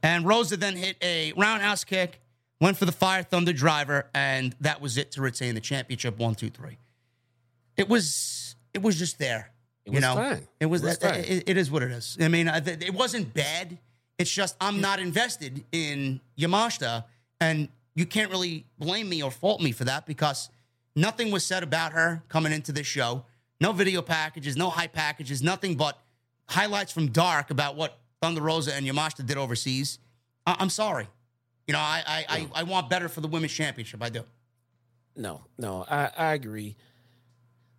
And Rosa then hit a roundhouse kick, went for the Fire Thunder driver, and that was it to retain the championship. One, two, three. It was it was just there. It you was know, fine. it was. It was it- fine. it- it is what it is. I mean, it wasn't bad. It's just I'm not invested in Yamashita, and you can't really blame me or fault me for that because nothing was said about her coming into this show. No video packages, no high packages, nothing but highlights from Dark about what Thunder Rosa and Yamashita did overseas. I- I'm sorry. You know, I I, I I want better for the women's championship. I do. No, no, I, I agree.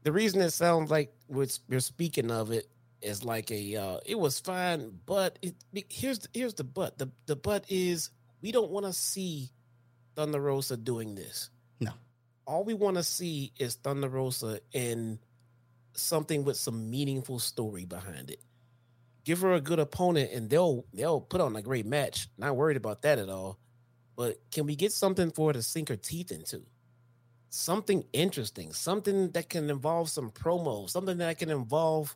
The reason it sounds like we're, we're speaking of it is like a uh, it was fine, but it, it- here's the, here's the but the the but is we don't want to see Thunder Rosa doing this. All we want to see is Thunder Rosa in something with some meaningful story behind it. Give her a good opponent, and they'll they'll put on a great match. Not worried about that at all. But can we get something for her to sink her teeth into? something interesting, something that can involve some promo, something that can involve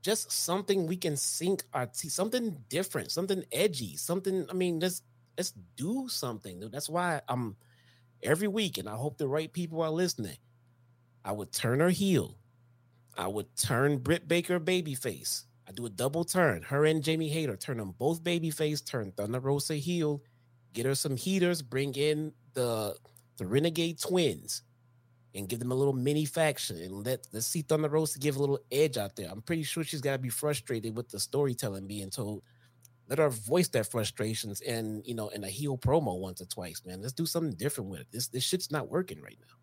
just something we can sink our teeth, something different, something edgy, something. I mean, let's let's do something. That's why I'm every week, and I hope the right people are listening. I would turn her heel. I would turn Britt Baker babyface. I do a double turn. Her and Jamie Hayter turn them both babyface. Turn Thunder Rosa heel. Get her some heaters. Bring in the the Renegade Twins and give them a little mini faction and let let's see Thunder Rosa give a little edge out there. I'm pretty sure she's got to be frustrated with the storytelling being told. Let her voice their frustrations and you know in a heel promo once or twice, man. Let's do something different with it. This this shit's not working right now.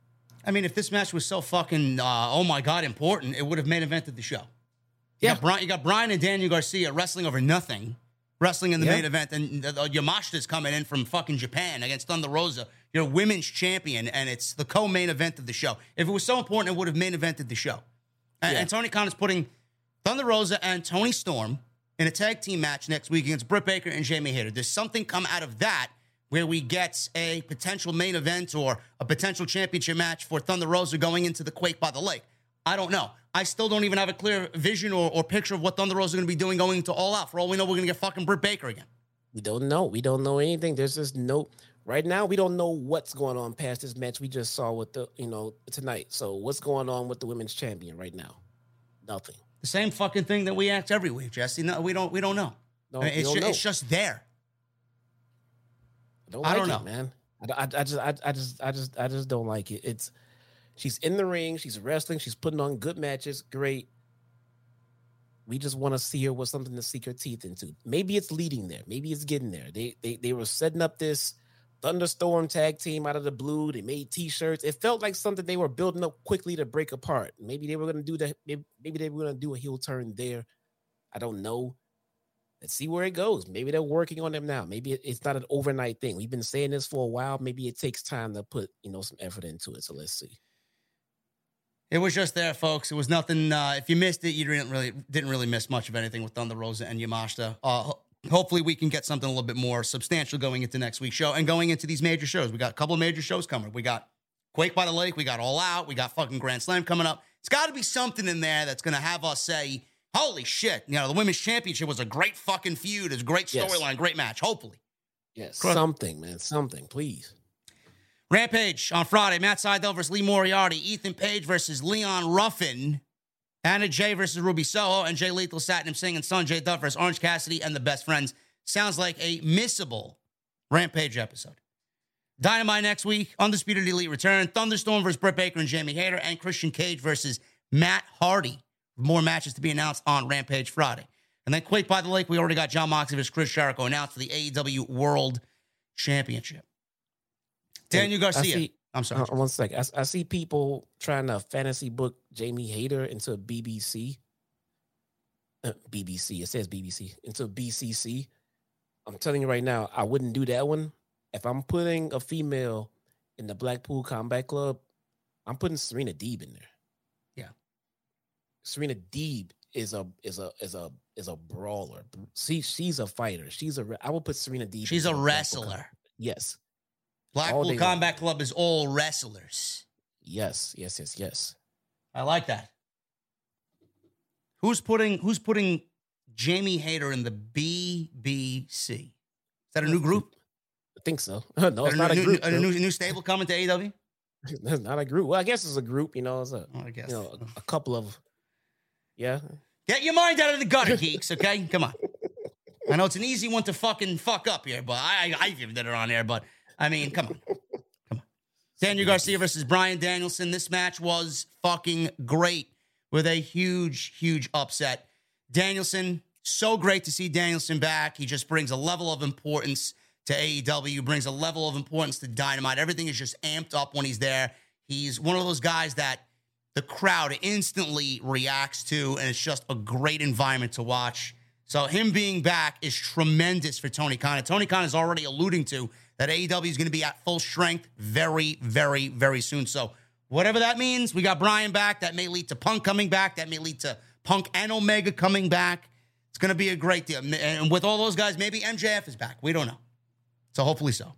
I mean, if this match was so fucking uh, oh my god important, it would have main evented the show. You Yeah. got Bryan, you got Bryan and Daniel Garcia wrestling over nothing, wrestling in the Yeah. main event, and uh, Yamashita's coming in from fucking Japan against Thunder Rosa, your women's champion, and it's the co-main event of the show. If it was so important, it would have main evented the show. And, Yeah. and Tony Khan is putting Thunder Rosa and Toni Storm in a tag team match next week against Britt Baker and Jamie Hayter. Does something come out of that where we get a potential main event or a potential championship match for Thunder Rosa going into the Quake by the Lake. I don't know. I still don't even have a clear vision or, or picture of what Thunder Rosa is going to be doing going into All Out. For all we know, we're going to get fucking Britt Baker again. We don't know. We don't know anything. There's just no right now. We don't know what's going on past this match we just saw with the you know tonight. So what's going on with the women's champion right now? Nothing. The same fucking thing that we act every week, Jesse. No, we don't. We don't know. No, I mean, it's, don't ju- know. it's just there. I don't, I don't it, know. man. I, I, I just, I, I just, I just, I just don't like it. It's she's in the ring, she's wrestling, she's putting on good matches, great. We just want to see her with something to sink her teeth into. Maybe it's leading there. Maybe it's getting there. They, they, they were setting up this thunderstorm tag team out of the blue. They made T-shirts. It felt like something they were building up quickly to break apart. Maybe they were going to do that. Maybe, they were going to do a heel turn there. I don't know. let's see where it goes. Maybe they're working on them now. Maybe it's not an overnight thing. We've been saying this for a while. Maybe it takes time to put you know some effort into it. So let's see. It was just there, folks. It was nothing. Uh, if you missed it, you didn't really didn't really miss much of anything with Thunder Rosa and Yamashita. Uh, hopefully, we can get something a little bit more substantial going into next week's show and going into these major shows. We got a couple of major shows coming. We got Quake by the Lake. We got All Out. We got fucking Grand Slam coming up. It's got to be something in there that's going to have us say, "Holy shit!" You know, the women's championship was a great fucking feud. It's a great Yes. storyline, great match. Hopefully. Yes, Correct. something, man, something, please. Rampage on Friday. Matt Sydal versus Lee Moriarty. Ethan Page versus Leon Ruffin. Anna Jay versus Ruby Soho. And Jay Lethal, Satnam Singh, and Sanjay Dutt versus Orange Cassidy and the Best Friends. Sounds like a missable Rampage episode. Dynamite next week. Undisputed Elite return. Thunderstorm versus Britt Baker and Jamie Hayter. And Christian Cage versus Matt Hardy. More matches to be announced on Rampage Friday. And then Quake by the Lake. We already got Jon Moxley versus Chris Jericho announced for the AEW World Championship. Daniel I Garcia. see- I'm sorry. Uh, one sec. I, I see people trying to fantasy book Jamie Hayter into BBC. Uh, BBC. It says BBC into BCC. I'm telling you right now, I wouldn't do that one. If I'm putting a female in the Blackpool Combat Club, I'm putting Serena Deeb in there. Yeah. Serena Deeb is a is a is a is a brawler. See, she's a fighter. She's a I would put Serena Deeb. She's a the Blackpool Com- wrestler. Yes. Blackpool Combat Club is all wrestlers. Yes. Yes. Yes. Yes. I like that. Who's putting Who's putting Jamie Hayter in the BBC? Is that a new group? I think so. (laughs) no, it's a not a new, group. A new, new stable coming to AEW? It's (laughs) not a group. Well, I guess it's a group. You know, it's a Oh, I guess. you know a, a couple of yeah. Get your mind out of the gutter, geeks. Okay, come on. I know it's an easy one to fucking fuck up here, but I I even did it on there. But I mean, come on, (laughs) come on. Daniel Garcia versus Bryan Danielson. This match was fucking great with a huge, huge upset. Danielson, so great to see Danielson back. He just brings a level of importance to AEW, brings a level of importance to Dynamite. Everything is just amped up when he's there. He's one of those guys that the crowd instantly reacts to, and it's just a great environment to watch. So him being back is tremendous for Tony Khan. And Tony Khan is already alluding to that AEW is going to be at full strength very, very, very soon. So whatever that means, we got Bryan back. That may lead to Punk coming back. That may lead to Punk and Omega coming back. It's going to be a great deal. And with all those guys, maybe MJF is back. We don't know. So hopefully so.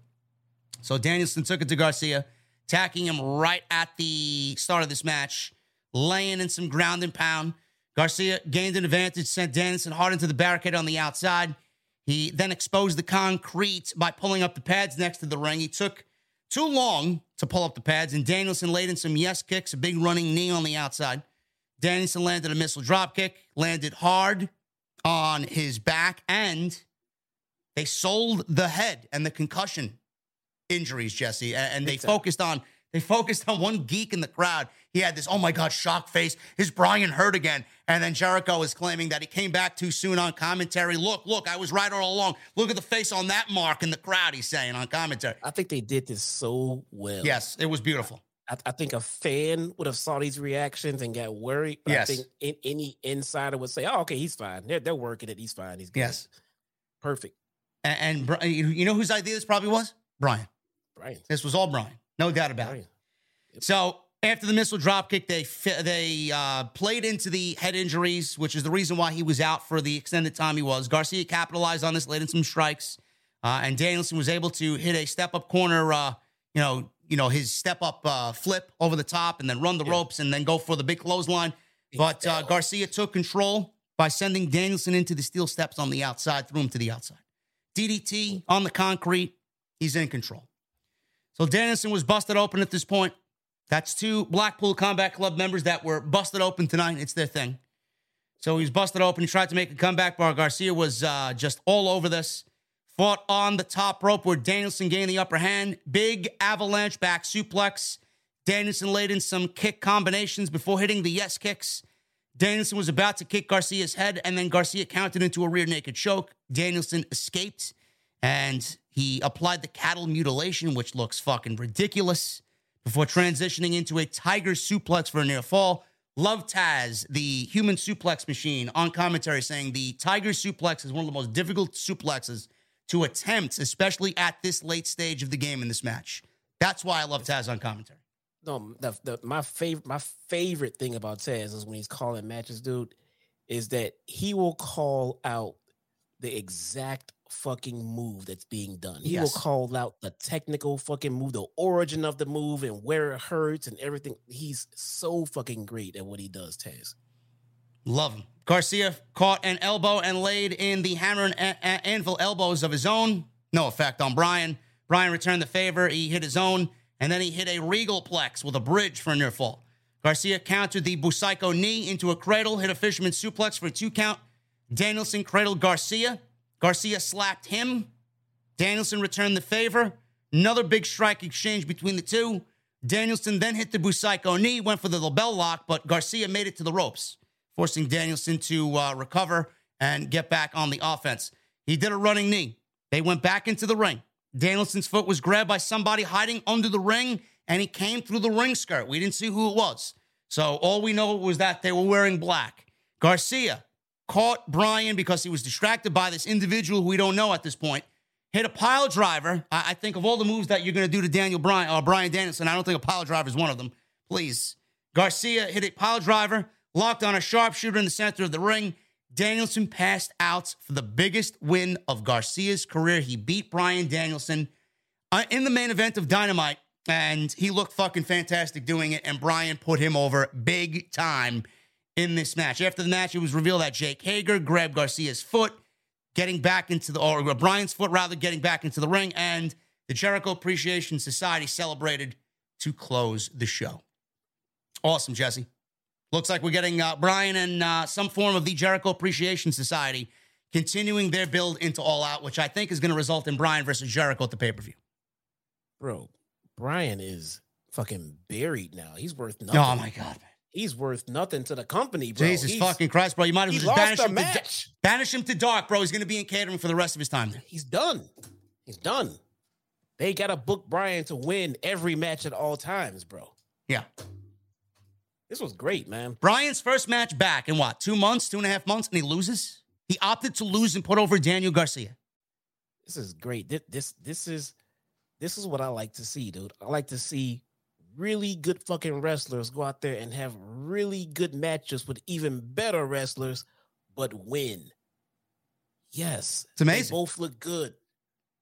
So Danielson took it to Garcia, attacking him right at the start of this match, laying in some ground and pound. Garcia gained an advantage, sent Danielson hard into the barricade on the outside. He then exposed the concrete by pulling up the pads next to the ring. He took too long to pull up the pads, and Danielson laid in some yes kicks, a big running knee on the outside. Danielson landed a missile drop kick, landed hard on his back, and they sold the head and the concussion injuries, Jesse, and, they focused on they focused on one geek in the crowd. He had this, oh my god, shock face. Is Bryan hurt again? And then Jericho is claiming that he came back too soon on commentary. Look, look, I was right all along. Look at the face on that mark in the crowd. He's saying on commentary. I think they did this so well. Yes, it was beautiful. I, I think a fan would have saw these reactions and got worried. Yes. I think in, any insider would say, "Oh, okay, he's fine. They're, they're working it. He's fine. He's good. Yes. perfect." And, and you know whose idea this probably was? Bryan. Bryan, This was all Bryan, no doubt about it. So after the missile drop kick, they they uh, played into the head injuries, which is the reason why he was out for the extended time he was. Garcia capitalized on this, laid in some strikes, uh, and Danielson was able to hit a step up corner. Uh, you know, you know his step up uh, flip over the top, and then run the Yeah. ropes, and then go for the big clothesline. But uh, Garcia took control by sending Danielson into the steel steps on the outside, threw him to the outside. DDT on the concrete. He's in control. So Danielson was busted open at this point. That's two Blackpool Combat Club members that were busted open tonight. It's their thing. So he was busted open. He tried to make a comeback, Bar Garcia was uh, just all over this. Fought on the top rope where Danielson gained the upper hand. Big avalanche back suplex. Danielson laid in some kick combinations before hitting the yes kicks. Danielson was about to kick Garcia's head, and then Garcia countered into a rear naked choke. Danielson escaped, and he applied the cattle mutilation, which looks fucking ridiculous, before transitioning into a tiger suplex for a near fall. Love Taz, the human suplex machine, on commentary saying the Tiger suplex is one of the most difficult suplexes to attempt, especially at this late stage of the game in this match. That's why I love Taz on commentary. No, the, the my favorite my favorite thing about Taz is when he's calling matches, dude, is that he will call out the exact fucking move that's being done. He Yes. will call out the technical fucking move, the origin of the move, and where it hurts and everything. He's so fucking great at what he does, Taz. Love him. Garcia caught an elbow and laid in the hammer and a- anvil elbows of his own. No effect on Bryan. Bryan returned the favor. He hit his own, and then he hit a regal plex with a bridge for a near fall. Garcia countered the Busaiku knee into a cradle, hit a fisherman suplex for a two count. Danielson cradled Garcia. Garcia slapped him. Danielson returned the favor. Another big strike exchange between the two. Danielson then hit the Busaiku knee, went for the LeBell lock, but Garcia made it to the ropes, forcing Danielson to uh, recover and get back on the offense. He did a running knee. They went back into the ring. Danielson's foot was grabbed by somebody hiding under the ring, and he came through the ring skirt. We didn't see who it was. So all we know was that they were wearing black. Garcia caught Bryan because he was distracted by this individual who we don't know at this point. Hit a pile driver. I, I think of all the moves that you're going to do to Daniel Bryan or Bryan Danielson, I don't think a pile driver is one of them. Please. Garcia hit a pile driver, locked on a sharpshooter in the center of the ring. Danielson passed out for the biggest win of Garcia's career. He beat Bryan Danielson uh, in the main event of Dynamite, and he looked fucking fantastic doing it. And Bryan put him over big time in this match. After the match, it was revealed that Jake Hager grabbed Garcia's foot, getting back into the, or Bryan's foot rather, getting back into the ring, and the Jericho Appreciation Society celebrated to close the show. Awesome, Jesse. Looks like we're getting uh, Bryan and uh, some form of the Jericho Appreciation Society continuing their build into All Out, which I think is going to result in Bryan versus Jericho at the pay per view. Bro, Bryan is fucking buried now. He's worth nothing. Oh my God, man. He's worth nothing to the company, bro. Jesus He's- fucking Christ, bro. You might as well just banish him, to, banish him to dark, bro. He's going to be in catering for the rest of his time there. He's done. He's done. They got to book Bryan to win every match at all times, bro. Yeah. This was great, man. Bryan's first match back in what, two months, two and a half months, and he loses? He opted to lose and put over Daniel Garcia. This is great. This this this is this is what I like to see, dude. I like to see really good fucking wrestlers go out there and have really good matches with even better wrestlers, but win. Yes, It's amazing. They both look good.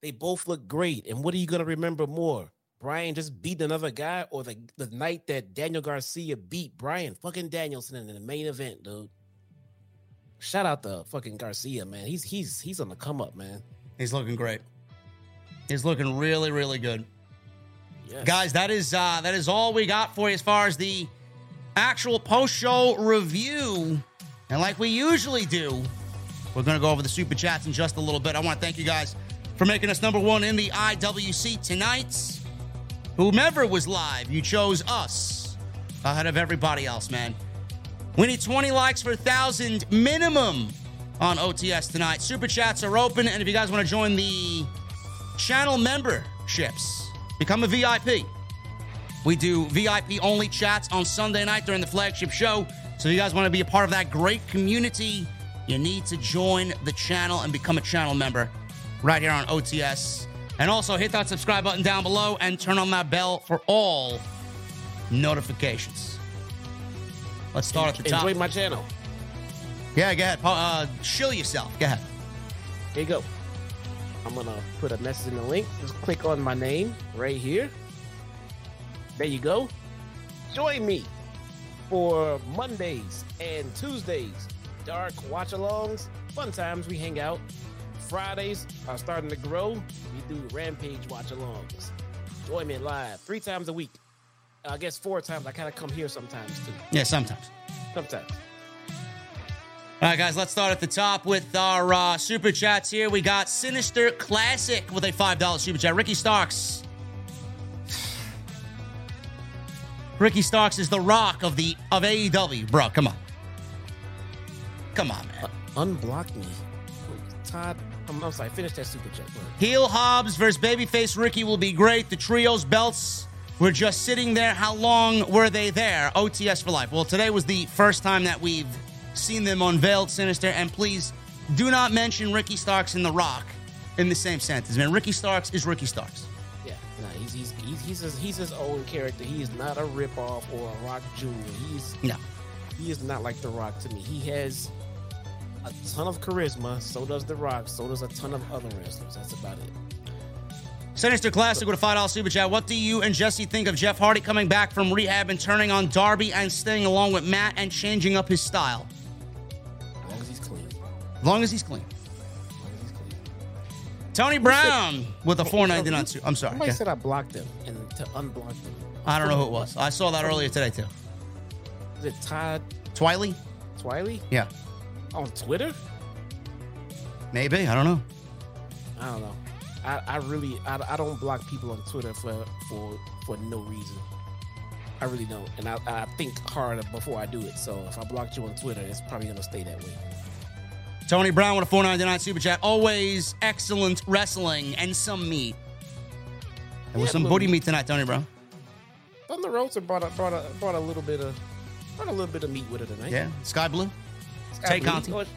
They both look great. And what are you gonna remember more? Bryan just beat another guy, or the the night that Daniel Garcia beat Bryan fucking Danielson in the main event, dude. Shout out to fucking Garcia, man. He's he's he's on the come up, man. He's looking great. He's looking really, really good. Yes. Guys, that is uh that is all we got for you as far as the actual post-show review. And like we usually do, we're gonna go over the super chats in just a little bit. I want to thank you guys for making us number one in the IWC tonight. Whomever was live, you chose us ahead of everybody else, man. We need 20 likes for a thousand minimum on OTS tonight. Super chats are open, and if you guys want to join the channel memberships, become a VIP. We do VIP only chats on Sunday night during the flagship show. So if you guys want to be a part of that great community, you need to join the channel and become a channel member right here on OTS. And also hit that subscribe button down below and turn on that bell for all notifications. Let's start at the top. Enjoy my channel. Yeah, go ahead. Uh, shill yourself. Go ahead. Here you go. I'm gonna put a message in the link. Just click on my name right here. There you go. Join me for Mondays and Tuesdays, dark watch-alongs, fun times. We hang out. Fridays are starting to grow. We do rampage watch-alongs. Join me live three times a week. I guess four times. I kind of come here sometimes too. Yeah, sometimes. Sometimes. All right, guys, let's start at the top with our uh, super chats here. We got Sinister Classic with a $5 super chat. Ricky Starks. Ricky Starks is the rock of the of AEW. Bro, come on. Come on, man. Unblock me, Todd. I'm, I'm sorry. Finish that super chat. Ahead. Heel Hobbs versus Babyface Ricky will be great. The trios belts We're just sitting there. How long were they there? OTS for life. Well, today was the first time that we've seen them unveiled, Sinister. And please do not mention Ricky Starks and The Rock in the same sentence, man. Ricky Starks is Ricky Starks. Yeah, no, he's he's he's he's his, he's his own character. He is not a ripoff or a Rock Junior. He's No. he is not like The Rock to me. He has a ton of charisma. So does The Rock. So does a ton of other wrestlers. That's about it. Sinister Classic with a $5 super chat. What do you and Jesse think of Jeff Hardy coming back from rehab and turning on Darby and staying along with Matt and changing up his style? As long as he's clean. As long as he's clean. Tony Brown with a 499 super. I'm sorry. Somebody Yeah. said I blocked him and to unblock him. I don't know who it was. I saw that earlier today, too. Is it Todd Twiley? Twiley Yeah. on Twitter? Maybe. I don't know. I don't know. I, I really I, I don't block people on Twitter for for for no reason. I really don't, and I, I think hard before I do it. So if I blocked you on Twitter, it's probably gonna stay that way. Tony Brown with a 499 super chat. Always excellent wrestling and some meat. There was Yeah, some booty meat. tonight, Tony Brown. Thunder Rosa brought a, brought a brought a little bit of brought a little bit of meat with her tonight. Yeah. Skye Blue. Sky Tay Blue, Conti.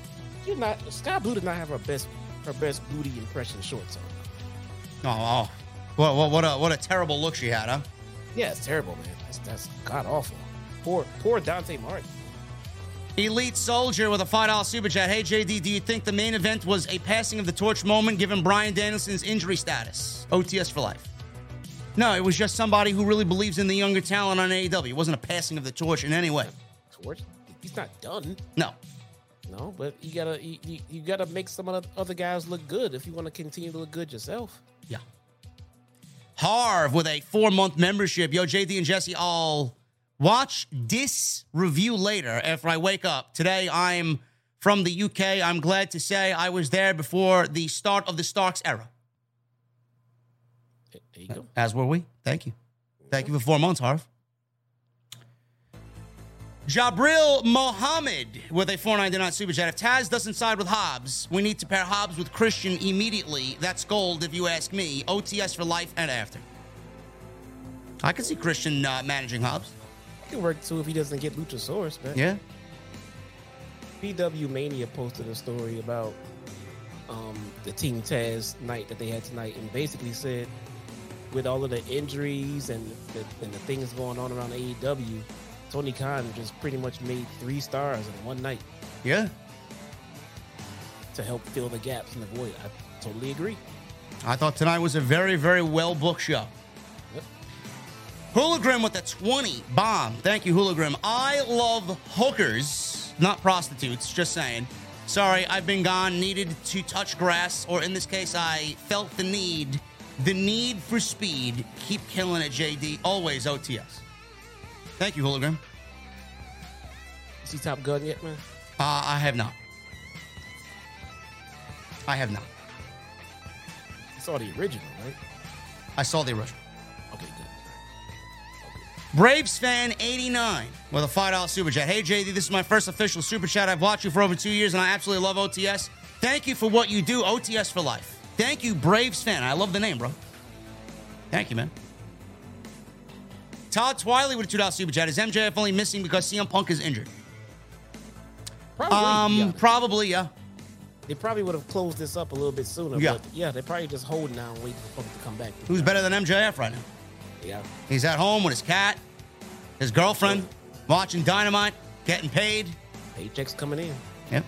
You're not Skye Blue did not have her best her best booty impression shorts on. Oh, oh. What, what, what, a, what a terrible look she had, huh? Yeah, it's terrible, man. That's that's god awful. Poor poor Dante Martin. Elite Soldier with a $5 super chat. Hey, JD, do you think the main event was a passing of the torch moment given Bryan Danielson's injury status? OTS for life. No, it was just somebody who really believes in the younger talent on AEW. It wasn't a passing of the torch in any way. Torch. He's not done. No. No, but you gotta you, you, gotta make some of the other guys look good if you want to continue to look good yourself. Yeah. Harv with a four month membership. Yo, JD and Jesse, I'll watch this review later after I wake up. Today, I'm from the UK. I'm glad to say I was there before the start of the Starks era. There you go. As were we. Thank you. Thank you for four months, Harv. Jabril Mohammed with a 499 super chat. If Taz doesn't side with Hobbs, we need to pair Hobbs with Christian immediately. That's gold, if you ask me. OTS for life and after. I can see Christian uh, managing Hobbs. It can work too if he doesn't get Luchasaurus. But Yeah. PW Mania posted a story about um, the Team Taz night that they had tonight, and basically said, with all of the injuries and the, and the things going on around AEW, Tony Khan just pretty much made three stars in one night Yeah. to help fill the gaps in the void. I totally agree. I thought tonight was a very, very well booked show. Yep. Hooligram with a 20 bomb. Thank you, Hooligram. I love hookers, not prostitutes, just saying. Sorry, I've been gone, needed to touch grass, or in this case, I felt the need, the need for speed. Keep killing it, JD. Always OTS. Thank you, Hooligram. You see Top Gun yet, man? Uh, I have not. I have not. You saw the original, right? I saw the original. Braves fan 89 with a $5 super chat. Hey, JD, this is my first official super chat. I've watched you for over two years and I absolutely love OTS. Thank you for what you do, OTS for life. Thank you, Braves fan. I love the name, bro. Thank you, man. Todd Twiley with a $2 super chat. Is MJF only missing because CM Punk is injured? Probably, Um, yeah. probably, yeah. They probably would have closed this up a little bit sooner. Yeah. But yeah, they're probably just holding out and waiting for Punk to come back. Who's better than MJF right now? Yeah. He's at home with his cat, his girlfriend, watching Dynamite, getting paid. Paychecks coming in. Yep.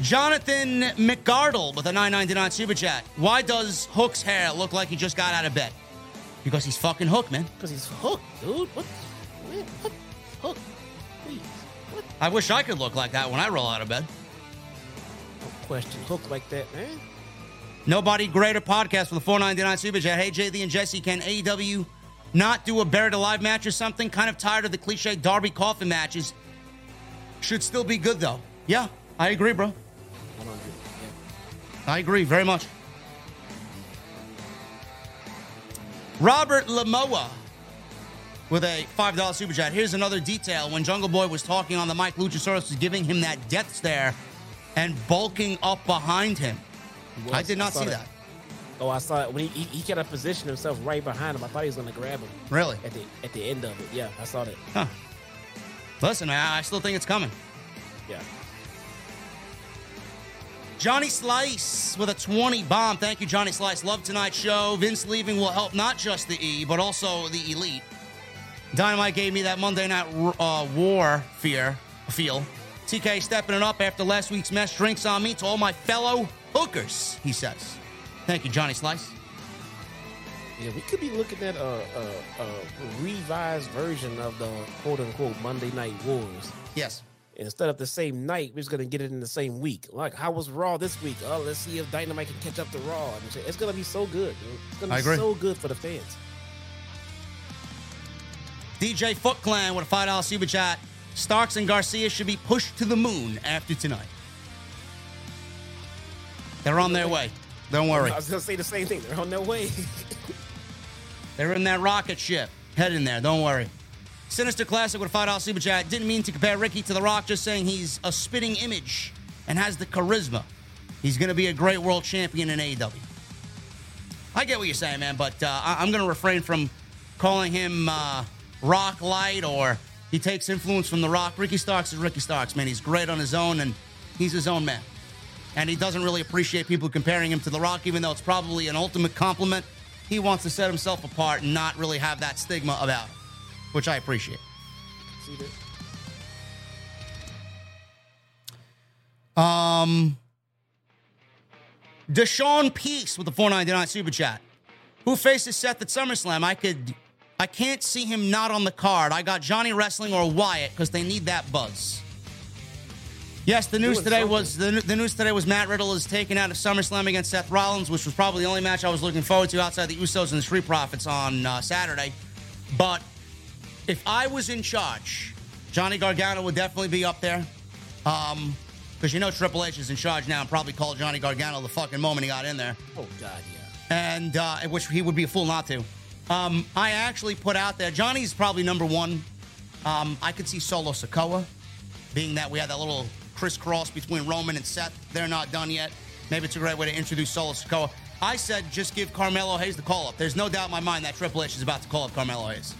Jonathan McGardle with a 999 super chat. Why does Hook's hair look like he just got out of bed? Because he's fucking Hook, man. Because he's hooked, dude. What? Man, hook. Hook. Please. What? I wish I could look like that when I roll out of bed. Question hook like that, man. Nobody greater podcast with a 499 super chat. Hey, JD and Jesse, can AEW not do a buried alive match or something? Kind of tired of the cliche Darby coffin matches. Should still be good, though. Yeah, I agree, bro. I agree very much. Robert Lamoa with a $5 super chat. Here's another detail. When Jungle Boy was talking on the mic, Luchasaurus was giving him that death stare and bulking up behind him. I did not saw see that. Oh, I saw it when he, he, he kind of positioned himself right behind him. I thought he was going to grab him Really? at the at the end of it. Yeah, I saw that. Huh. Listen, I, I still think it's coming. Yeah. Johnny Slice with a 20 bomb. Thank you, Johnny Slice. Love tonight's show. Vince leaving will help not just the E, but also the Elite. Dynamite gave me that Monday Night uh, War fear, feel. TK stepping it up after last week's mess. Drinks on me to all my fellow hookers, he says. Thank you, Johnny Slice. Yeah, we could be looking at a, a, a revised version of the quote unquote Monday Night Wars. Yes. Instead of the same night, we're just gonna get it in the same week. Like, how was Raw this week? Oh, let's see if Dynamite can catch up to Raw. It's gonna be so good. It's gonna I be agree. so good for the fans. DJ Foot Clan with a $5 super chat. Starks and Garcia should be pushed to the moon after tonight. They're on their way. Don't worry. I was gonna say the same thing. They're on their way. (laughs) They're in that rocket ship. Heading there. Don't worry. Sinister Classic with a $5 super chat. Didn't mean to compare Ricky to The Rock, just saying he's a spitting image and has the charisma. He's going to be a great world champion in AEW. I get what you're saying, man, but uh, I- I'm going to refrain from calling him uh, Rock Light or he takes influence from The Rock. Ricky Starks is Ricky Starks, man. He's great on his own and he's his own man. And he doesn't really appreciate people comparing him to The Rock, even though it's probably an ultimate compliment. He wants to set himself apart and not really have that stigma about him, which I appreciate. Um, Deshaun Peace with the 499 super chat. Who faces Seth at SummerSlam? I could, I can't see him not on the card. I got Johnny Wrestling or Wyatt because they need that buzz. Yes, the news today something. was the, the news today was Matt Riddle is taken out of SummerSlam against Seth Rollins, which was probably the only match I was looking forward to outside the Usos and the Street Profits on uh, Saturday. But if I was in charge, Johnny Gargano would definitely be up there. Um, because you know Triple H is in charge now and probably called Johnny Gargano the fucking moment he got in there, Oh God, yeah. and uh, which he would be a fool not to. Um, I actually put out there Johnny's probably number one. Um, I could see Solo Sikoa, being that we had that little crisscross between Roman and Seth. They're not done yet. Maybe it's a great way to introduce Solo Sikoa. I said just give Carmelo Hayes the call up. There's no doubt in my mind that Triple H is about to call up Carmelo Hayes.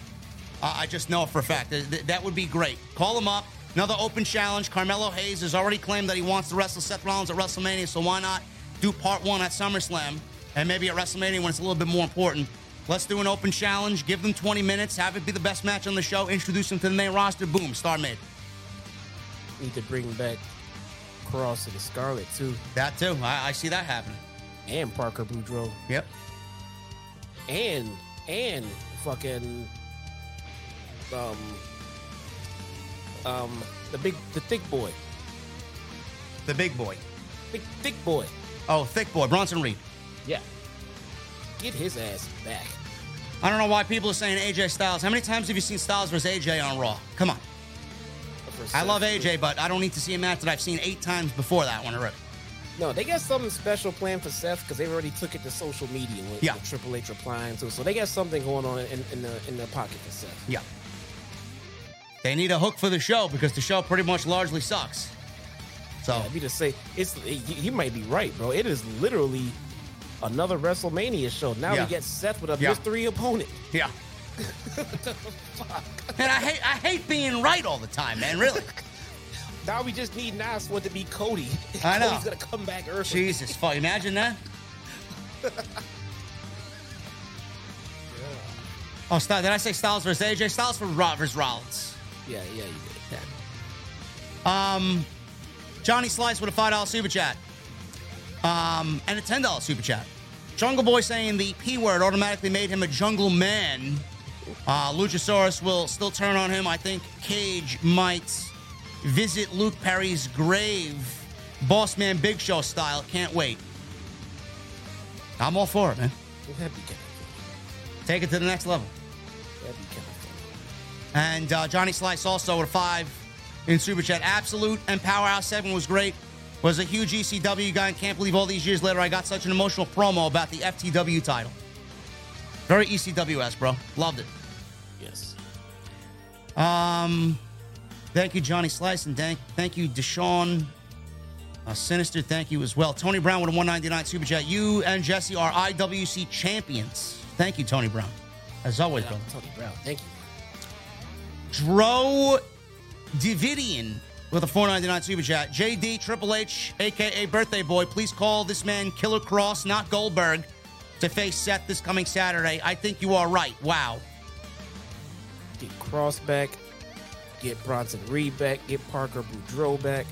I just know for a fact that, that that would be great. Call him up. Another open challenge. Carmelo Hayes has already claimed that he wants to wrestle Seth Rollins at WrestleMania, so why not do part one at SummerSlam and maybe at WrestleMania when it's a little bit more important? Let's do an open challenge. Give them 20 minutes. Have it be the best match on the show. Introduce them to the main roster. Boom. Star made. Need to bring back Kross and Scarlett too, That too. I, I see that happening. and Parker Boudreaux, Yep. and and fucking um um the big the thick boy, The big boy. big thick boy. Oh, thick boy. Bronson Reed. Yeah, get his ass back. I don't know why people are saying AJ Styles. How many times have you seen Styles versus AJ on Raw? Come on. For I love. AJ, but I don't need to see a match that I've seen eight times before that one already. No, they got something special planned for Seth because they already took it to social media with, Yeah. with Triple H replying to. So they got something going on in, in the in their pocket for Seth. Yeah. They need a hook for the show because the show pretty much largely sucks. So, I mean to say it's you, you might be right, bro. It is literally another WrestleMania show. Now Yeah. we get Seth with a Yeah. mystery opponent. yeah. And I hate I hate being right all the time, man. Really. (laughs) Now we just need Nas for it to be Cody. I know. He's gonna come back early. Jesus, fuck! Imagine that. (laughs) Oh, Styles, did I say Styles versus AJ? Styles for versus Rollins. Yeah, yeah, you did. Um, Johnny Slice with a five dollar super chat. Um, and a ten dollar super chat. Jungle Boy saying the p word automatically made him a jungle man. Uh, Luchasaurus will still turn on him. I think Cage might visit Luke Perry's grave, Boss Man Big Show style. Can't wait. I'm all for it, man. That'd be kind of Take it to the next level. That'd be kind of fun. And uh, Johnny Slice also with a five in Super Chat. Absolute and Powerhouse 7 was great. Was a huge ECW guy and can't believe all these years later I got such an emotional promo about the FTW title. Very ECW esque, bro. Loved it. Yes. Um, thank you, Johnny Slice, and thank, thank you, Deshaun A sinister thank you as well. Tony Brown with a 199 super chat. You and Jesse are IWC champions. Thank you, Tony Brown. As always, brother. Tony Brown, thank you. Dro Davidian with a 499 super chat. JD Triple H, aka Birthday Boy, please call this man Killer Kross, not Goldberg, to face Seth this coming Saturday. I think you are right. Wow. Get Kross back, get Bronson Reed back, get Parker Boudreaux back.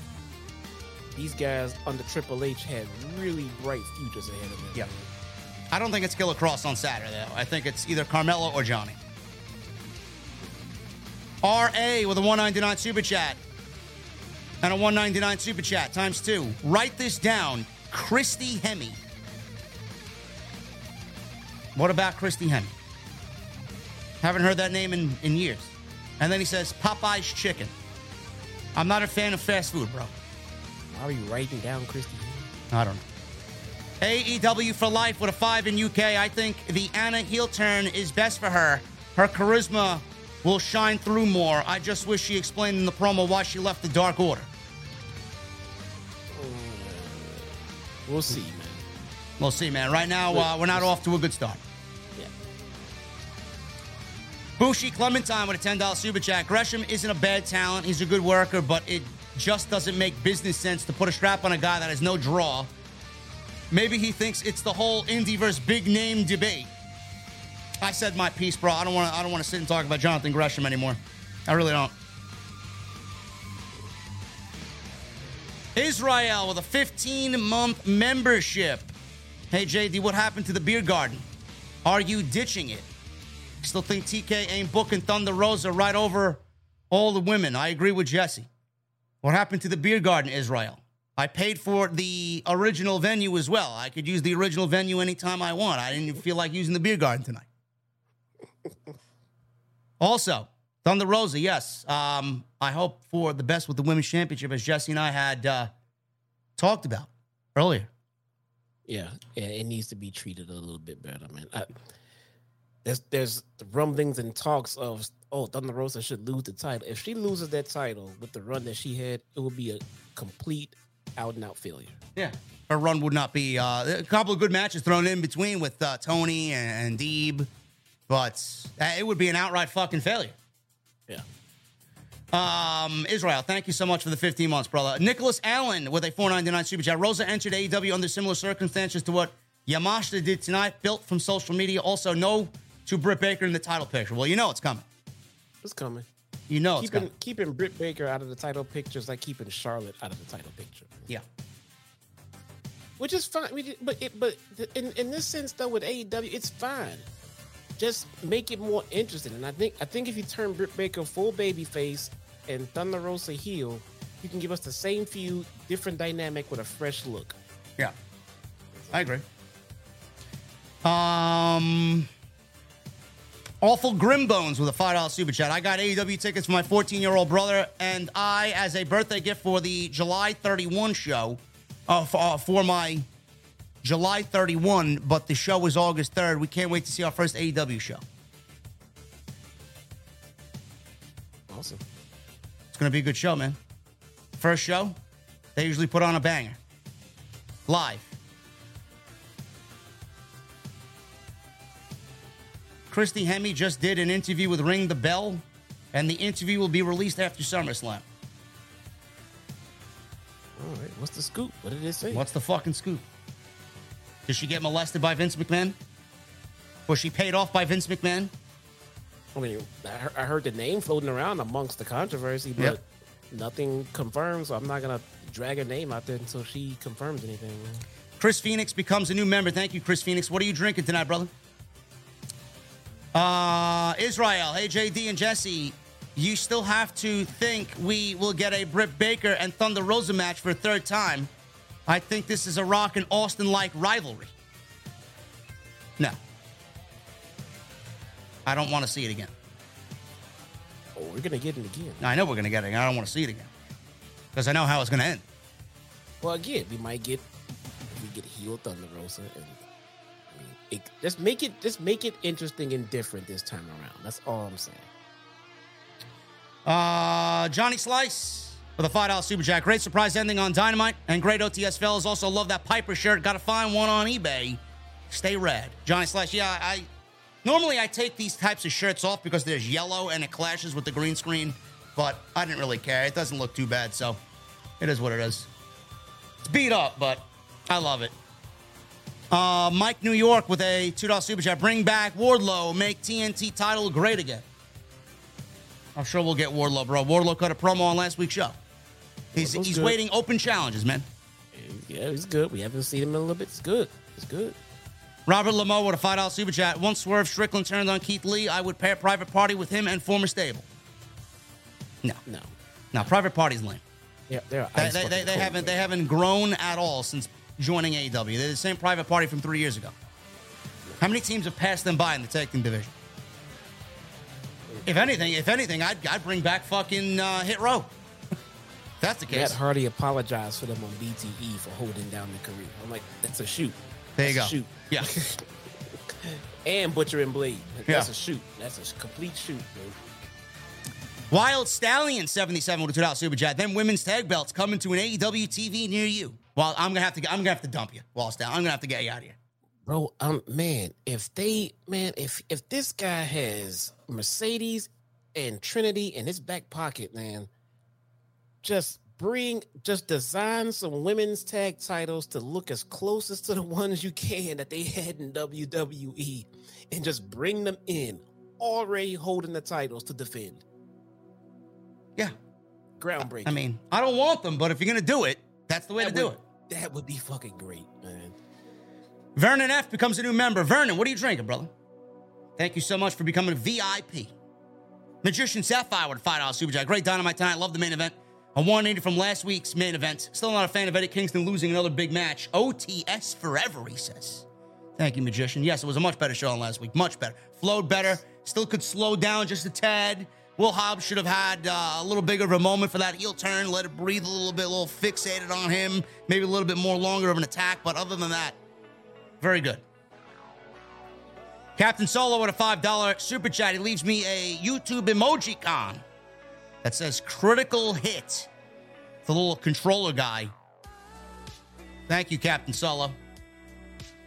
These guys under Triple H had really bright futures ahead of them. Yeah. I don't think it's Killer Kross on Saturday, though. I think it's either Carmelo or Johnny. RA with a 199 super chat. And a 199 super chat times two. Write this down. Christy Hemme. What about Christy Hemme? Haven't heard that name in, in years. And then he says, Popeye's chicken. I'm not a fan of fast food, bro. Why are you writing down Christy? I don't know. AEW for life with a five in UK. I think the Anna heel turn is best for her. Her charisma will shine through more. I just wish she explained in the promo why she left the Dark Order. We'll see, man. We'll see, man. Right now, uh, we're not off to a good start. Yeah. Bushi Clementine with a $10 super chat. Gresham isn't a bad talent. He's a good worker, but it just doesn't make business sense to put a strap on a guy that has no draw. Maybe he thinks it's the whole indie versus big name debate. I said my piece, bro. I don't want to. I don't want to sit and talk about Jonathan Gresham anymore. I really don't. Israel with a 15 month membership. Hey JD, what happened to the beer garden? Are you ditching it? Still think TK ain't booking Thunder Rosa right over all the women. I agree with Jesse. What happened to the beer garden, Israel? I paid for the original venue as well. I could use the original venue anytime I want. I didn't feel like using the beer garden tonight. also, Thunder Rosa, yes. Um, I hope for the best with the women's championship, as Jesse and I had uh, talked about earlier. Yeah, yeah, it needs to be treated a little bit better, man. I, there's there's the rumblings and talks of oh Thunder Rosa should lose the title. If she loses that title with the run that she had, it would be a complete out and out failure. Yeah. Her run would not be uh, a couple of good matches thrown in between with uh, Tony and, and Deeb, but uh, it would be an outright fucking failure. Yeah. Um, Israel, thank you so much for the 15 months, brother. Nicholas Allen with a 499 super chat. Rosa entered AEW under similar circumstances to what Yamashita did tonight, built from social media. Also, no to Britt Baker in the title picture. Well, you know it's coming. It's coming. You know it's keeping coming. keeping Britt Baker out of the title picture is like keeping Charlotte out of the title picture. Yeah. which is fine. We- But it, but in in this sense though, with AEW, it's fine. Just make it more interesting. And I think I think if you turn Britt Baker full baby face and Thunder Rosa heel, you can give us the same feud, different dynamic with a fresh look. Yeah. I agree. Um, Awful Grimbones with a $5 super chat. I got AEW tickets for my 14 year old brother and I as a birthday gift for the July 31 show uh, for, uh, for my July 31, but the show is August 3rd. We can't wait to see our first AEW show. Awesome. It's going to be a good show, man. First show, they usually put on a banger. Live. Christy Hemme just did an interview with Ring the Bell, and the interview will be released after SummerSlam. All right. What's the scoop? What did it say? What's the fucking scoop? Did she get molested by Vince McMahon? Was she paid off by Vince McMahon? I mean, I heard, the name floating around amongst the controversy, but Yep. nothing confirmed. So I'm not gonna drag her name out there until she confirms anything. man. Chris Phoenix becomes a new member. Thank you, Chris Phoenix. What are you drinking tonight, brother? Uh, Israel. Hey, JD and Jesse. You still have to think we will get a Britt Baker and Thunder Rosa match for a third time. I think this is a Rock and Austin like rivalry. No. I don't want to see it again. Oh, we're gonna get it again. I know we're going to get it. I don't want to see it again. Because I know how it's going to end. Well, again, we might get we get heel Thunder Rosa, and I mean, it, just make it just make it interesting and different this time around. That's all I'm saying. Uh, Johnny Slice for the $5 Super jack. Great surprise ending on Dynamite and great OTS fellas. Also love that Piper shirt. Got to find one on eBay. Stay red. Johnny Slice. yeah, I normally I take these types of shirts off because there's yellow and it clashes with the green screen, but I didn't really care. It doesn't look too bad, so it is what it is. It's beat up, but I love it. Uh, Mike New York with a $2 super chat. Bring back Wardlow. Make TNT title great again. I'm sure we'll get Wardlow, bro. Wardlow cut a promo on last week's show. He's, Wardlow's he's good. waiting open challenges, man. Yeah, he's good. We haven't seen him in a little bit. It's good. It's good. Robert Lamo with a $5 super chat. Once Swerve Strickland turned on Keith Lee, I would pair Private Party with him and former stable. No. No. No, Private Party's lame. Yeah, they're They, they, they, they haven't they haven't grown at all since joining AEW. They're the same Private Party from three years ago. How many teams have passed them by in the tag team division? If anything, if anything, I'd, I'd bring back fucking uh, Hit Row. (laughs) That's the case. Matt. Hardy apologized for them on BTE for holding down the career. I'm like, that's a shoot. There you go. Shoot. Yeah. (laughs) And Butcher and Blade. That's Yeah. a shoot. That's a complete shoot, bro. Wild Stallion 77 with a $2 super chat. Then women's tag belts coming to an AEW TV near you. Well, I'm gonna have to I'm gonna have to dump you, Wild Stallion. I'm gonna have to get you out of here. Bro, um, man, if they, man, if if this guy has Mercedes and Trinity in his back pocket, man, just bring, just design some women's tag titles to look as closest to the (laughs) ones you can that they had in WWE, and just bring them in, already holding the titles to defend. Yeah. Groundbreaking. I mean, I don't want them, but if you're gonna do it, that's the way to that do it. That would be fucking great, man. Vernon F becomes a new member. Vernon, what are you drinking, brother? Thank you so much for becoming a VIP. Magician Sapphire with a $5 super chat. Great dynamite tonight. I love the main event. A 180 from last week's main event. Still not a fan of Eddie Kingston losing another big match. OTS forever, he says. Thank you, Magician. Yes, it was a much better show than last week. Much better. Flowed better. Still could slow down just a tad. Will Hobbs should have had uh, a little bigger of a moment for that heel turn. Let it breathe a little bit, a little fixated on him. Maybe a little bit more longer of an attack. But other than that, very good. Captain Solo with a $5 super chat. He leaves me a YouTube emoji con that says critical hit. The little controller guy. Thank you, Captain Solo.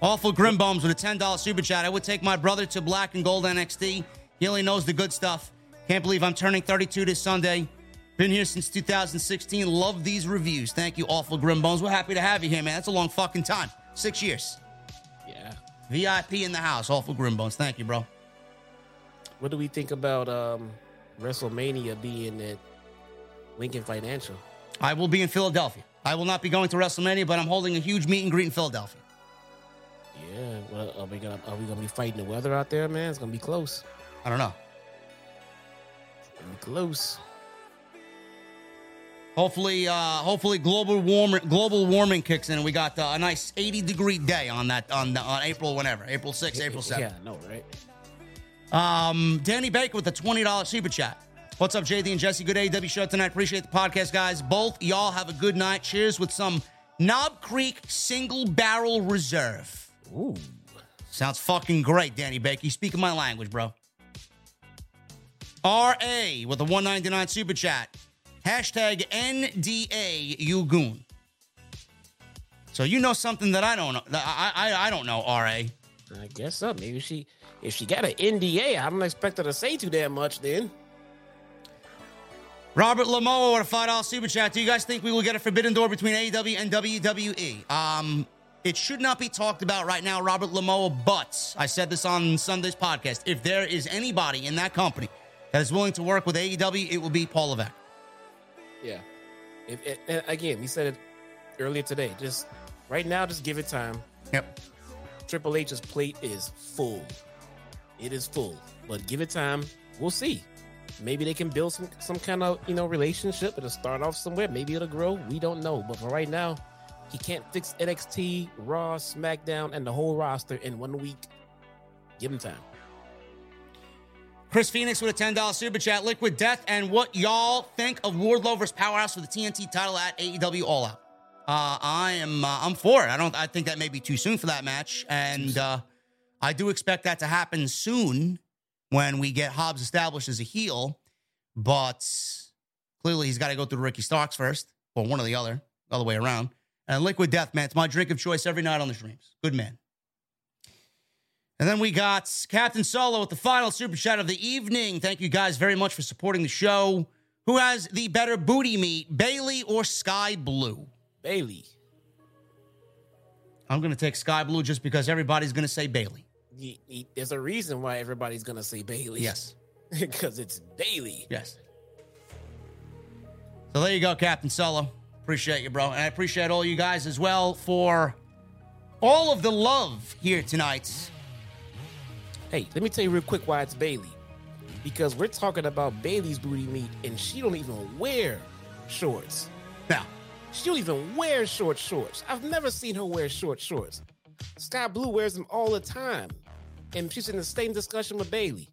Awful Grimbones with a $10 super chat. I would take my brother to Black and Gold NXT. He only knows the good stuff. Can't believe I'm turning 32 this Sunday. Been here since 2016. Love these reviews. Thank you, Awful Grimbones. We're happy to have you here, man. That's a long fucking time. Six years. Yeah. VIP in the house. Awful Grimbones. Thank you, bro. What do we think about um WrestleMania being at Lincoln Financial? I will be in Philadelphia. I will not be going to WrestleMania, but I'm holding a huge meet and greet in Philadelphia. Yeah, well, are we gonna are we gonna be fighting the weather out there, man? It's gonna be close. I don't know. It's gonna be close. Hopefully, uh, hopefully global warming global warming kicks in. and We got uh, a nice 80 degree day on that on on April whenever April 6th, April 7th. Yeah, I know, right? Um, Danny Baker with a twenty dollars super chat. What's up, JD and Jesse? Good AW show tonight. Appreciate the podcast, guys. Both y'all have a good night. Cheers with some Knob Creek single barrel reserve. Ooh. Sounds fucking great, Danny Baker. You speaking my language, bro. RA with a 199 super chat. Hashtag NDA Yugun. So you know something that I don't know. I, I, I don't know, RA. I guess so. Maybe she if she got an NDA, I don't expect her to say too damn much then. Robert Lamoa with a $5 super chat. Do you guys think we will get a forbidden door between AEW and WWE? Um, it should not be talked about right now, Robert Lamoa, but I said this on Sunday's podcast. If there is anybody in that company that is willing to work with AEW, it will be Paul Levesque. Yeah. If, and again, we said it earlier today. Just right now, just give it time. Yep. Triple H's plate is full. It is full, but give it time. We'll see. Maybe they can build some some kind of you know relationship. It'll start off somewhere. Maybe it'll grow. We don't know. But for right now, he can't fix NXT, Raw, SmackDown, and the whole roster in one week. Give him time. Chris Phoenix with a $10 super chat. Liquid Death and what y'all think of Wardlow versus Powerhouse for the TNT title at AEW All Out. Uh, I am uh, I'm for it. I don't I think that may be too soon for that match, and uh, I do expect that to happen soon when we get Hobbs established as a heel. But clearly he's got to go through Ricky Starks first, or one or the other, the other way around. And Liquid Death, man, it's my drink of choice every night on the streams. Good man. And then we got Captain Solo with the final super chat of the evening. Thank you guys very much for supporting the show. Who has the better booty meat, Bayley or Skye Blue? Bayley. I'm going to take Skye Blue just because everybody's going to say Bayley. He- he- there's a reason why everybody's gonna say Bayley. Yes. (laughs) because it's Bayley. Yes. So there you go, Captain Solo. Appreciate you, bro. And I appreciate all you guys as well for all of the love here tonight. Hey, let me tell you real quick why it's Bayley. Because we're talking about Bayley's booty meat, and she don't even wear shorts. Now, She don't even wear short shorts. I've never seen her wear short shorts. Skye Blue wears them all the time, and she's in the same discussion with Bayley.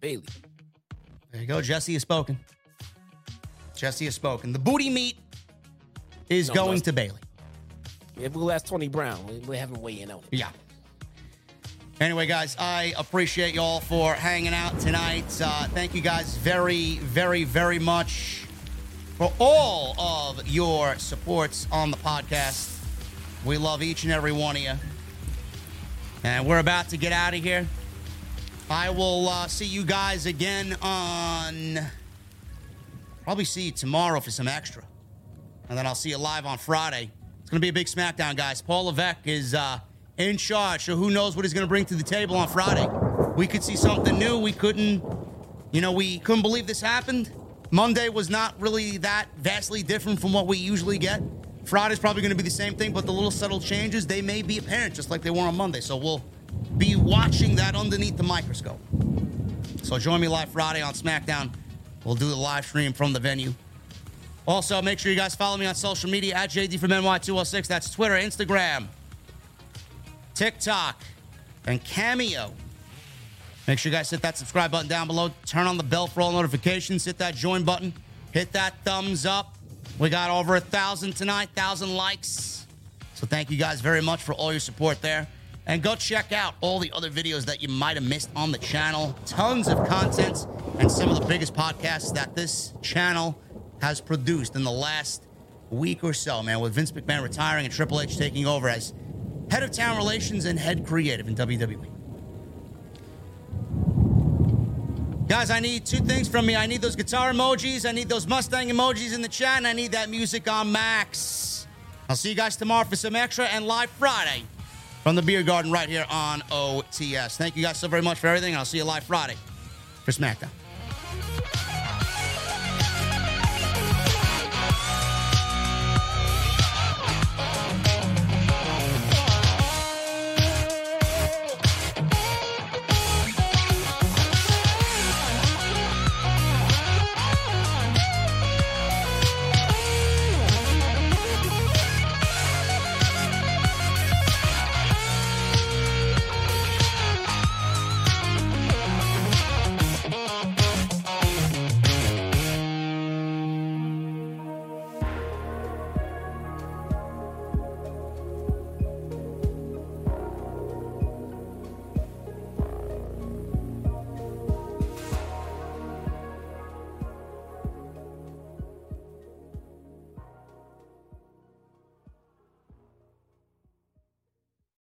Bayley. there you go. Jesse has spoken. Jesse has spoken. The booty meat is No, going to Bayley. If we'll ask Tony Brown, we- we'll have him weigh in on it. Yeah. Anyway, guys, I appreciate y'all for hanging out tonight. Uh, thank you guys very, very, very much for all of your supports on the podcast. We love each and every one of you. And we're about to get out of here. I will uh, see you guys again on. Probably see you tomorrow for some extra. And then I'll see you live on Friday. It's going to be a big SmackDown, guys. Paul Levesque is uh, in charge, so who knows what he's going to bring to the table on Friday. We could see something new. We couldn't, you know, we couldn't believe this happened. Monday was not really that vastly different from what we usually get. Friday's probably going to be the same thing, but the little subtle changes, they may be apparent just like they were on Monday. So we'll be watching that underneath the microscope. So join me live Friday on SmackDown. We'll do the live stream from the venue. Also, make sure you guys follow me on social media at JD from NY206. That's Twitter, Instagram, TikTok, and Cameo. Make sure you guys hit that subscribe button down below. Turn on the bell for all notifications. Hit that join button. Hit that thumbs up. We got over a thousand tonight, thousand likes. So thank you guys very much for all your support there. And go check out all the other videos that you might have missed on the channel. Tons of content and some of the biggest podcasts that this channel has produced in the last week or so, man, with Vince McMahon retiring and Triple H taking over as head of town relations and head creative in WWE. Guys, I need two things from me. I need those guitar emojis, I need those Mustang emojis in the chat, and I need that music on max. I'll see you guys tomorrow for some extra and live Friday from the beer garden right here on OTS. Thank you guys so very much for everything, I'll see you live Friday for SmackDown.